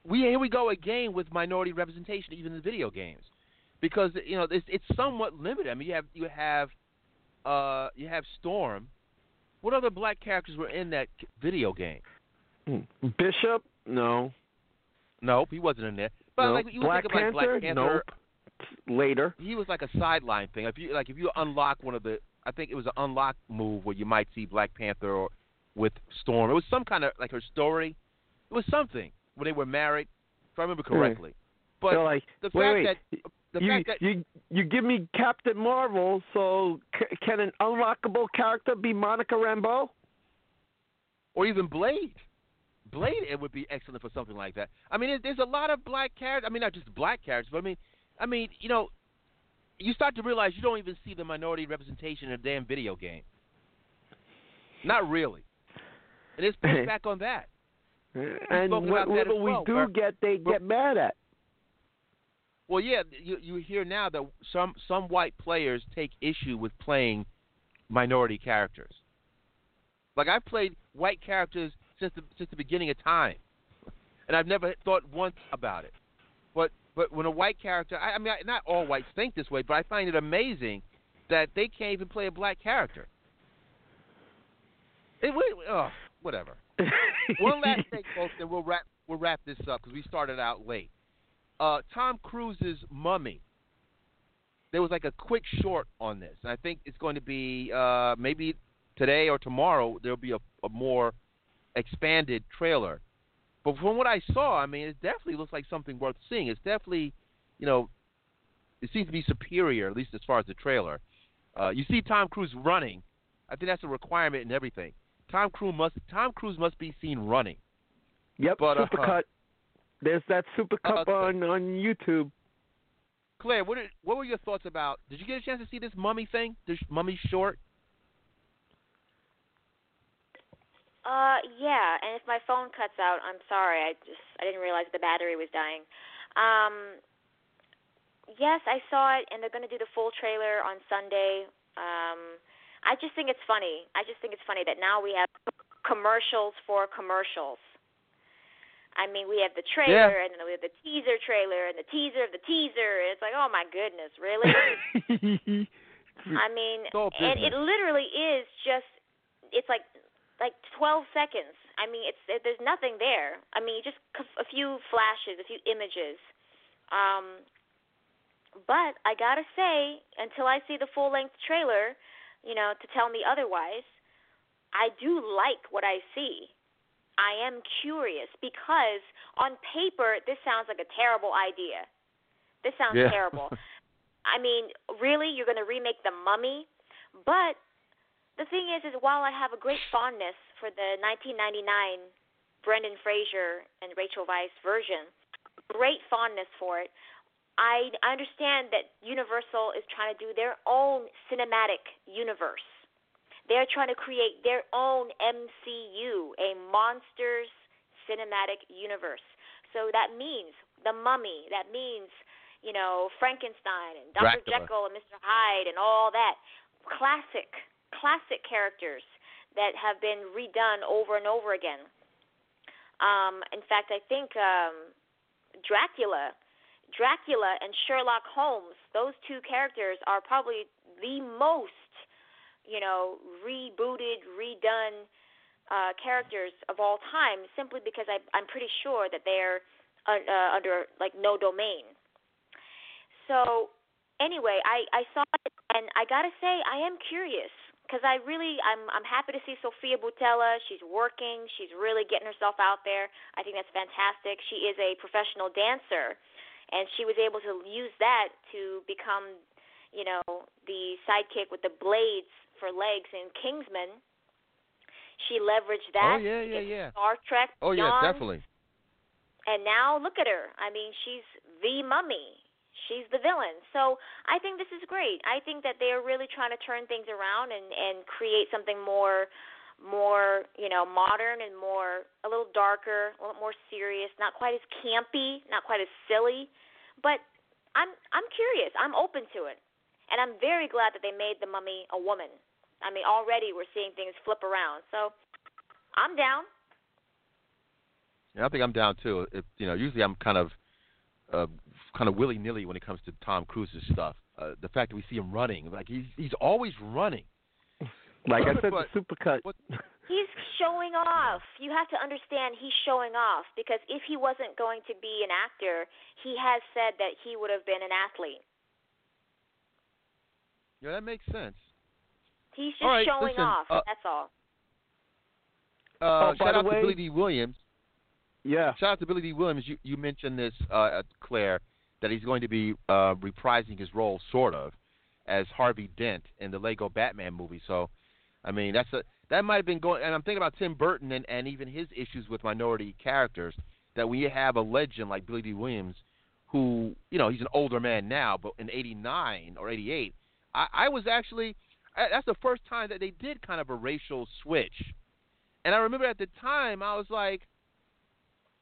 we here we go again with minority representation even in video games, because you know it's it's somewhat limited. I mean you have you have uh you have Storm. What other black characters were in that video game? Bishop, no. Nope, he wasn't in there. But no. like you Black think of like Panther, Black Panther, nope. Later. he was like a sideline thing. If you like, if you unlock one of the, I think it was an unlock move where you might see Black Panther or with Storm. It was some kind of like her story. It was something when they were married, if I remember correctly. But like, the fact wait. that the you, fact that you you give me Captain Marvel, so c- can an unlockable character be Monica Rambeau? or even Blade, Blade, it would be excellent for something like that. I mean, there's a lot of black characters. I mean, not just black characters, but I mean, I mean, you know, you start to realize you don't even see the minority representation in a damn video game. Not really. And it's pushed (laughs) back on that. Uh, and spoken what little as we do where- get, they where- get mad at. Well, yeah, you you hear now that some some white players take issue with playing minority characters. Like I've played white characters since the since the beginning of time, and I've never thought once about it. But but when a white character, I, I mean, I- not all whites think this way, but I find it amazing that they can't even play a black character. It, oh, whatever. (laughs) One last thing, folks, and we'll wrap we'll wrap this up because we started out late. Uh, Tom Cruise's Mummy. There was like a quick short on this, and I think it's going to be uh, maybe today or tomorrow there'll be a, a more expanded trailer. But from what I saw, I mean, it definitely looks like something worth seeing. It's definitely, you know, it seems to be superior, at least as far as the trailer. Uh, you see Tom Cruise running. I think that's a requirement in everything. Tom Cruise must Tom Cruise must be seen running. Yep, But, uh, Supercut. There's that Supercut Uh, on on YouTube. Claire, what did, what were your thoughts about? Did you get a chance to see this mummy thing? This mummy short? Uh, yeah, and if my phone cuts out, I'm sorry. I just I didn't realize the battery was dying. Um, yes, I saw it, and they're going to do the full trailer on Sunday. Um, I just think it's funny. I just think it's funny that now we have commercials for commercials. I mean, we have the trailer, Yeah. and then we have the teaser trailer, and the teaser of the teaser. It's like, oh my goodness, really? (laughs) I mean, and it literally is just it's like like 12 seconds. I mean, it's it, there's nothing there. I mean, just a few flashes, a few images. Um but I got to say until I see the full-length trailer, you know, to tell me otherwise, I do like what I see. I am curious because on paper this sounds like a terrible idea. This sounds Yeah. terrible. (laughs) I mean, really, you're going to remake The Mummy? But the thing is, is while I have a great fondness for the 1999 Brendan Fraser and Rachel Weisz version, great fondness for it, I understand that Universal is trying to do their own cinematic universe. They're trying to create their own MCU, a monsters cinematic universe. So that means The Mummy, that means you know, Frankenstein and Dr. Dracula. Jekyll and Mr. Hyde and all that. Classic, classic characters that have been redone over and over again. Um, in fact, I think um, Dracula, Dracula and Sherlock Holmes, those two characters are probably the most, you know, rebooted, redone uh, characters of all time, simply because I, I'm pretty sure that they're uh, uh, under like no domain. So anyway, I I saw it and I gotta say I am curious because I really I'm I'm happy to see Sofia Boutella. She's working. She's really getting herself out there. I think that's fantastic. She is a professional dancer, and she was able to use that to become, you know, the sidekick with the blades for legs in Kingsman. She leveraged oh, that. oh yeah, yeah, yeah. Star Trek. Oh yeah, definitely. And now look at her. I mean, she's the mummy. She's the villain. So I think this is great. I think that they are really trying to turn things around and and create something more more, you know, modern and more a little darker, a little more serious, not quite as campy, not quite as silly. But I'm I'm curious. I'm open to it. And I'm very glad that they made the mummy a woman. I mean, already we're seeing things flip around. So I'm down. Yeah, I think I'm down too. If, you know, usually I'm kind of, uh, kind of willy nilly when it comes to Tom Cruise's stuff. Uh, the fact that we see him running, like he's he's always running. Like I said, But- the Supercut. what- (laughs) He's showing off. You have to understand he's showing off because if he wasn't going to be an actor, he has said that he would have been an athlete. Yeah, that makes sense. He's just All right, showing listen, off. uh, that's all. Uh, Oh, shout out way- to Billy Dee Williams. Yeah. Shout out to Billy Dee Williams. You you mentioned this, uh, Claire, that he's going to be uh, reprising his role, sort of, as Harvey Dent in the Lego Batman movie. So, I mean, that's a that might have been going. And I'm thinking about Tim Burton and, and even his issues with minority characters. That we have a legend like Billy Dee Williams, who you know he's an older man now, but in '89 or '88, I, I was actually that's the first time that they did kind of a racial switch. And I remember at the time I was like,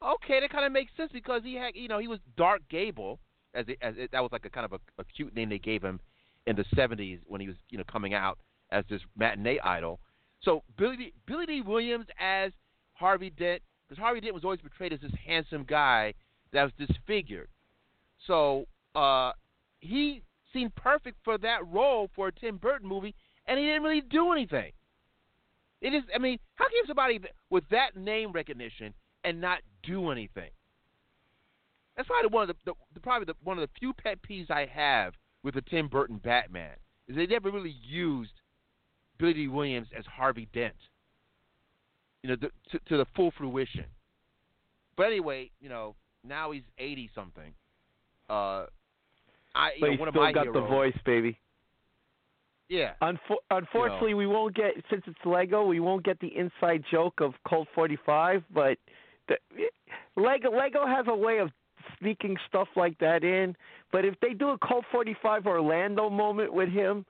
okay, that kind of makes sense because he had, you know, he was Dark Gable, as it, as it, that was like a kind of a, a cute name they gave him in the '70s when he was, you know, coming out as this matinee idol. So Billy Dee, Billy Dee Williams as Harvey Dent, because Harvey Dent was always portrayed as this handsome guy that was disfigured. So uh, he seemed perfect for that role for a Tim Burton movie, and he didn't really do anything. It is, I mean, how can somebody with that name recognition and not do anything? That's probably one of the, the, probably the, one of the few pet peeves I have with the Tim Burton Batman is they never really used Billy Dee Williams as Harvey Dent. You know, the, to, to the full fruition. But anyway, you know, now he's eighty something. Uh, I you know, one still got heroes. the voice, baby. Yeah. Unfo- unfortunately, we won't get since it's Lego. We won't get the inside joke of Colt 45, but the, Lego Lego has a way of sneaking stuff like that in. But if they do a Colt 45 Orlando moment with him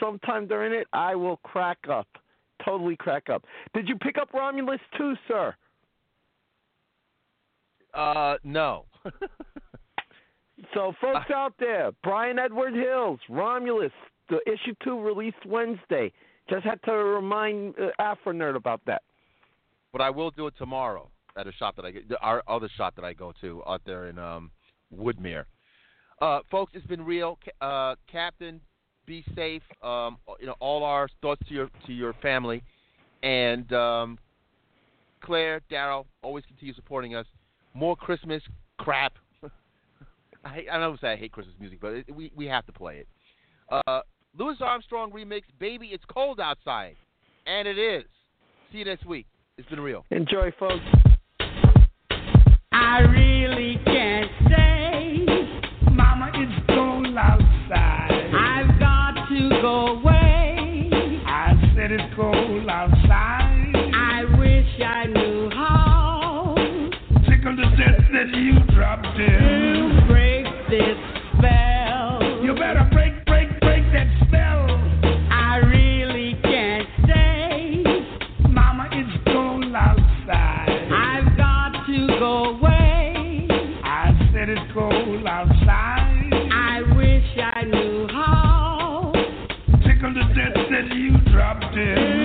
sometime during it, I will crack up, totally crack up. Did you pick up Romulus too, sir? Uh, no. So, (laughs) folks out there, Bryan Edward Hills, Romulus, the issue two released Wednesday. Just had to remind uh, Afronerd about that. but I will do it tomorrow at a shop that I get, our other shop that I go to out there in um, Woodmere. Uh, folks, it's been real. Uh, Captain, be safe. Um, you know, all our thoughts to your to your family, and um, Claire, Daryll, always continue supporting us. More Christmas crap. (laughs) I hate, I don't say I hate Christmas music, but it, we we have to play it. Uh, Louis Armstrong remix, "Baby It's Cold Outside," and it is. See you next week. It's been real. Enjoy, folks. I really cold outside. I wish I knew how. Tickle the death that you dropped in. To break this you dropped in.